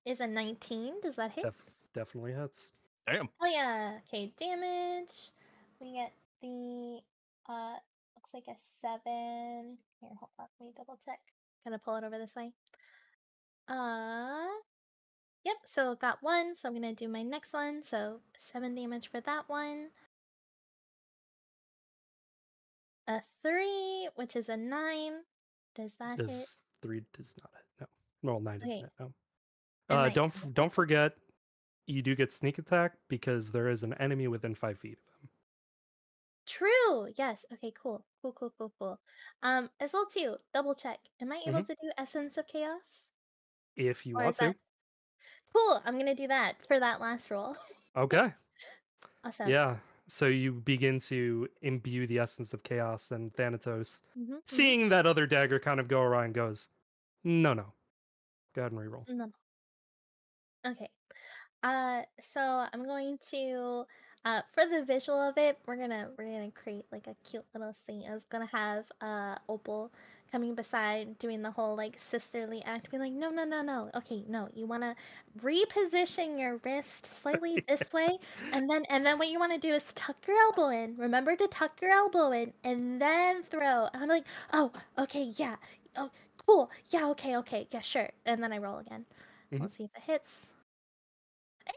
is a 19. Does that hit? Def- definitely hits. Damn. Oh yeah. Okay, damage. We get the uh looks like a seven. Here, hold on, let me double check. Gonna pull it over this way. Uh Yep, so got one, so I'm gonna do my next one. So seven damage for that one. A three, which is a nine. Does that hit? Three does not hit. No. Well, nine doesn't hit. No. Uh, don't don't forget, you do get sneak attack because there is an enemy within five feet of him. True. Yes. Okay. Cool. Cool. Cool. Cool. Cool. Um, as well too. Double check. Am I able to do Essence of Chaos? If you Or want is that to. cool? I'm gonna do that for that last roll. *laughs* Okay. awesome. Yeah. So you begin to imbue the essence of chaos, and Thanatos, Mhm, mhm. seeing that other dagger kind of go around, goes, "No, no. Go ahead and reroll." No. Okay. Uh, so I'm going to uh for the visual of it, we're gonna we're gonna create like a cute little thing. was gonna have uh Opal coming beside doing the whole like sisterly act, being like, no, no, no, no. Okay, no, you wanna reposition your wrist slightly *laughs* this way, and then and then what you wanna do is tuck your elbow in. Remember to tuck your elbow in and then throw. And I'm like, oh, okay, yeah. Oh, cool. Yeah, okay, okay, yeah, sure. And then I roll again. Mhm. Let's see if it hits.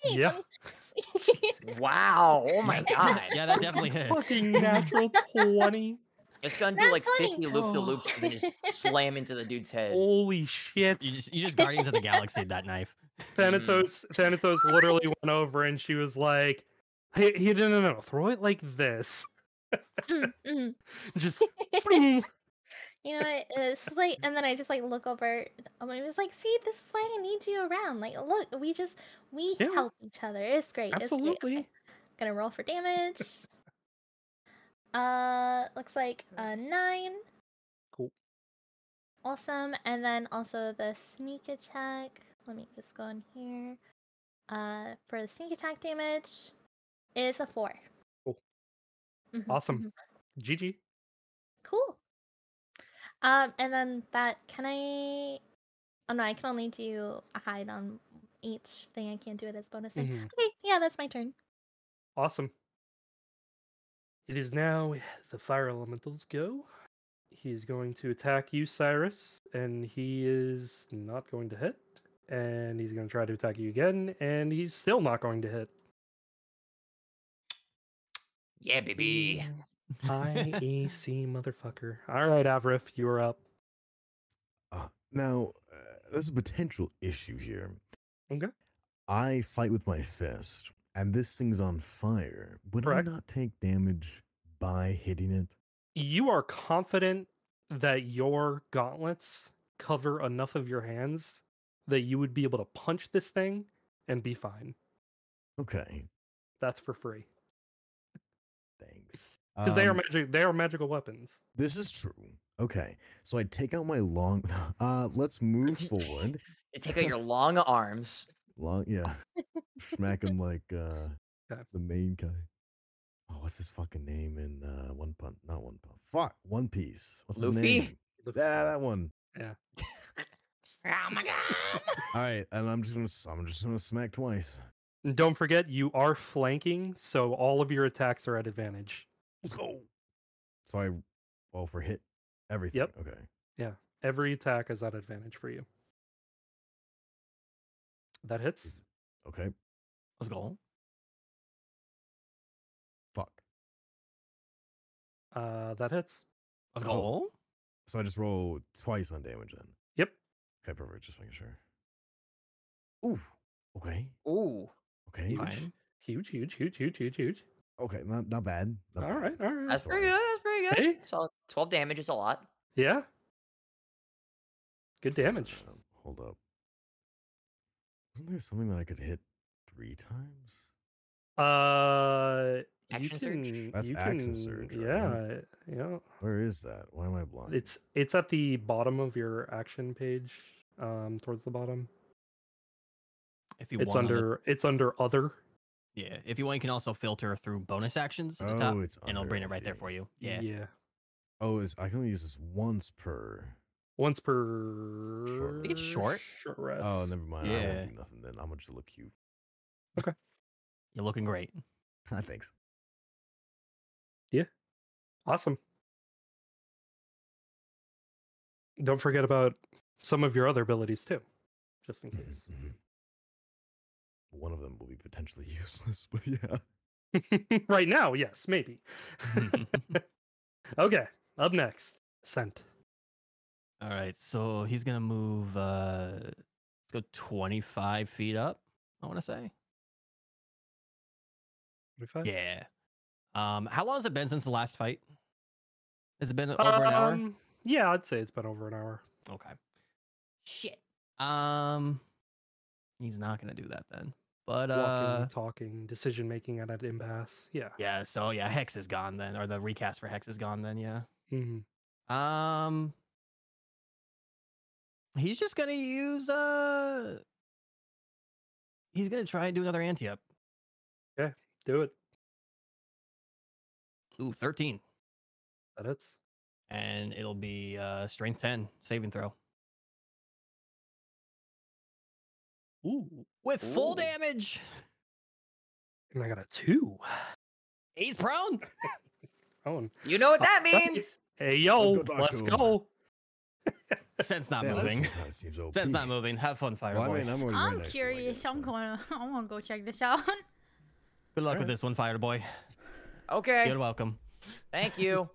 Hey, Yeah. *laughs* Wow. Oh my *laughs* god. Yeah, that definitely hits. Fucking *laughs* natural twenty. It's gonna do Nat like 20. 50 loop de loops and then just slam into the dude's head. Holy shit! You just, you just Guardians of the Galaxy that knife. Thanatos Thanatos literally went over and she was like, "Hey, he no, no, no, throw it like this." Mm, mm. Just boom. You know, it's like, and then I just like look over. and I was like, "See, this is why I need you around. Like, look, we just we Yeah. help each other. It's great. It's great. Absolutely. Okay, Gonna roll for damage. Uh, looks like a nine. Cool. Awesome, and then also the sneak attack. Let me just go in here. Uh, for the sneak attack damage, is a four. Cool. Mhm, Awesome. mhm. GG. Cool. Um, and then that can I? Oh no, I can only do a hide on each thing. I can't do it as bonus thing. Mhm. Okay, yeah, that's my turn. Awesome. It is now the fire elementals go. He's going to attack you, Syrus, and he is not going to hit. And he's going to try to attack you again, and he's still not going to hit. Yeah, baby. High *laughs* AC motherfucker. All right, Avaref, you are up. Uh, now, uh, there's a potential issue here. Okay. I fight with my fist, and this thing's on fire. Would Correct. I not take damage by hitting it? You are confident that your gauntlets cover enough of your hands that you would be able to punch this thing and be fine. Okay, That's for free. Thanks. Because they are Um, magic they are magical weapons. This is true. Okay, so I take out my long. *laughs* Uh, let's *laughs* move forward. You take out your long arms. *laughs* Long, yeah. Smack him like uh Okay. the main guy. Oh, what's his fucking name in uh One Punch? Not One Punch. Fuck, One Piece. What's his Luffy? name? Yeah, that one. Yeah. oh my god! All right, and I'm just gonna s- I'm just gonna smack twice. And don't forget you are flanking, so all of your attacks are at advantage. Let's go. So I, well, for hit everything. Yep. Okay. Yeah. Every attack is at advantage for you. That hits. Okay. Let's go. Fuck. Uh that hits. Let's Oh. go. So I just roll twice on damage then. Yep. Okay, perfect. Just making sure. Ooh. Okay. Ooh. Okay. Huge. Fine. Huge, huge, huge, huge, huge, huge. Okay. Not not bad. Not All bad. right, all right. That's pretty good. That's pretty good. Hey. So 12 damage is a lot. Yeah. Good damage. Um, hold up. Isn't there something that I could hit three times? Uh Action search? can, That's you action can- search, Yeah, right? yeah. Where is that? Why am I blind? It's it's at the bottom of your action page, um, towards the bottom. If you It's want on the- under it's under other. Yeah. If you want, you can also filter through bonus actions at the oh, top, it's and it'll bring it right there for you. Yeah. Yeah. Oh, is I can only use this once per. Once per. Short. I think it's short. Short rest. Oh, never mind. I Yeah. won't do nothing then. I'm gonna just look cute. Okay. You're looking great. *laughs* Thanks. Yeah. Awesome. Don't forget about some of your other abilities too, just in Mhm, case. One of them will be potentially *laughs* useless, but yeah. *laughs* right now, yes, maybe. *laughs* okay, up next, Sent. All right, so he's gonna move. uh Let's go 25 feet up. I want to say. 25? Yeah. Um, how long has it been since the last fight? Has it been over an hour? Um, Yeah, I'd say it's been over an hour. Okay. Shit. Um, he's not gonna do that then. But uh, talking, decision making at an impasse. Yeah. yeah. So yeah, Hex is gone then, or the recast for Hex is gone then. Yeah. hmm Um, he's just gonna use uh. He's gonna try and do another anti up. Okay, do it. Ooh, 13. That hits. And it'll be uh strength 10 saving throw. Ooh. With full damage. And I got a two. He's prone. *laughs* prone. You know what that Alright. means? hey yo, go let's go. *laughs* Sent's not Damn, moving. That seems OP. Sent's not moving. Have fun, Fire Well, I Boy. mean, I'm already I'm next to him, I curious. guess, I'm so. going. to I want to go check this out. Good luck Alright. with this one, Fire Boy. Okay. You're welcome. Thank you.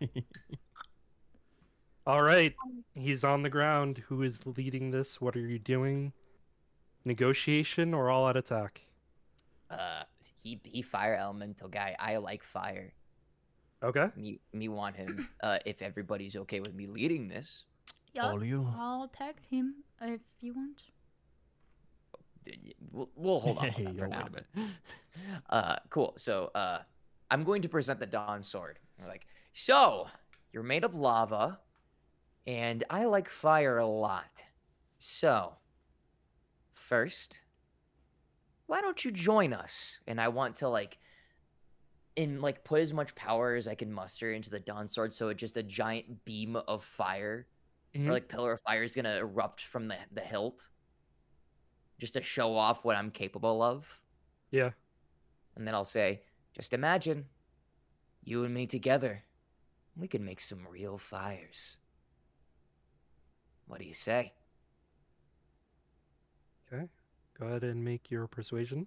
*laughs* All right. He's on the ground. Who is leading this? What are you doing? Negotiation or all out attack? Uh, he he fire elemental guy. I like fire. Okay. Me, me want him. Uh, if everybody's okay with me leading this, Yeah, All you. I'll tag him if you want. we'll, we'll hold off on Hey, *laughs* that yo, for wait now. a minute. *laughs* Uh, cool. So, uh, I'm going to present the Dawn Sword. We're like, so you're made of lava, and I like fire a lot. So, first, why don't you join us? And I want to like, in like put as much power as I can muster into the Dawn Sword, so it just a giant beam of fire Mhm. or like pillar of fire is gonna erupt from the the hilt, just to show off what I'm capable of. Yeah. And then I'll say, just imagine, you and me together, we can make some real fires. What do you say? Okay. Go ahead and make your persuasion.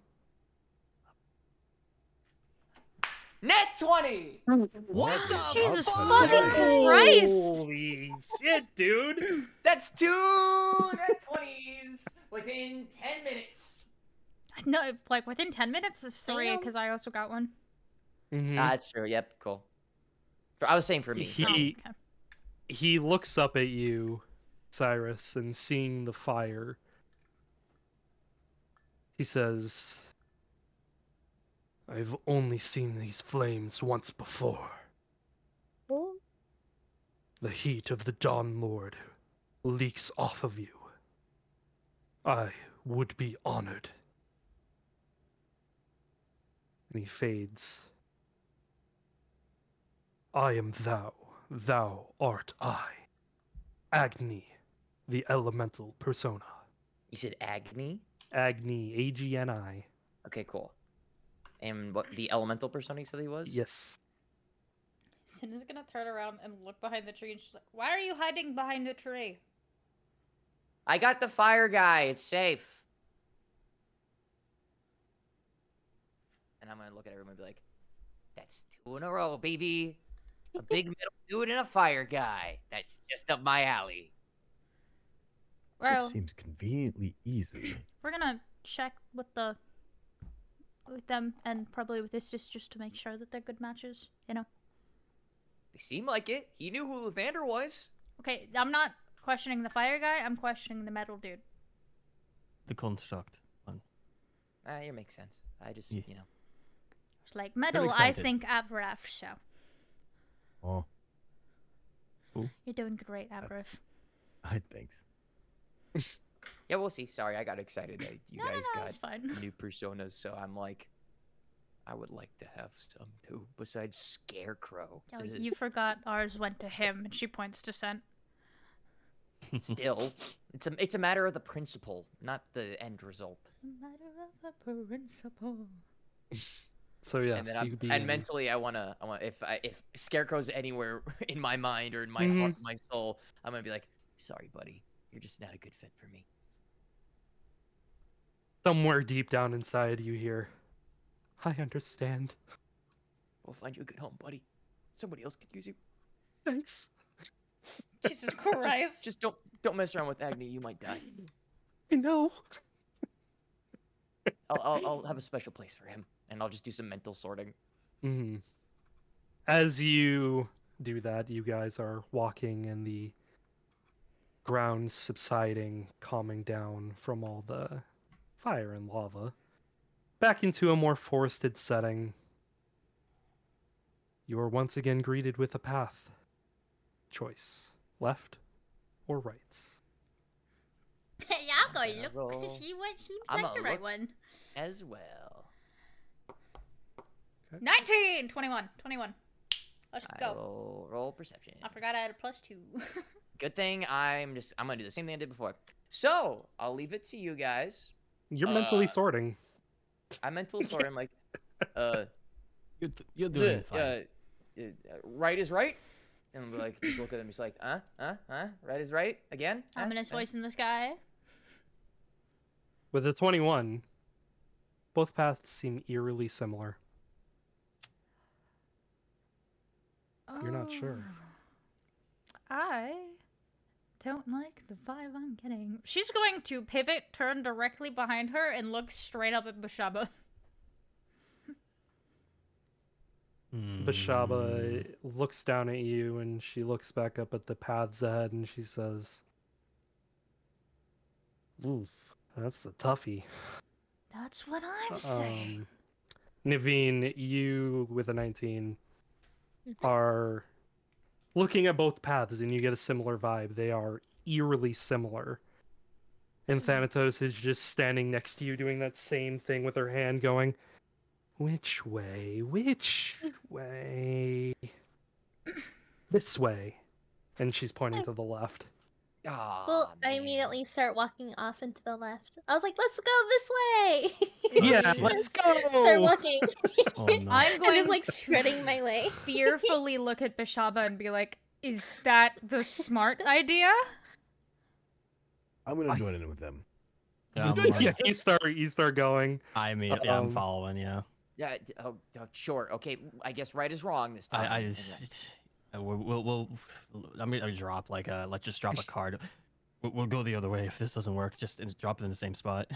Net twenty. What the Jesus fucking Christ! Holy shit, dude! That's two net twenties within ten minutes. No, like within 10 minutes, there's three because I also got one. Mhm. Ah, that's true. Yep, cool. For, I was saying for me. He- Oh, okay. he looks up at you, Syrus, and seeing the fire, he says, I've only seen these flames once before. Oh, The heat of the Dawn Lord leaks off of you. I would be honored. And he fades. I am thou, thou art I. Agni, the elemental persona. You said Agni. Agni, A G N I. Okay, cool. And what the elemental persona you said he was? Yes. Sin is gonna turn around and look behind the tree and she's like, Why are you hiding behind the tree? I got the fire guy. It's safe. And I'm gonna look at everyone and be like, "That's two in a row, baby. A big *laughs* metal dude and a fire guy. That's just up my alley." Well, This seems conveniently easy. *clears throat* we're gonna check with the with them and probably with this just just to make sure that they're good matches. You know. They seem like it. He knew who Lathander was. Okay, I'm not questioning the fire guy. I'm questioning the metal dude. The construct one. Ah, it makes sense. I just, Yeah. you know, It's like metal. I think Avaref. So Oh, you're doing great, Avaref. I thanks. Yeah, we'll see. Sorry, I got excited that you no, no, guys no, got fine. *laughs* new personas, so I'm like, I would like to have some too, besides Scarecrow. Oh, you forgot ours went to him, and she points to Sent. Still, it's a it's a matter of the principle, not the end result. A matter of the principle. So yeah, and then I'm, be and mentally, I wanna, I want if I if Scarecrow's anywhere *laughs* in my mind or in my Mhm. heart, my soul, I'm gonna be like, sorry, buddy, you're just not a good fit for me. somewhere deep down inside you hear, I understand. We'll find you a good home, buddy. Somebody else could use you. Thanks. *laughs* Jesus *laughs* Christ. Just, don't don't mess around with Agni. You might die. I know. *laughs* I'll, I'll I'll have a special place for him, and I'll just do some mental sorting. hmm As you do that, you guys are walking in the ground subsiding, calming down from all the fire and lava. Back into a more forested setting. You are once again greeted with a path. Choice left or right. yeah, I'll I'm go gonna look. roll. She went. She I'm picked the right one. As well, 19! 21. 21. Let's I go. roll perception. I forgot I had a plus two. *laughs* Good thing I'm just I'm gonna do the same thing I did before. So I'll leave it to you guys. You're mentally Uh, sorting. I mental sort. I'm *laughs* like, uh, You're, th- you're uh, doing fine. uh, uh, right is right. And I'm like, just look at them. He's like, huh, huh, huh. Right is right again. huh, Ominous huh?" voice in the sky. With a 21, both paths seem eerily similar. You're not sure. Oh. I don't like the vibe I'm getting. She's going to pivot, turn directly behind her, and look straight up at Beshaba. Hmm. Beshaba looks down at you and she looks back up at the paths ahead and she says, Oof, that's a toughie. That's what I'm saying. Um, Naveen, you with a 19 Mhm. are looking at both paths and you get a similar vibe. They are eerily similar. And hmm. Thanatos is just standing next to you doing that same thing with her hand going, Which way? Which way? *clears throat* this way. And she's pointing to the left. Well, I immediately start walking off into the left. I was like, "Let's go this way." *laughs* Yeah, *laughs* Just let's go. Start walking. *laughs* Oh no. I'm I'm going just like spreading my way. fearfully look at Beshaba and be like, "Is that the smart idea?" I'm gonna I- join in with them. Um, yeah, you start you start going. I mean, yeah, I'm Um, following. Yeah. Yeah. Oh, oh, sure. Okay. I guess right is wrong this time. I, I just, then- we'll, we'll, we'll, I'm gonna drop like a, let's just drop a *laughs* card. We'll, we'll go the other way if this doesn't work. Just drop it in the same spot.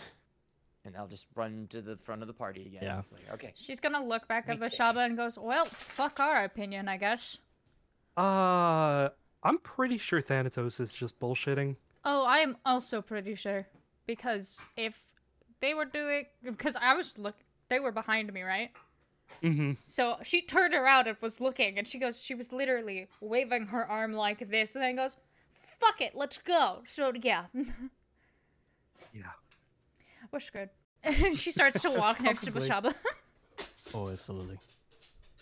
and I'll just run to the front of the party again. Yeah. Like, okay. She's gonna look back at Makes Beshaba and goes, "Well, fuck our opinion, I guess." Uh I'm pretty sure Thanatos is just bullshitting. Oh, I am also pretty sure because if they were doing, because I was look, they were behind me, right? Mm-hmm. So she turned around and was looking, and she goes, she was literally waving her arm like this, and then goes, "Fuck it, let's go." So yeah, *laughs* Yeah. we're screwed. *laughs* she starts to walk next to Probably. Beshaba. *laughs* Oh, absolutely.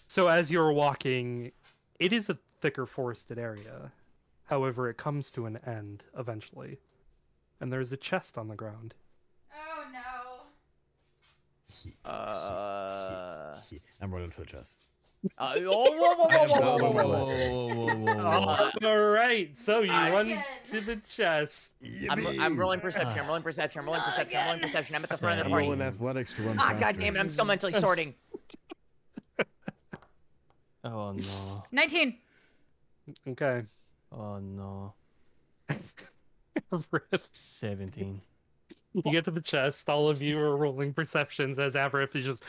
So as you're walking, it is a thicker forested area. However, it comes to an end eventually. And there's a chest on the ground. No. Uh, I'm running for the chest. uh, oh, whoa, whoa, I whoa, whoa, whoa, whoa, whoa. *laughs* All right, so you I run can- to the chest. I'm, I'm rolling perception. I'm rolling perception. I'm rolling perception. I'm rolling perception. I'm at the front of the I'm party. rolling athletics to run Ah, faster. god damn it! I'm still mentally sorting. *laughs* Oh no. Nineteen. Okay. Oh no. *laughs* 17. You get to the chest. All of you are rolling perceptions as Avaref is just.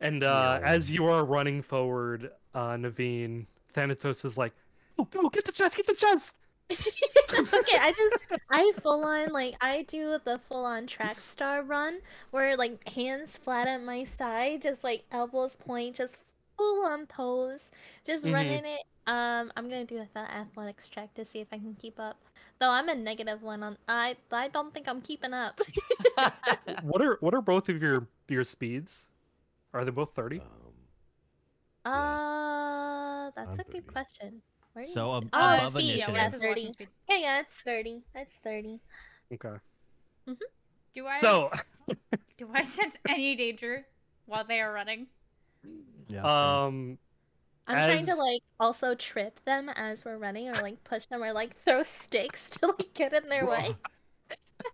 And uh, Yeah. as you are running forward, uh, Navine, Thanatos is like, "Oh, go get the chest, get the chest!" *laughs* okay, I just I full on like I do the full on track star run where like hands flat at my side, just like elbows point, just full on pose, just Mhm. running it. Um, I'm gonna do the athletics check to see if I can keep up. Though I'm a negative one on I I don't think I'm keeping up. *laughs* What are what are both of your your speeds? Are they both thirty? Um, uh, that's I'm a good question. Where So, you ab- see- oh, above speed. initiative. Yeah, this is 30. Yeah, yeah, it's 30. It's 30. Okay. Mm-hmm. Do I So, *laughs* do I sense any danger while they are running? *laughs* Yeah. um, I'm trying to like also trip them as we're running, or like push them, or like throw sticks *laughs* to like get in their way.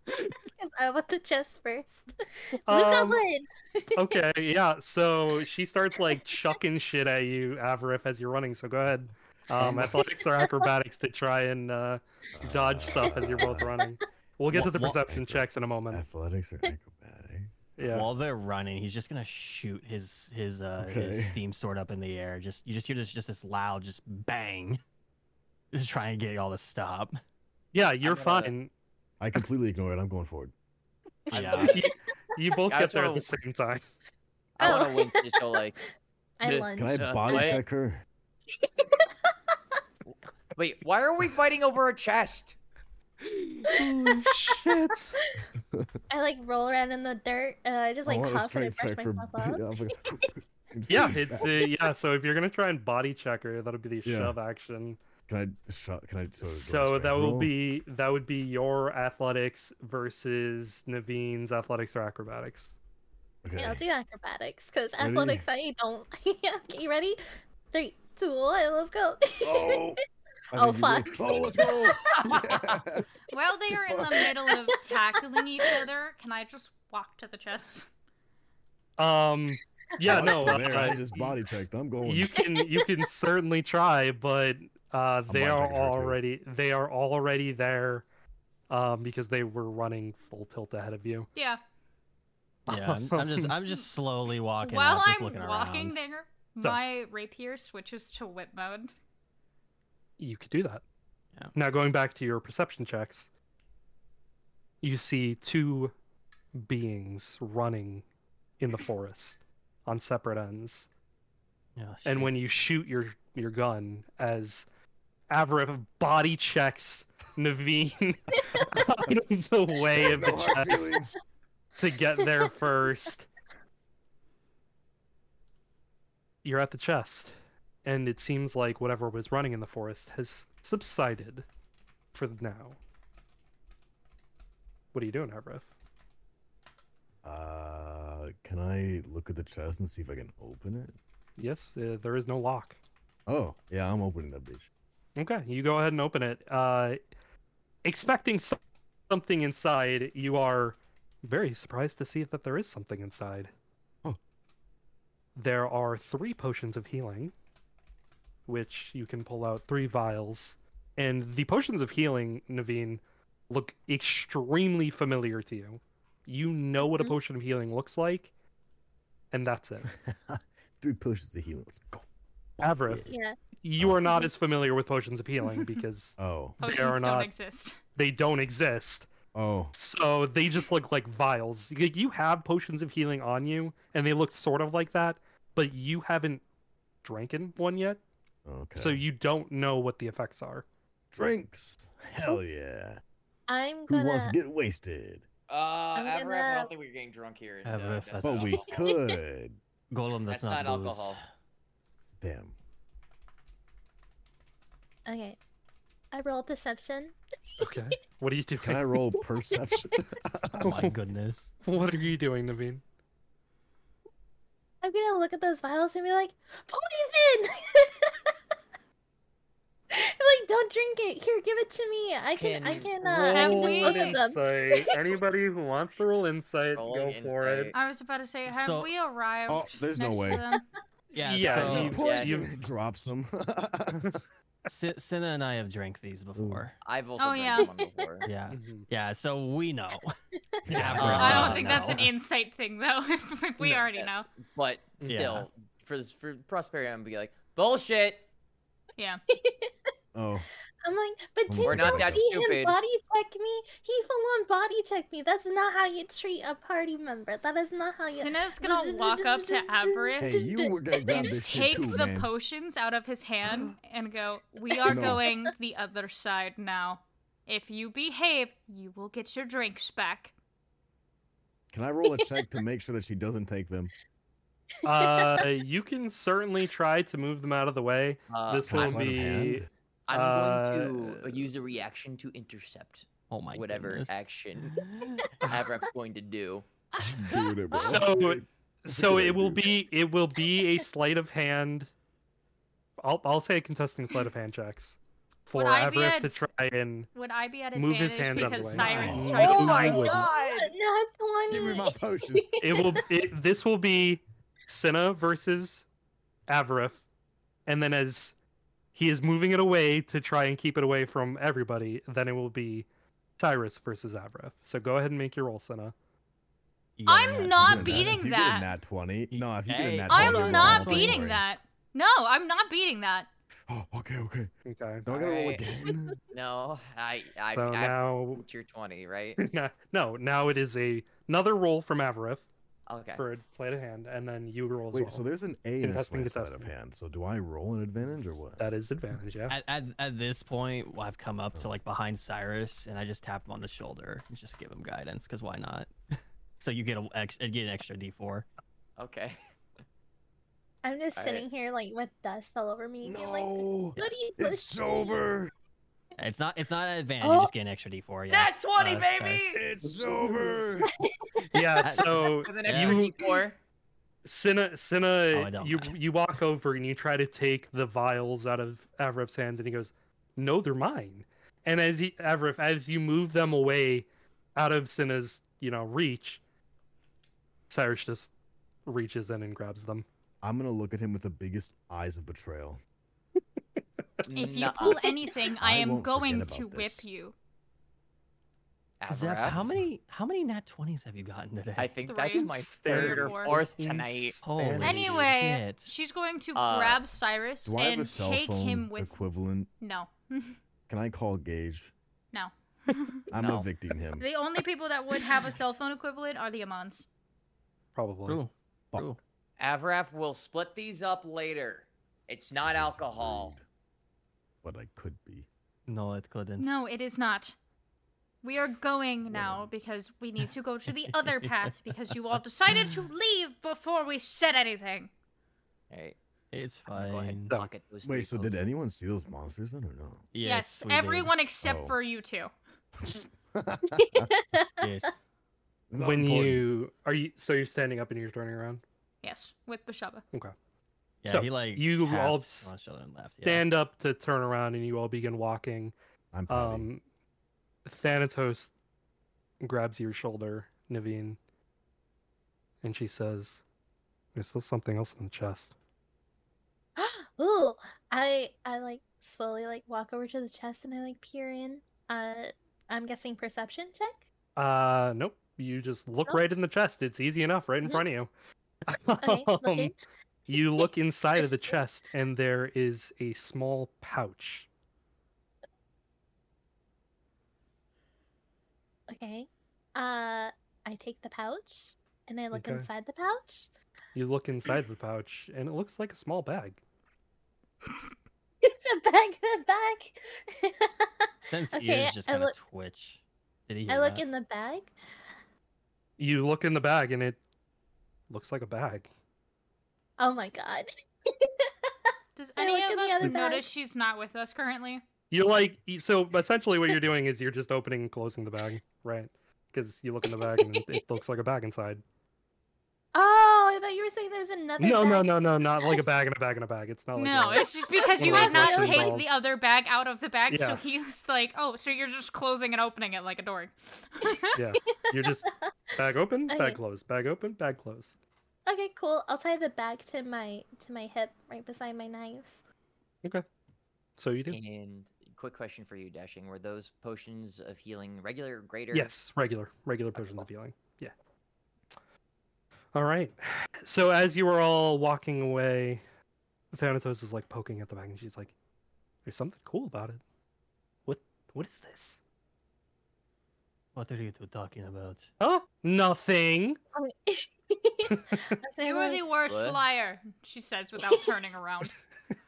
Because *laughs* I want the chest first. *laughs* Um, okay, yeah. So she starts like chucking shit at you, Avaref, as you're running. So go ahead. Um, athletics or acrobatics to try and uh, dodge stuff as you're both running. We'll get to the Wha- wha- perception checks in a moment. athletics or acrobatic? Yeah. While they're running, he's just gonna shoot his his uh Okay. his steam sword up in the air. Just you just hear this just this loud just bang. *laughs* Just try and get y'all to stop. Yeah, you're gonna- fine. I completely ignore it. I'm going forward. Yeah. *laughs* you, you both I get there at the same time. I want Oh. to wink, just go like, *laughs* I lunge. Can I Uh, body what? check her? wait, why are we fighting over a chest? Holy shit. I like roll around in the dirt. Uh, I just like want a huff and I strength brush check for. myself up. Like- *laughs* *laughs* Yeah, it's uh, yeah. So if you're gonna try and body check her, that'll be the Yeah. shove action. Can I shot? Can I sort of So that will roll? be that would be your athletics versus Navine's athletics or acrobatics. Okay. Yeah, I'll do acrobatics because athletics I don't. yeah, *laughs* okay, you ready? Three, two, one, let's go. Oh. I Oh, fuck. did. Oh, let's go. Yeah. *laughs* While they are in the middle of *laughs* tackling each other, can I just walk to the chest? Um, *laughs* yeah, Oh, no, it's there. I uh, just body checked. I'm going. you can you can certainly try, but uh, they are checking her, too. already they are already there, um, because they were running full tilt ahead of you. Yeah. Yeah, I'm, I'm just I'm just slowly walking. While out, just I'm looking walking around. there, So- my rapier switches to whip mode. You could do that. Yeah. Now going back to your perception checks, you see two beings running in the forest on separate ends. Oh, And when you shoot your your gun as Avaref body checks Navine *laughs* out of the way of No the chest to get there *laughs* first. You're at the chest, and it seems like whatever was running in the forest has subsided for now. What are you doing, Avaref? Uh, can I look at the chest and see if I can open it? Yes, uh, there is no lock. Oh, yeah, I'm opening that bitch. Okay, you go ahead and open it. Uh, expecting so- something inside, you are very surprised to see that there is something inside. Oh. There are three potions of healing, which you can pull out three vials. And the potions of healing, Navine, look extremely familiar to you. You know what a Mhm. potion of healing looks like, and that's it. *laughs* Three potions of healing. Let's go. Avaref, Yeah. you are not Mhm. as familiar with potions of healing *laughs* because Oh, They Potions are don't exist. they don't exist. oh, So they just look like vials. Like, You have potions of healing on you, and they look sort of like that, but you haven't dranken one yet, okay. so you don't know what the effects are. drinks. Hell yeah. I'm Who gonna. wants to get wasted? Uh, I'm Avaref, I gonna- don't think we're getting drunk here. in, uh, Avaref, Death that's- But we *laughs* could. Golem, that's, That's not booze. alcohol. Damn. Okay. I roll deception. Okay. What are you doing? Can I roll *laughs* perception? Oh my goodness. What are you doing, Navine? I'm gonna look at those vials and be like, poison! *laughs* I'm like, don't drink it. Here, give it to me. I can, I Can can, uh, I can Roll dispose of them. insight. *laughs* Anybody who wants to roll insight, Rolling go for it. I was about to say, have So- we arrived? Oh, there's no way. To them? *laughs* Yeah, Yeah, There's so no you- *laughs* poison. Drop some. Sin- Sinna and I have drank these before. I've also Oh, drank yeah. one before. Yeah, Mhm. yeah. So we know. Yeah, Uh, I don't doesn't think that's an insight thing, though. we No. already know. But Yeah. still, for for prosperity, I'm gonna be like bullshit. Yeah. *laughs* oh, I'm like, but We're didn't not you that see stupid. him body check me? He full on body check me. That's not how you treat a party member. That is not how you. Sinna's gonna walk up to Avaref hey, you were gonna grab and this shit take too, the man. potions out of his hand *gasps* and go, We are No. going the other side now. If you behave, you will get your drinks back. Can I roll a check to make sure that she doesn't take them? Uh, *laughs* you can certainly try to move them out of the way. Uh, This Can will be. I'm going uh, to use a reaction to intercept Oh my whatever goodness. action Avaref's going to do. *laughs* It. So- So it will be it will be a sleight of hand. I'll I'll say contesting sleight of hand checks for Would I be Avaref at- to try and Would I be at Move advantage his hands out of because the way. Syrus is Oh trying to my kill me? god! Not Give me twenty. my potions. *laughs* it will it, this will be Sinna versus Avaref, and then as he is moving it away to try and keep it away from everybody, then it will be Syrus versus Avaref. So go ahead and make your roll, Sinna. You got a I'm nat not 20. If beating you that. get a nat 20. No, if you get a nat 20. I'm not wrong. beating Sorry. that. No, I'm not beating that. *gasps* Oh, okay, okay. Okay. Now I gotta roll Alright. again. *laughs* No, I I, So I now, *laughs* tier 20, right? *laughs* no, now it is a another roll from Avaref Okay. for a sleight of hand, and then you roll as Wait, well. so there's an A in a Contesting, sleight sleight of hand. So do I roll an advantage or what? that is advantage, yeah. At, at, at this point, I've come up Oh. to like behind Syrus, and I just tap him on the shoulder and just give him guidance, because why not? *laughs* so you get a ex- get an extra D4. Okay. I'm just Alright. sitting here like with dust all over me. being like, No, what do you it's over. It's not it's not an advantage. You Oh. just get an extra D4. Yeah. Nat 20, uh, baby! It's over. *laughs* Yeah, *laughs* so With an extra you D4. Sinna, Oh, Sinna, I don't you you walk over and you try to take the vials out of Avaref's hands, and he goes, "No, they're mine." And as he, Avaref, as you move them away out of Sinna's, you know, reach, Syrus just reaches in and grabs them. I'm gonna look at him with the biggest eyes of betrayal. If you pull anything, I, I am going about to whip this. you. Zeph, how many how many nat twenties have you gotten today? I think Three. that's my Three or third or fourth tonight. Holy Anyway, shit. she's going to Uh, grab Syrus Do I have a and cell take phone him with. equivalent? No. *laughs* Can I call Gage? no. I'm No. evicting him. the only people that would have a cell phone equivalent are the Amons. Probably. True. Fuck. True. Avaref will split these up later. It's not This is alcohol. Rude, But I could be. No, it couldn't. No, it is not. We are going now because we need to go to the *laughs* other path because you all decided to *laughs* leave before we said anything. Hey, It's I'm gonna go ahead fine. and Done. pocket those Wait, so did anyone see those monsters? I don't know. Yes, we did. everyone except Oh. for you two. *laughs* Yes. When important. you are you so you're standing up and you're turning around. Yes, with Beshaba. Okay. Yeah, So, he like you all tapped each other and left. Yeah. Stand up to turn around and you all begin walking. I'm pouty. Um Thanatos grabs your shoulder, Navine, and she says, There's still something else in the chest. *gasps* Ooh, I I like slowly like walk over to the chest and I like peer in. Uh, I'm guessing perception check. Uh nope. You just look Oh. right in the chest. It's easy enough, right in front of you. Okay, looking. *laughs* Um, you look inside of the chest and there is a small pouch. Okay. Uh, I take the pouch and I look Okay. inside the pouch. You look inside the pouch and it looks like a small bag. *laughs* It's a bag in a bag. Sense Okay, ears just I kind of look- twitch. Did he hear I look that? in the bag. You look in the bag and it looks like a bag. Oh my god. *laughs* Does I any of us other bag. notice she's not with us currently? You're like so essentially what you're doing is you're just opening and closing the bag, right? Because you look in the bag and it, it looks like a bag inside. Oh, I thought you were saying there's another. No, no, bag. no, no, not like a bag and a bag and a bag. It's not like no, a- it's just because you of did those not Russian take the other bag out of the bag, so he's like, "Oh, so you're just closing and opening it like a door." yeah. You're just *laughs* bag open, Okay. bag closed, bag open, bag closed. Okay, cool. I'll tie the bag to my to my hip, right beside my knives. Okay. So you do. And quick question for you, Dashing. Were those potions of healing regular, or greater? Yes, regular, regular Okay, potions of healing. Yeah. All right. So as you were all walking away, Thanatos is like poking at the bag, and she's like, "There's something cool about it. What? What is this? What are you two talking about? Oh, nothing. *laughs* You are the worst What? liar, she says without turning around.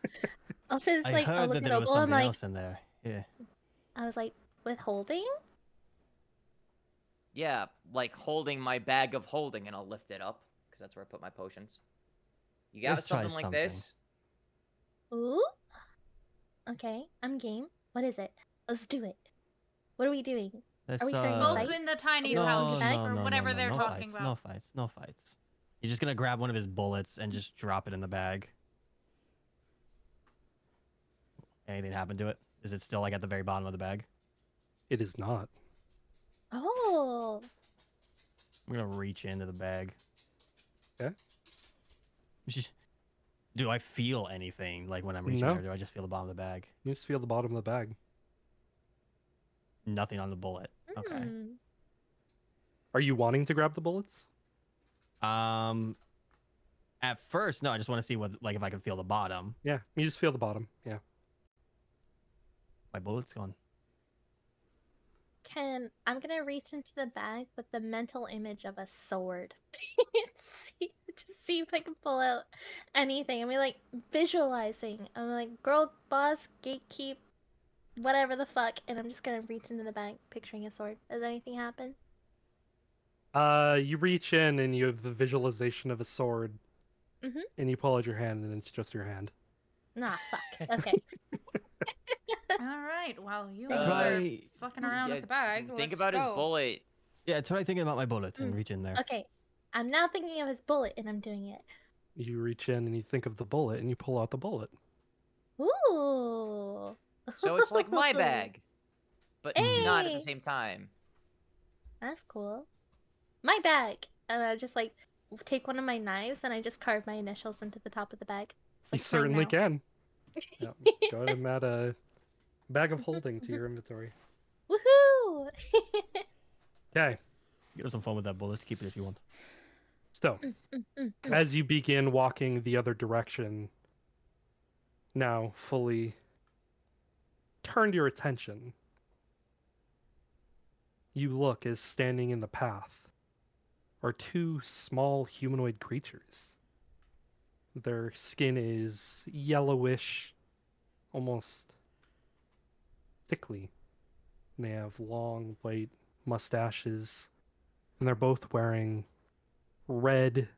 *laughs* I'll just I like I'll heard look that at there was I'm something like, else in there. Yeah. I was like, withholding. Yeah, like holding my bag of holding, and I'll lift it up because that's where I put my potions. You got Let's something like something. this? Ooh. Okay, I'm game. What is it? Let's do it. What are we doing? Let's, we starting to uh, fight? Open the tiny No, pouch no, or whatever no, they're no talking fights, about. No fights. No fights. He's just gonna grab one of his bullets and just drop it in the bag. Anything happen to it? Is it still like at the very bottom of the bag? It is not. Oh, I'm gonna reach into the bag. Okay. Do I feel anything like when I'm reaching No. there? Do I just feel the bottom of the bag? You just feel the bottom of the bag. Nothing on the bullet. Okay. hmm. Are you wanting to grab the bullets? Um. At first, no. I just want to see what, like, if I can feel the bottom. Yeah, you just feel the bottom. Yeah. My bullet's gone. Can I'm gonna reach into the bag with the mental image of a sword. *laughs* see, to see if I can pull out anything. I mean, like visualizing. I'm like, girl, boss, gatekeep, whatever the fuck, and I'm just gonna reach into the bag, picturing a sword. Does anything happen? Uh, you reach in and you have the visualization of a sword, Mhm. and you pull out your hand, and it's just your hand. Nah, fuck. *laughs* Okay. *laughs* All right, well, you Thank are you. Try. fucking around Yeah, with the bag. Think let's about his bullet. Yeah, try thinking about my bullet and Mm. reach in there. Okay. I'm now thinking of his bullet, and I'm doing it. You reach in and you think of the bullet, and you pull out the bullet. Ooh. So it's like my bag, but not at the same time. That's cool. My bag. And I just like take one of my knives and I just carve my initials into the top of the bag. It's you certainly now. can. *laughs* yeah, Go ahead and add a bag of holding to your inventory. *laughs* Woohoo! *laughs* Okay. Get some fun with that bullet. Keep it if you want. So, Mm, mm, mm, mm. as you begin walking the other direction, now fully turned your attention, you look as standing in the path are two small humanoid creatures. Their skin is yellowish, almost sickly. They have long white mustaches, and they're both wearing red,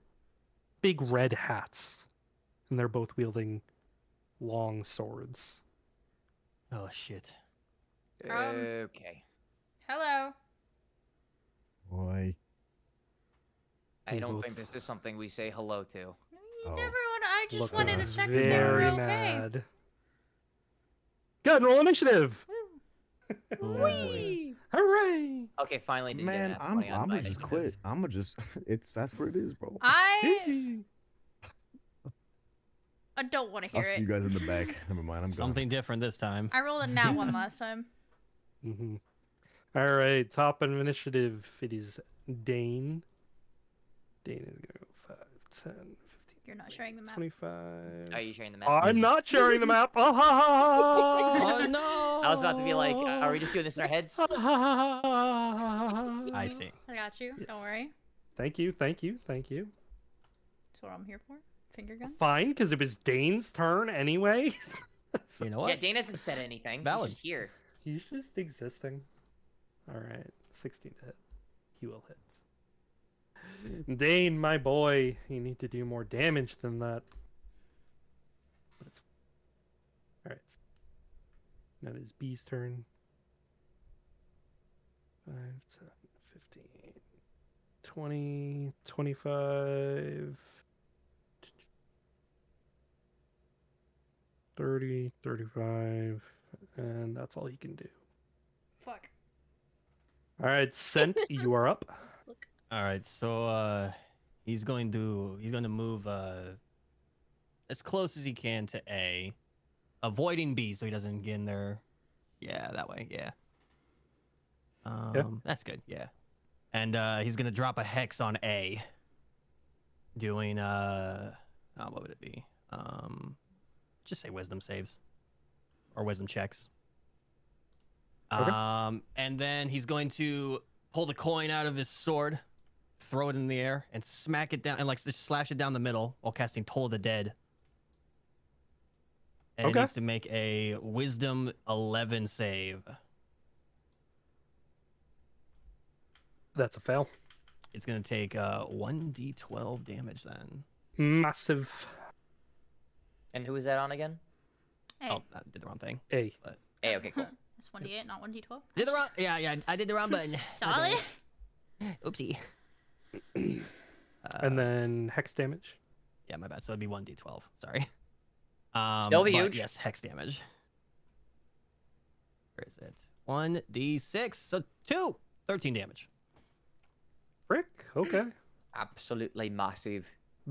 big red hats, and they're both wielding long swords. Oh shit. Um, okay. Hello. Boy. I don't think this is something we say hello to. You Oh. never want. I just Looking wanted to check that they were very okay. mad. Good, roll initiative. Woo. Oh, boy. Whee! Hooray! Okay, finally did Man, get a I'm I'm my gonna just quit. I'm gonna just *laughs* it's that's what it is, bro. I I don't want to hear I'll see it. you guys in the back. Never mind, I'm gone. Something different this time. I rolled a nat one last time. Mm-hmm. All right, top of initiative. It is Dane. Dane is gonna go 5, 10, 15, You're not sharing the map. 25. Are you sharing the map? I'm not sharing the map. Ah, ha, ha, Oh no! I was about to be like, are we just doing this in our heads? ha, ha, ha, ha, ha. I see. I got you. Don't worry. Thank you, thank you, thank you. That's what I'm here for. Finger guns. Fine, because it was Dane's turn anyway. So *laughs* You know what? Yeah, what? Dane hasn't said anything. Valid. He's just here. He's just existing. All right, 16 to hit. He will hit. Dane, my boy, you need to do more damage than that. But it's all right. Now it is B's turn. 5, 10, 15, 20, 25, 30, 35, and that's all he can do. Fuck. All right, Sent, *laughs* you are up. All right, so uh, he's going to he's going to move uh, as close as he can to A, avoiding B so he doesn't get in there. Yeah, that way. Yeah. Um, that's good. Yeah, and uh, he's gonna drop a hex on A. Doing uh, oh, what would it be? Um, just say wisdom saves, or wisdom checks. Okay. Um, and then he's going to pull the coin out of his sword, throw it in the air, and smack it down, and like just slash it down the middle while casting Toll of the Dead. And Okay. it needs to make a Wisdom 11 save. That's a fail. It's gonna take uh 1d12 damage then. Massive And who is that on again? Hey, Oh, I did the wrong thing. A. Hey, okay, cool. *laughs* it's 1d8, not 1d12. Did the wrong? Yeah, yeah. I did the wrong button. *laughs* Solid. Oopsie. Uh, And then hex damage. yeah, my bad. So it'd be 1d12. Sorry. Um, Still but huge. Yes, hex damage. Where is it? 1d6. So 2. 13 damage. Frick. Okay. *clears throat* Absolutely massive.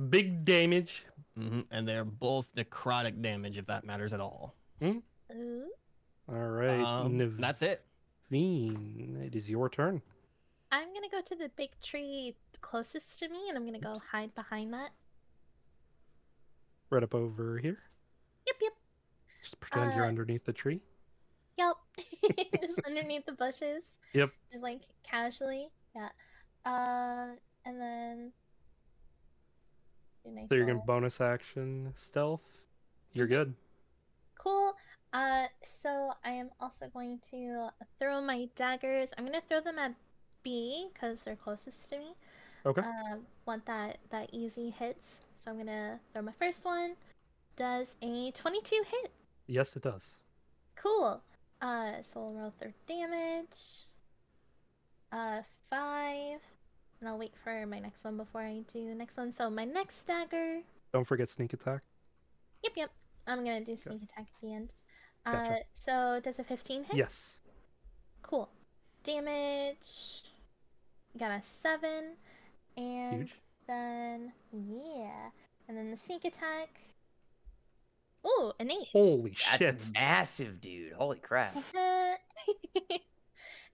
Big damage. hmm And they're both necrotic damage, if that matters at all. Ooh. All right. Um, that's it. Navine, it is your turn. I'm gonna go to the big tree closest to me, and I'm gonna go hide behind that. Right up over here. Yep, yep, Just pretend you're Uh, underneath the tree. yep. *laughs* *laughs* Just underneath the bushes. Yep. Just like casually, yeah. Uh, and then. So you're gonna bonus action stealth. You're good. Cool. Uh, so I am also going to throw my daggers. I'm gonna throw them at B because they're closest to me. Okay. Uh, want that that easy hits. So I'm gonna throw my first one. Does a 22 hit? Yes, it does. Cool. Uh, so we'll roll third damage. Uh, five. And I'll wait for my next one before I do the next one. So my next dagger. Don't forget sneak attack. Yep, yep. I'm gonna do sneak attack at the end. Uh, Gotcha. so does a 15 hit? Yes. Cool. Damage. Got a seven. And Huge. then yeah. And then the sneak attack. Ooh, an ace. Holy That's shit. massive, dude. Holy crap. *laughs* *laughs*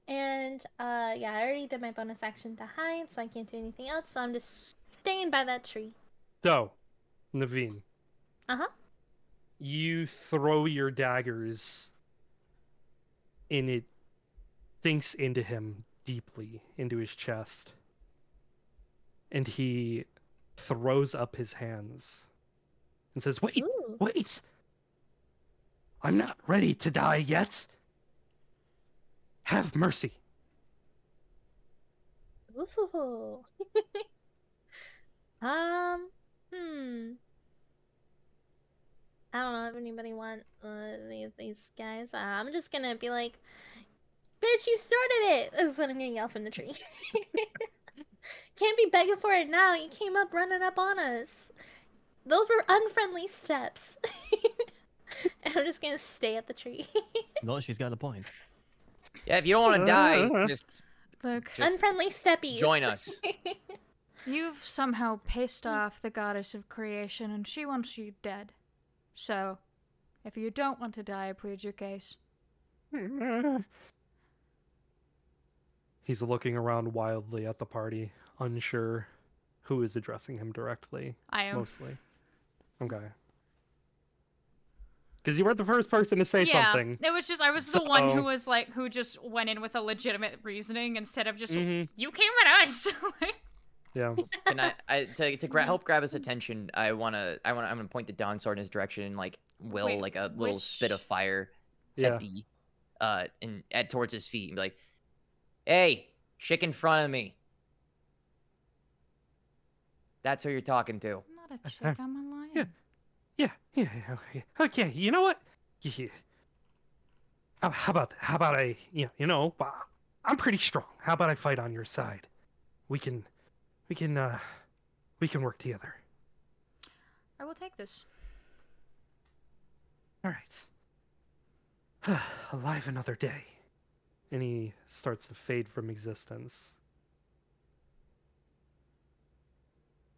And uh, yeah, I already did my bonus action to hide, so I can't do anything else. So I'm just staying by that tree. So, Navine. Uh huh. You throw your daggers, and it sinks into him deeply, into his chest. And he throws up his hands and says, Wait, Ooh. wait! I'm not ready to die yet. Have mercy. Ooh. *laughs* um. Hmm. I don't know if anybody want uh, these, these guys. Uh, I'm just gonna be like, "Bitch, you started it!" *laughs* Is what I'm gonna yell from the tree. *laughs* Can't be begging for it now. You came up running up on us. Those were unfriendly steps. and I'm just gonna stay at the tree. No, she's got a point. Yeah, if you don't want to die, *laughs* just Look, Just Unfriendly steppies. join us. *laughs* you've somehow pissed off the goddess of creation, and she wants you dead. So, if you don't want to die, I plead your case. *laughs* He's looking around wildly at the party, unsure who is addressing him directly, I am. mostly. Okay. Because you weren't the first person to say yeah, something. it was just I was the one who was like who just went in with a legitimate reasoning instead of just Mhm. you came at us. *laughs* Yeah. And I, I to to gra- help grab his attention? I wanna, I wanna, I'm gonna point the dawn sword in his direction and like will Wait, like a little spit of fire Yeah. at the, uh, and at towards his feet and be like, "Hey, chick in front of me." That's who you're talking to. I'm not a chick, I'm a *laughs* lion. Yeah. Yeah, yeah, yeah, okay. Okay, you know what? Yeah. How, how about how about I, you know, you know, I'm pretty strong. How about I fight on your side? We can, we can, uh, we can work together. I will take this. All right. *sighs* Alive another day. And he starts to fade from existence.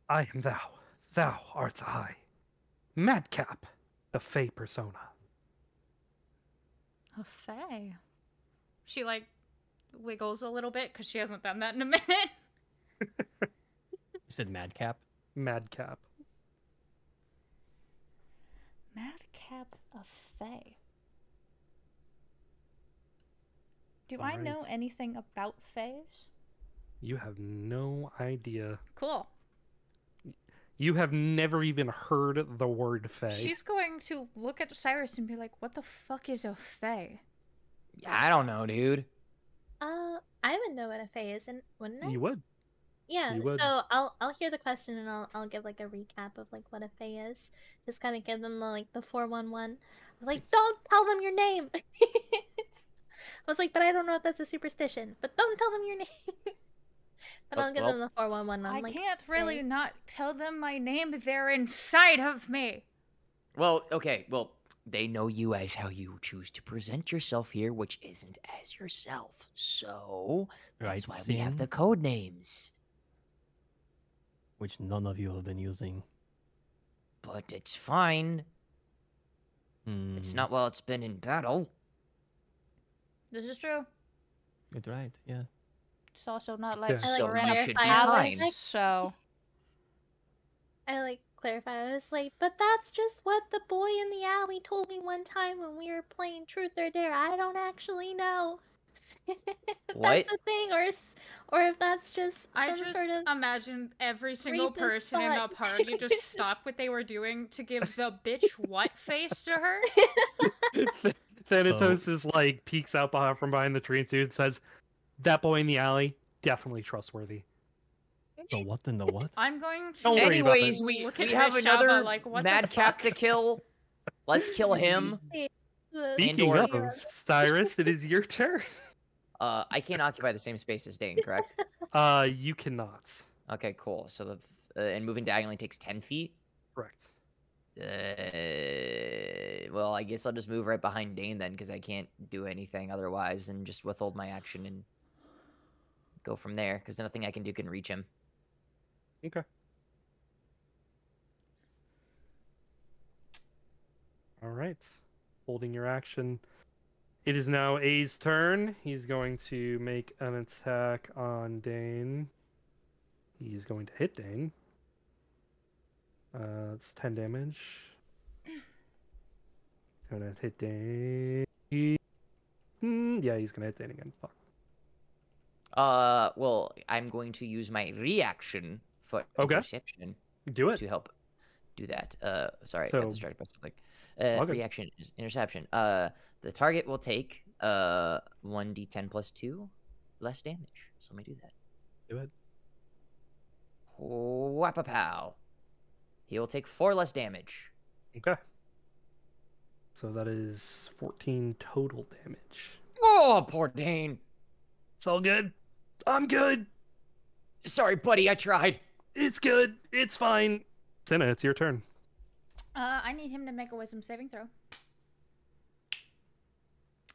I am thou. Thou art I. Madcap, the Fey persona. A fae. She like wiggles a little bit because she hasn't done that in a *laughs* minute. You said madcap. Madcap. Madcap of fae. Do I know anything about faes? You have no idea. Cool. You have never even heard the word Fey. She's going to look at Syrus and be like, "What the fuck is a fae?" Yeah, I don't know, dude. Uh, I would know what a fae is, and wouldn't I? You would. Yeah, You would. so I'll I'll hear the question and I'll I'll give like a recap of like what a fae is. Just kind of give them the, like the four one one. I was like, don't tell them your name. *laughs* I was like, but I don't know if that's a superstition. But don't tell them your name. *laughs* but Oh, I'll give well. them the four one one. I I'm like, can't really fae. not tell them my name. They're inside of me. Well, okay, well, they know you as how you choose to present yourself here, which isn't as yourself. So that's Right, why we have the code names. Which none of you have been using. But it's fine. It's Hmm, not while it's been in battle. This is true. Good, right? Yeah. It's also not like Yeah. I like So surrender you should be I was fine. like, So *laughs* I like clarify. I was like, but that's just what the boy in the alley told me one time when we were playing Truth or Dare. I don't actually know. *laughs* if What? that's a thing, or or if that's just I just sort of imagine every single racist person in the party just *laughs* stop what they were doing to give the bitch what face to her. Thanatos is oh. like peeks out behind, from behind the tree and and says, "That boy in the alley, definitely trustworthy." The what Then the what? I'm going to Don't worry about Anyways, that. we, we have Rishaba another like, what the madcap to kill. Let's kill *laughs* him. the Speaking Andor- of Syrus, it is your turn. Uh, I can't occupy the same space as Dane, correct? *laughs* Uh, you cannot. Okay, cool. So the uh, and moving diagonally takes ten feet. Correct. Uh, well, I guess I'll just move right behind Dane then, because I can't do anything otherwise, and just withhold my action and go from there. Because nothing I can do can reach him. Okay. All right. Holding your action, It is now A's turn. He's going to make an attack on Dane. He's going to hit Dane. Uh, it's 10 damage. Gonna hit Dane. Mm, yeah, he's gonna hit Dane again. Fuck. Uh, well, I'm going to use my reaction for Okay. interception Do it. to help do that. Uh, sorry, I So- got distracted by something. Uh, All good. reaction is interception. Uh, the target will take uh one d10 plus two less damage. So let me do that. Do it. Whapapow. He will take four less damage. Okay. So that is 14 total damage. Oh, poor Dane. It's all good. I'm good. Sorry, buddy. I tried. It's good. It's fine. Sinna, it's your turn. Uh, I need him to make a wisdom saving throw.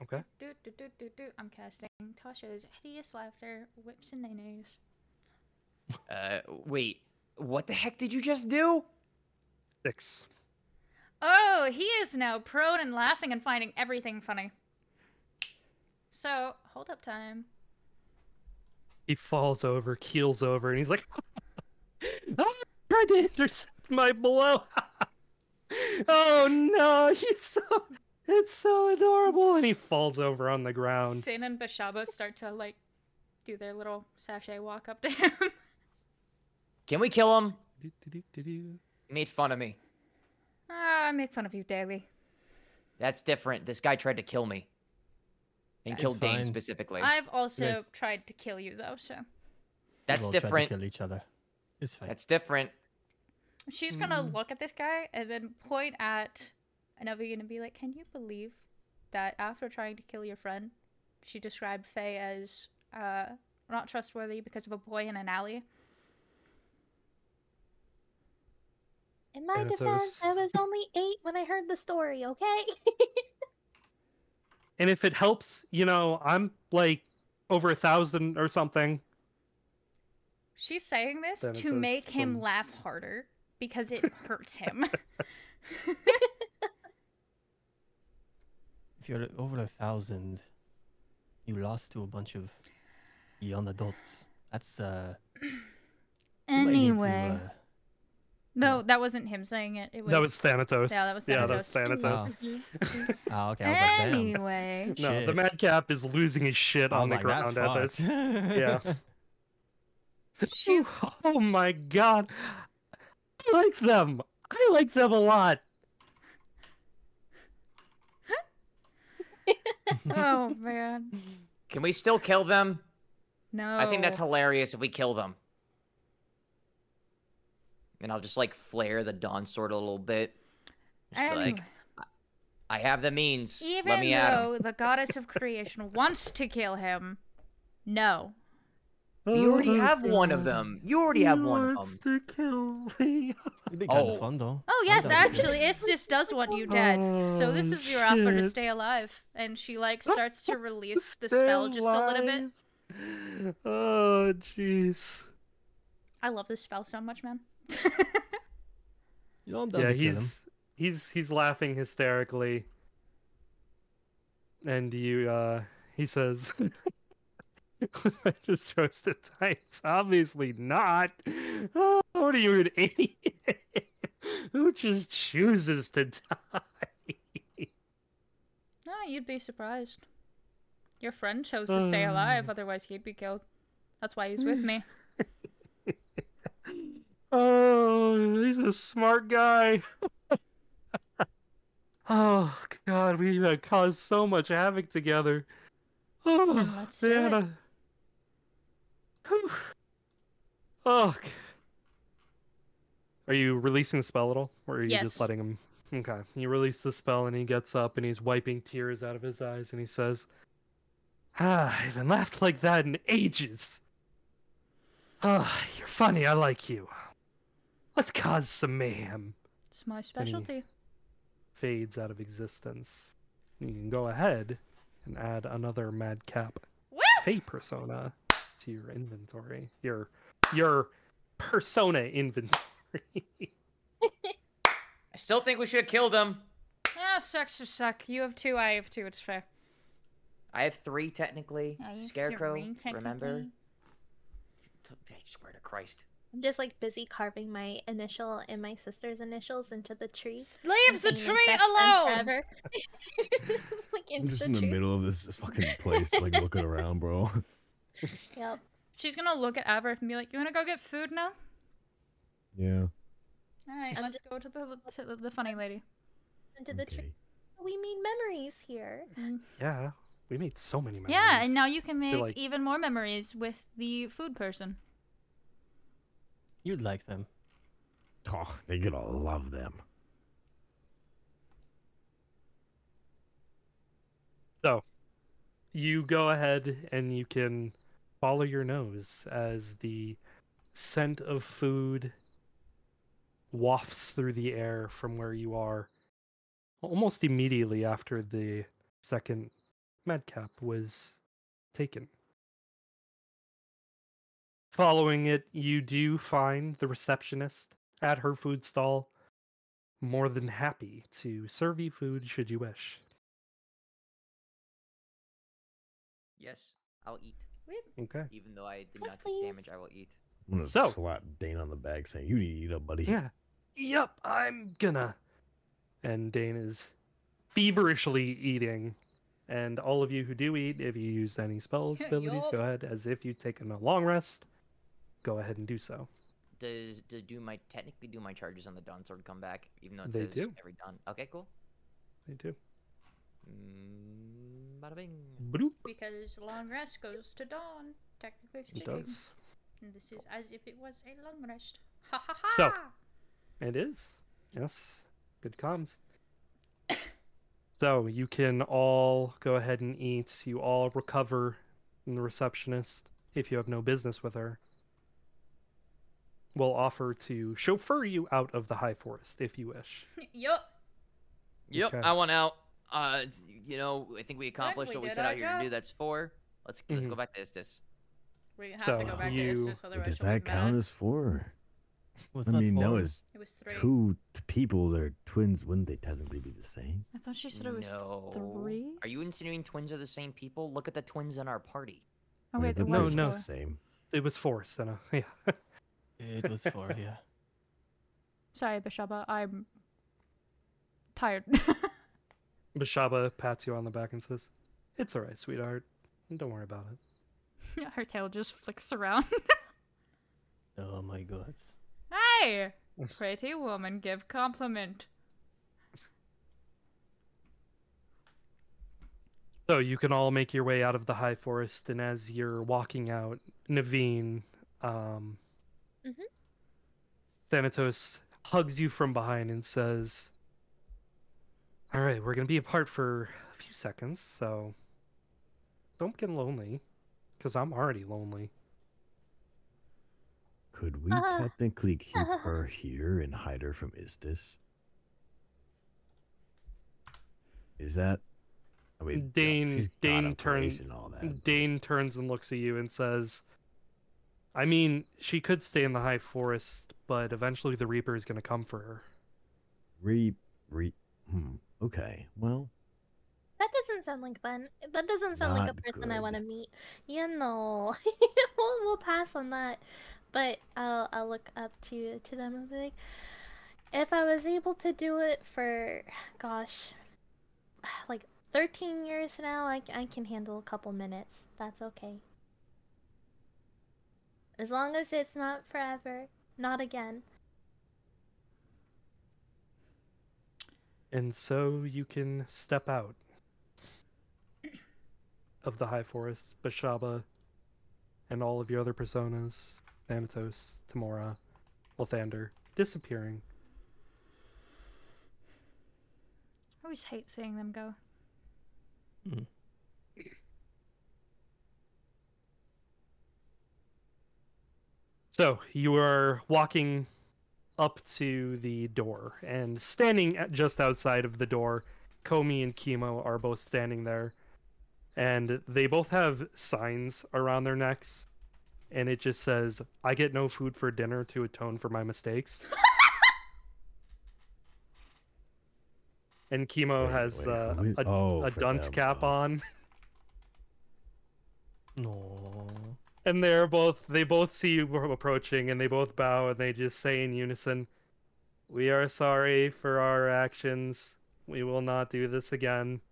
Okay. Do, do, do, do, do. I'm casting Tasha's hideous laughter, whips and nays. Uh, wait. What the heck did you just do? Six. Oh, he is now prone and laughing and finding everything funny. So, hold up time. He falls over, keels over, and he's like, *laughs* "I tried to intercept my blow. *laughs* oh no, he's so, it's so adorable. And he falls over on the ground. Sin and Beshaba start to, like, do their little sachet walk up to *laughs* him. Can we kill him? Made fun of me. ah, I make fun of you daily. That's different. This guy tried to kill me. And It's killed Dane specifically. I've also guys- tried to kill you, though, so. That's We'll try to different. kill each other. It's fine. That's different. She's gonna Mm. look at this guy and then point at Navi and be like, Can you believe that after trying to kill your friend, she described Faye as uh, not trustworthy because of a boy in an alley? In my Thanatos. defense, I was only eight when I heard the story, okay? *laughs* And if it helps, you know, I'm like over a thousand or something. She's saying this Then to make him from- laugh harder because it *laughs* hurts him. *laughs* If you're over a thousand, you lost to a bunch of young adults. That's uh. you might need to, anyway. uh, No, that wasn't him saying it. It was That was Thanatos. Yeah, that was Thanatos. Yeah, that's Thanatos. Thanatos. Oh. Mm-hmm. *laughs* Oh, okay. I was like, damn. Anyway. No, the madcap is losing his shit on the like, ground at this. fucked. *laughs* Yeah. She's *laughs* Oh my god. I like them. I like them a lot. Oh man. Can we still kill them? No. I think that's hilarious if we kill them. And I'll just like flare the dawn sword a little bit. Just be um, like, I have the means. Even Let me at 'em." though the goddess of creation *laughs* wants to kill him, no. You already have one of them. You already have He one of wants them. to kill me. *laughs* It'd be kind Oh. of fun though. Oh yes, actually, this. Istis does want you dead. so oh, this Oh, is your offer to stay alive, and she like *laughs* starts to release the spell just a little bit. Oh, jeez. I love this spell so much, man. *laughs* You know, I'm down Yeah, to kill him. he's he's he's laughing hysterically, and you uh he says, *laughs* "I just chose roasted tights." Obviously not. Oh, *laughs* what are you an idiot? Who just chooses to die? no, you'd be surprised. Your friend chose to stay alive, otherwise he'd be killed. That's why he's with me. Oh, he's a smart guy. *laughs* oh God, we have caused so much havoc together. Oh, Then let's it. Santa. *sighs* Oh. Are you releasing the spell at all, or are you Yes. just letting him? Okay, you release the spell, and he gets up, and he's wiping tears out of his eyes, and he says, *sighs* "Ah, I haven't laughed like that in ages. Ah, you're funny. I like you. Let's cause some mayhem." It's my specialty. Fades out of existence. You can go ahead and add another madcap Woo! Fey persona to your inventory. Your your persona inventory. *laughs* I still think we should have killed him. Ah, sucks to suck. You have two, I have two. It's fair. I have three technically. Yeah, have Scarecrow, three remember? I swear to Christ. I'm just like busy carving my initial and my sister's initials into the tree. Leave the tree alone. forever. *laughs* Just, like, I'm just the in the tree. middle of this fucking place, like *laughs* looking around, bro. Yep. She's gonna look at Avaref and be like, "You wanna go get food now? Yeah. All right, let's go to the to the, the funny lady." Into the tree. We made memories here. Mm. Yeah, we made so many memories. Yeah, and now you can make like- even more memories with the food person. You'd like them. Oh, they're gonna love them. So, you go ahead and you can follow your nose as the scent of food wafts through the air from where you are almost immediately after the second madcap was taken. Following it, you do find the receptionist at her food stall more than happy to serve you food should you wish. Yes, I'll eat. Okay. Even though I did Yes, not take damage, I will eat. I'm gonna So- slap Dane on the back saying, You need to eat up, buddy. Yeah. Yep, I'm gonna. And Dane is feverishly eating. And all of you who do eat, if you use any spells, *laughs* abilities, Yup. go ahead. As if you've taken a long rest, go ahead and do so. Does does do my technically do my charges on the dawn sword come back? Even though it They says do. every dawn. Okay, cool. They do. Mm, bada bing. Bloop. Because long rest goes to dawn, technically It does. And this is as if it was a long rest. Ha ha ha! So- It is. Yes. Good comms. *coughs* so you can all go ahead and eat. You all recover from the receptionist if you have no business with her. Will offer to chauffeur you out of the high forest if you wish. *laughs* yep. Yep, Okay. I want out. Uh, you know, I think we accomplished we what we set our out here to do. That's four. Let's let's go back to Istis. We have So to go back you- to Istis, otherwise Does that count mad. as four? What's I that mean, that for? was It was three. two t- people They're twins. Wouldn't they technically be the same? I thought she said it was no. three. Are you insinuating twins are the same people? Look at the twins in our party. Oh Yeah, wait, they're No, no. the same. It was four, Sinna. *laughs* Yeah. It was four, yeah. *laughs* Sorry, Beshaba. I'm tired. *laughs* Beshaba pats you on the back and says, It's alright, sweetheart. Don't worry about it. *laughs* Her tail just flicks around. Oh my god. hey, pretty woman, give compliment. So you can all make your way out of the high forest, and as you're walking out, Navine, um, Mhm. Thanatos hugs you from behind and says, "All right, we're gonna be apart for a few seconds, so don't get lonely, because I'm already lonely." Could we Uh, technically keep her here and hide her from Istis? Is that? I mean, Dane- she's Dane a turn- place and all that. Dane turns and looks at you and says, "I mean, she could stay in the high forest, but eventually the Reaper is gonna come for her." Re, re. Hmm. Okay. Well, That doesn't sound like fun. That doesn't sound like a Not person I want to meet. You know, *laughs* we'll we'll pass on that. But I'll I'll look up to to them and be like, if I was able to do it for, gosh, like thirteen years now, I I can handle a couple minutes. That's okay. As long as it's not forever, not again. And so you can step out of the High Forest, Beshaba, and all of your other personas, Thanatos, Tymora, Lathander, disappearing. I always hate seeing them go. Hmm. So you are walking up to the door, and standing at just outside of the door, Komi and Chemo are both standing there, and they both have signs around their necks, and it just says, "I get no food for dinner to atone for my mistakes." *laughs* and Chemo Wait, has wait, uh, who is- a, oh, a dunce them, cap oh. on. No. And they're both they both see you approaching and they both bow and they just say in unison, "We are sorry for our actions. We will not do this again."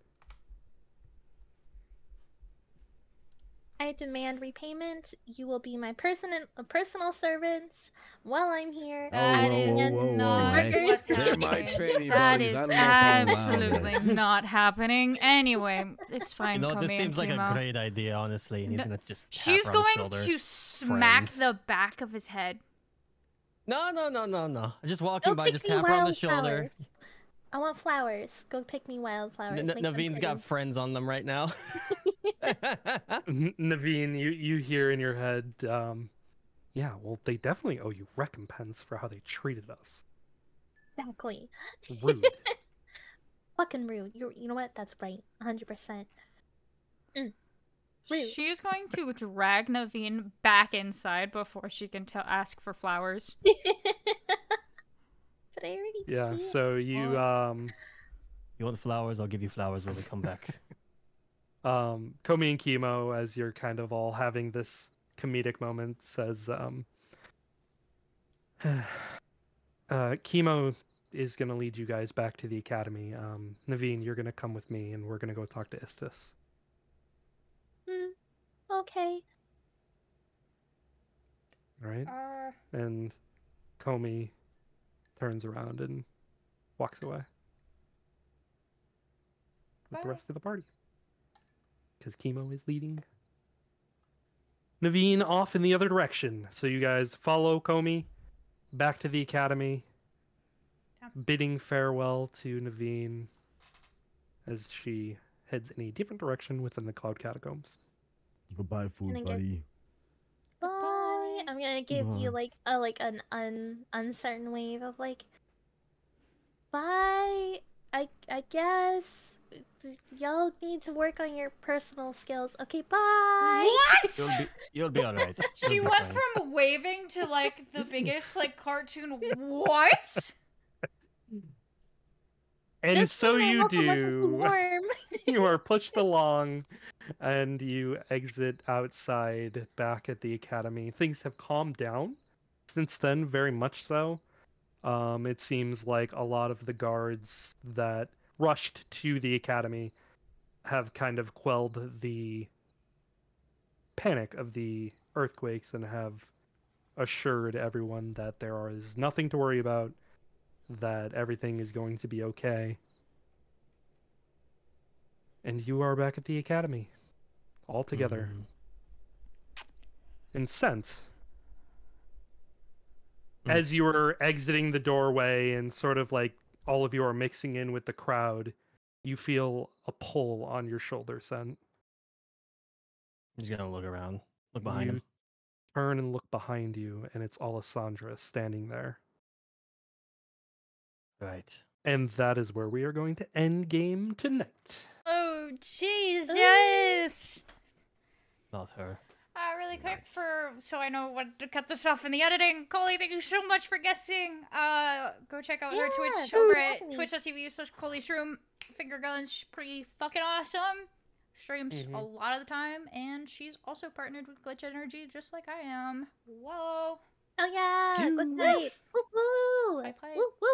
I demand repayment. You will be my person uh, personal servants while I'm here. Oh, That whoa, whoa, whoa, whoa, not hey, what's happening. training *laughs* That buddies. is I don't know if I'm allowed absolutely not happening. Anyway, it's *laughs* fine. You know, this seems like a great idea, honestly. And he's No, gonna just. She's her on the going to smack Friends. the back of his head. No, no, no, no, no. Just walking Go by, just tap her on the shoulder. wildflowers. I want flowers. Go pick me wildflowers. N Navine's got friends on them right now. *laughs* *laughs* N- Navine, you you hear in your head, um, "Yeah, well, they definitely owe you recompense for how they treated us. Exactly. Rude." *laughs* Fucking rude. You you know what? That's right. 100%. Rude. She's going to drag Navine back inside before she can tell ask for flowers. *laughs* but I already yeah. did. So you um you want the flowers? I'll give you flowers when we come back. Um Komi and Chemo, as you're kind of all having this comedic moment, says um *sighs* uh Chemo is gonna lead you guys back to the academy. Um Navine, you're gonna come with me and we're gonna go talk to Istis. Hmm. Okay. All right? Uh, And Comey turns around and walks away with the rest of the party. Because Chemo is leading Navine off in the other direction. So you guys follow Comey back to the academy, Yeah. bidding farewell to Navine as she heads in a different direction within the Cloud Catacombs. Goodbye, food Gonna buddy. Bye. I'm gonna give you like a like an un uncertain wave of like bye. I I guess y'all need to work on your personal skills. Okay, bye. what? You'll be, you'll be all right. *laughs* She You'll be went fine. from waving to like the biggest like cartoon. What? And Just so you welcome wasn't too do. Warm. *laughs* you are pushed along and you exit outside back at the academy. Things have calmed down since then, very much so. Um, it seems like a lot of the guards that rushed to the academy have kind of quelled the panic of the earthquakes and have assured everyone that there is nothing to worry about, that everything is going to be okay. And you are back at the academy, all together. Mhm. And Mm. as you were exiting the doorway and sort of like all of you are mixing in with the crowd, you feel a pull on your shoulder, Sent. He's gonna look around, look behind you him. turn and look behind you, and it's Alessandra standing there. Right. And that is where we are going to end game tonight. Oh Jesus! Not her. Uh, really quick Nice. for so I know what to cut this off in the editing. Coley, thank you so much for guessing. Uh, go check out her Twitch over at definitely. twitch.tv slash Coley Shroom. Finger guns, pretty fucking awesome. Streams a Mhm. lot of the time, and she's also partnered with Glitch Energy, just like I am. Whoa! Oh yeah. Good night. Woo woo. Bye, bye. Woo woo.